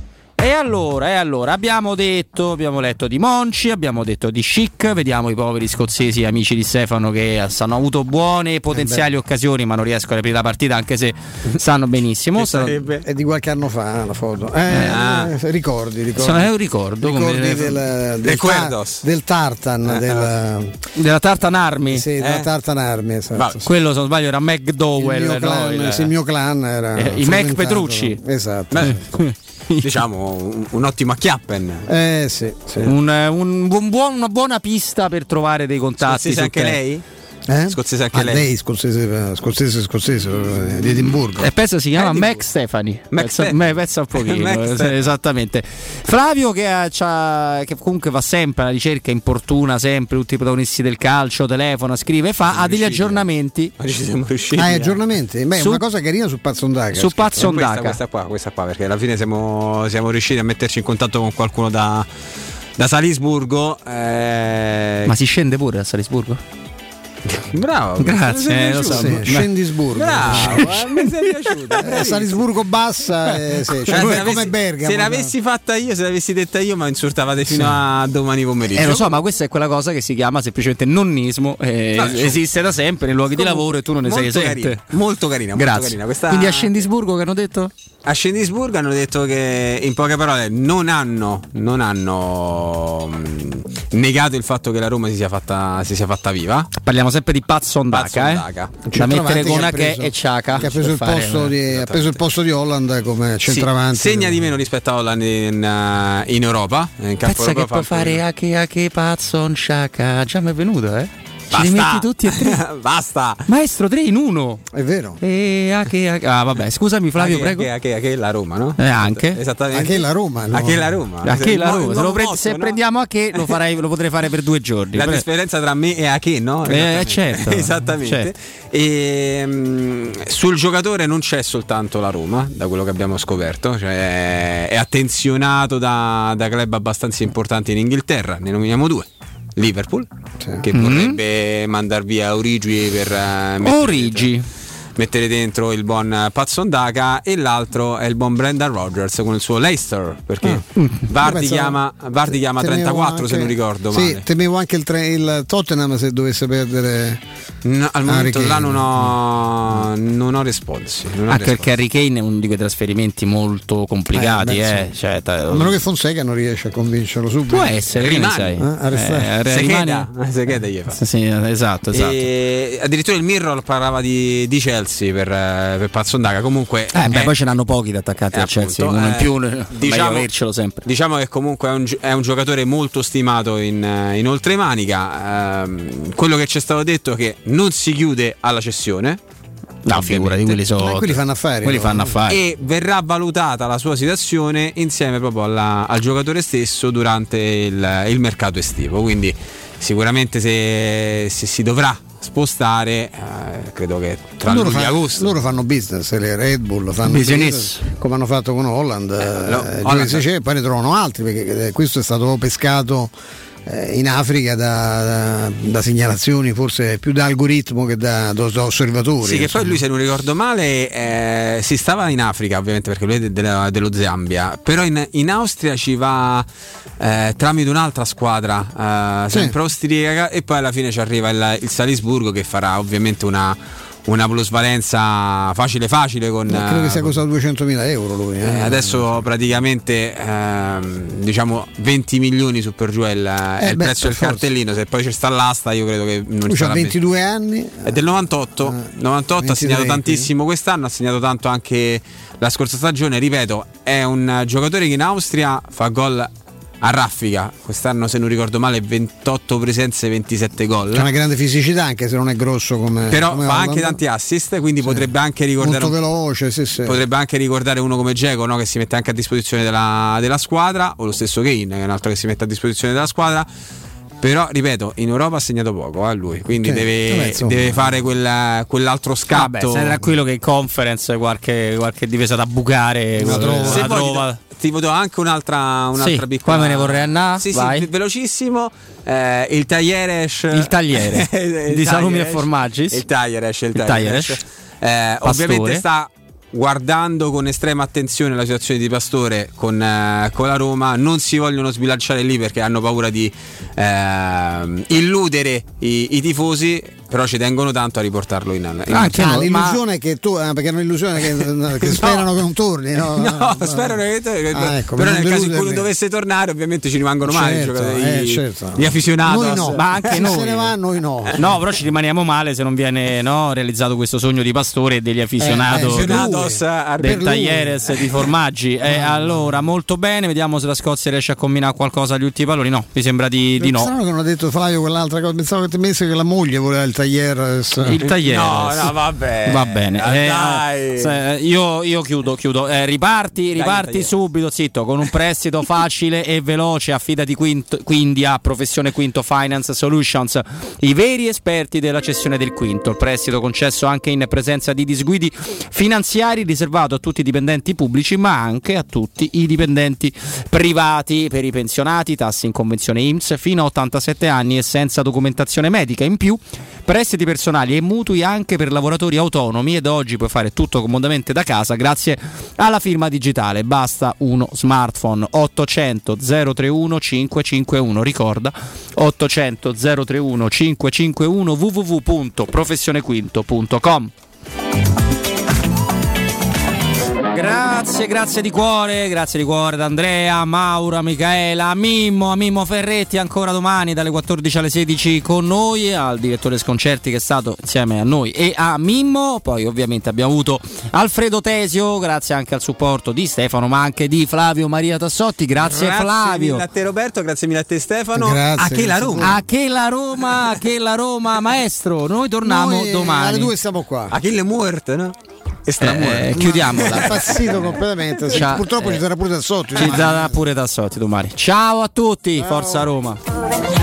Speaker 1: E allora, e allora, abbiamo detto, abbiamo letto di Monci, abbiamo detto di Chic, vediamo i poveri scozzesi amici di Stefano che hanno avuto buone potenziali occasioni ma non riescono a aprire la partita anche se <laughs> sanno benissimo. Stanno-
Speaker 2: È di qualche anno fa la foto. Eh,
Speaker 1: ah.
Speaker 2: eh, ricordi, ricordi.
Speaker 1: Sono- è un ricordo, come-
Speaker 2: Ricordi del, del,
Speaker 1: Del
Speaker 2: ta- del Tartan,
Speaker 1: Eh,
Speaker 2: del,
Speaker 1: della Tartan Army.
Speaker 2: sì, della
Speaker 1: Eh?
Speaker 2: Tartan Army. esatto,
Speaker 1: Ma
Speaker 2: sì.
Speaker 1: quello se non sbaglio era McDowell,
Speaker 2: il mio
Speaker 1: no?
Speaker 2: clan,
Speaker 1: Il-
Speaker 2: sì, il mio clan era
Speaker 1: Eh, i Mac. Petrucci.
Speaker 2: Esatto.
Speaker 28: Diciamo un, un ottimo acchiappen.
Speaker 2: Eh sì, sì.
Speaker 1: Un- un buon- buon- una buona pista per trovare dei contatti.
Speaker 28: Scozzese
Speaker 1: sul
Speaker 28: anche
Speaker 1: te-
Speaker 28: lei?
Speaker 2: Eh?
Speaker 28: Scozzese anche
Speaker 2: Ah,
Speaker 28: lei?
Speaker 2: scozzese, scozzese, scozzese, eh, di Edimburgo.
Speaker 1: E penso si chiama Mac Stefani.
Speaker 2: Mac
Speaker 1: pensa,
Speaker 2: Ste-
Speaker 1: me- pensa un pochino. <laughs> Eh,
Speaker 2: Stefani.
Speaker 1: esattamente. Flavio che, ha- c'ha- che comunque va sempre alla ricerca, importuna sempre tutti i protagonisti del calcio, telefona, scrive, fa ha degli aggiornamenti.
Speaker 28: Ma ci siamo riusciti.
Speaker 2: Ah,
Speaker 28: eh.
Speaker 2: aggiornamenti? Beh,
Speaker 1: Su-
Speaker 2: una cosa carina su Pazzondaca.
Speaker 1: Su Pazzo
Speaker 28: Eh, questa, questa qua, questa qua, perché alla fine siamo, siamo riusciti a metterci in contatto con qualcuno da, da Salisburgo. eh,
Speaker 1: Ma si scende pure a Salisburgo?
Speaker 28: Bravo,
Speaker 1: Grazie, lo so.
Speaker 2: Sì, Scendisburgo.
Speaker 28: Bravo, eh, mi sei <laughs> piaciuto.
Speaker 2: Eh, Salisburgo bassa, eh, sì, cioè,
Speaker 28: Eh,
Speaker 2: lui
Speaker 28: se
Speaker 2: è come
Speaker 28: l'avessi-
Speaker 2: Bergamo.
Speaker 28: Se l'avessi fatta io, se l'avessi detta io, ma insultavate fino
Speaker 2: Sì.
Speaker 28: a domani pomeriggio.
Speaker 1: Eh lo so, ma questa è quella cosa che si chiama semplicemente nonnismo, eh,
Speaker 28: No, cioè-
Speaker 1: esiste da sempre nei luoghi di lavoro e tu non ne sei esente.
Speaker 28: carina, molto carina, molto
Speaker 1: Grazie.
Speaker 28: carina. Questa-
Speaker 1: Quindi a Scendisburgo che hanno detto?
Speaker 28: A Scendisburgo hanno detto che in poche parole non hanno, non hanno mh, negato il fatto che la Roma si sia fatta, si sia fatta viva.
Speaker 1: Parliamo sempre di Pazzo Ondaka,
Speaker 28: Pazzo
Speaker 1: eh?
Speaker 28: Ondaka.
Speaker 1: Da mettere con
Speaker 2: che
Speaker 1: Ake
Speaker 2: preso-
Speaker 1: e Ciaca.
Speaker 2: che ha preso, il posto di, ha preso il posto di Holland come
Speaker 28: Sì,
Speaker 2: centravanti.
Speaker 28: segna di meno rispetto a Holland in, uh, in Europa. In
Speaker 1: Pensa che
Speaker 28: europeo
Speaker 1: può fare Ake Ake Pazzo Ciaca. Già mi è venuto, eh? Ci
Speaker 28: Basta.
Speaker 1: rimetti tutti e tre. <laughs>
Speaker 28: Basta.
Speaker 1: Maestro, tre in uno.
Speaker 2: È vero.
Speaker 1: E Ake Ake. Ah, vabbè, scusami Flavio,
Speaker 28: Ake-
Speaker 1: prego.
Speaker 28: Ake è la Roma, no?
Speaker 1: Eh, anche.
Speaker 28: Esattamente.
Speaker 2: Anche la Roma. no?
Speaker 28: Anche la Roma.
Speaker 1: Ake la Roma. Se,
Speaker 28: nuovo
Speaker 1: lo pre-
Speaker 28: motto,
Speaker 1: se
Speaker 28: no?
Speaker 1: prendiamo Ake lo, farei, lo potrei fare per due giorni.
Speaker 28: La
Speaker 1: Pre-
Speaker 28: differenza tra me e Ake, no?
Speaker 1: Eh,
Speaker 28: Esattamente.
Speaker 1: certo. <laughs>
Speaker 28: Esattamente.
Speaker 1: Certo.
Speaker 28: E, mm, sul giocatore non c'è soltanto la Roma, da quello che abbiamo scoperto, cioè è attenzionato da, da club abbastanza importanti in Inghilterra, ne nominiamo due. Liverpool, che
Speaker 1: Mhm.
Speaker 28: vorrebbe mandar via Origi per mettere
Speaker 1: Origi.
Speaker 28: Mettere dentro il buon eh, Pazzo Ondaka e l'altro è il buon Brendan Rodgers con il suo Leicester perché
Speaker 2: Ah. Pensavo-
Speaker 28: chiama, Vardy chiama
Speaker 2: temevo
Speaker 28: 34 se
Speaker 2: anche-
Speaker 28: non ricordo
Speaker 2: Sì,
Speaker 28: male
Speaker 2: temevo anche il, tre- il Tottenham se dovesse perdere.
Speaker 28: No, al momento
Speaker 2: Harry
Speaker 28: là non ho, non ho responsi. Non ho
Speaker 1: Anche
Speaker 28: responsi.
Speaker 1: perché Harry Kane è uno di quei trasferimenti molto complicati,
Speaker 2: Eh, beh,
Speaker 1: eh. Cioè, ta-
Speaker 2: A meno che Fonseca non riesce a convincerlo subito.
Speaker 1: Può essere,
Speaker 28: Rimane.
Speaker 1: sai?
Speaker 2: Eh, a restare.
Speaker 1: Eh,
Speaker 28: Se
Speaker 1: rimane-
Speaker 28: cheda, se cheda gli fa.
Speaker 1: Sì, sì, esatto, esatto.
Speaker 28: E addirittura il Mirror parlava di, di Chelsea per, eh, per Pazzondaga. Comunque,
Speaker 1: Eh, beh,
Speaker 28: eh,
Speaker 1: poi ce n'hanno pochi da attaccati
Speaker 28: eh,
Speaker 1: al Chelsea, uno in
Speaker 28: eh,
Speaker 1: più,
Speaker 28: diciamo-
Speaker 1: avercelo sempre.
Speaker 28: Diciamo che comunque è un, è un giocatore molto stimato in, in oltremanica. Ehm, quello che ci è stato detto è che non si chiude alla cessione.
Speaker 1: No, figurati, quelli sono.
Speaker 2: Quelli fanno affari.
Speaker 1: Quelli
Speaker 2: no?
Speaker 1: fanno affari.
Speaker 28: E verrà valutata la sua situazione insieme proprio alla- al giocatore stesso durante il, il mercato estivo. Quindi, sicuramente, se, se si dovrà spostare, eh, credo che tra
Speaker 2: loro,
Speaker 28: luglio
Speaker 2: fanno,
Speaker 28: agosto.
Speaker 2: loro fanno business, le Red Bull fanno
Speaker 1: Business.
Speaker 2: business, come hanno fatto con Holland, eh,
Speaker 28: no,
Speaker 2: eh,
Speaker 28: Holland-
Speaker 2: giochi c'è, poi ne trovano altri perché eh, questo è stato pescato eh, in Africa da, da- da segnalazioni, forse più da algoritmo che da, da- osservatori.
Speaker 28: Sì, che poi
Speaker 2: insomma.
Speaker 28: lui, se non ricordo male, eh, si stava in Africa, ovviamente, perché lui è de- della- dello Zambia. Però in, in Austria ci va eh, tramite un'altra squadra, eh,
Speaker 2: Sì.
Speaker 28: sempre austriaca, e poi alla fine ci arriva il, il Salisburgo che farà ovviamente una, una plusvalenza facile facile con.
Speaker 2: Eh, credo che sia
Speaker 28: eh,
Speaker 2: costato 200.000 euro lui. eh.
Speaker 28: eh, adesso praticamente ehm, diciamo 20 milioni su per giù è il, è il
Speaker 2: beh,
Speaker 28: prezzo del cartellino. Se poi c'è sta l'asta, io credo che non
Speaker 2: Lui ha
Speaker 28: sarà
Speaker 2: 22 anni.
Speaker 28: è del 98, 98 ha
Speaker 2: 23,
Speaker 28: segnato tantissimo quest'anno, ha segnato tanto anche la scorsa stagione. Ripeto, è un giocatore che in Austria fa gol a raffica. Quest'anno, se non ricordo male, 28 presenze, 27 gol.
Speaker 2: C'ha una grande fisicità anche se non è grosso come
Speaker 28: Però
Speaker 2: come
Speaker 28: fa
Speaker 2: Holland.
Speaker 28: anche tanti assist, quindi potrebbe anche ricordare
Speaker 2: molto veloce, sì, sì.
Speaker 28: Potrebbe anche ricordare uno come Geco no? che si mette anche a disposizione della, della squadra, o lo stesso Kane, che è un altro che si mette a disposizione della squadra. Però, ripeto, in Europa ha segnato poco a lui, quindi
Speaker 2: Sì,
Speaker 28: deve,
Speaker 2: vabbè,
Speaker 28: deve fare quel- quell'altro scatto.
Speaker 1: Vabbè, stai tranquillo che in conference qualche, qualche difesa da bucare
Speaker 2: La trova.
Speaker 28: Se
Speaker 1: la trova.
Speaker 28: ti, ti do anche un'altra, un'altra
Speaker 1: Sì,
Speaker 28: piccola.
Speaker 1: qua me ne vorrei andare,
Speaker 28: Sì,
Speaker 1: vai.
Speaker 28: sì, ve- velocissimo. Eh, il taglieresh.
Speaker 1: Il tagliere <laughs>
Speaker 28: il
Speaker 1: di salumi e formaggi.
Speaker 28: Il taglieresh. Il taglieresh. Eh, ovviamente sta guardando con estrema attenzione la situazione di Pastore con, eh, con la Roma. Non si vogliono sbilanciare lì perché hanno paura di ehm, illudere i, i tifosi. Però ci tengono tanto a riportarlo in, in
Speaker 1: Anche
Speaker 2: Ah,
Speaker 1: no,
Speaker 2: l'illusione è che tu, ah, perché hanno l'illusione che, <laughs> che sperano che non torni, no?
Speaker 28: No, spero che,
Speaker 2: Ah, ecco,
Speaker 28: però
Speaker 2: per
Speaker 28: nel caso in cui non dovesse tornare, ovviamente ci rimangono male i
Speaker 2: Certo,
Speaker 28: giocatori
Speaker 2: eh,
Speaker 28: di,
Speaker 2: certo.
Speaker 28: di aficionados.
Speaker 2: Noi no,
Speaker 1: ma anche
Speaker 2: se
Speaker 1: noi.
Speaker 2: se ne va, noi no.
Speaker 1: No, però ci rimaniamo male se non viene no, realizzato questo sogno di pastore e degli aficionados
Speaker 2: Eh, eh,
Speaker 1: del taglieres di formaggi. <laughs> Eh, allora, molto bene, vediamo se la Scozia riesce a combinare qualcosa agli ultimi palloni. No, mi sembra di, di no.
Speaker 2: Strano che non ha detto Flavio quell'altra cosa, pensavo che ti messo che la moglie voleva il taglieres.
Speaker 1: Il taglieres.
Speaker 28: No, no, vabbè.
Speaker 1: Va bene.
Speaker 28: Ah,
Speaker 1: Eh,
Speaker 28: dai.
Speaker 1: se- io, io chiudo, chiudo. Eh, riparti, riparti
Speaker 28: dai.
Speaker 1: subito, zitto, con un prestito <laughs> facile e veloce. Affidati quinto- quindi a Professione Quinto Finance Solutions, i veri esperti della cessione del quinto. Il prestito concesso anche in presenza di disguidi finanziari, riservato a tutti i dipendenti pubblici, ma anche a tutti i dipendenti privati per i pensionati, tassi in convenzione IMSS fino a 87 anni e senza documentazione medica. In più, prestiti personali e mutui anche per lavoratori autonomi ed oggi puoi fare tutto comodamente da casa grazie alla firma digitale. Basta uno smartphone 800 031 551. Ricorda 800 031 551 www.professionequinto.com. Grazie, grazie di cuore, grazie di cuore ad Andrea, Maura, Michaela, Mimmo, a Mimmo Ferretti ancora domani dalle 14 alle 16 con noi, al direttore Sconcerti che è stato insieme a noi e a Mimmo, poi ovviamente abbiamo avuto Alfredo Tesio, grazie anche al supporto di Stefano ma anche di Flavio Maria Tassotti, grazie,
Speaker 28: Grazie
Speaker 1: Flavio.
Speaker 28: mille a te Roberto, grazie mille a te Stefano.
Speaker 2: Grazie,
Speaker 28: a che la
Speaker 2: grazie a
Speaker 28: Roma?
Speaker 1: A che la Roma, a che la Roma, maestro, noi torniamo
Speaker 2: Noi
Speaker 1: domani.
Speaker 2: Alle due siamo qua.
Speaker 28: Achille Muert, no? E sta
Speaker 1: Eh, chiudiamola.
Speaker 2: Impazzito completamente. sì.
Speaker 1: Ciao.
Speaker 2: Purtroppo
Speaker 1: Eh,
Speaker 2: ci sarà pure da sotto.
Speaker 1: Ci darà pure Tassotti domani. Ciao a tutti, Forza Roma.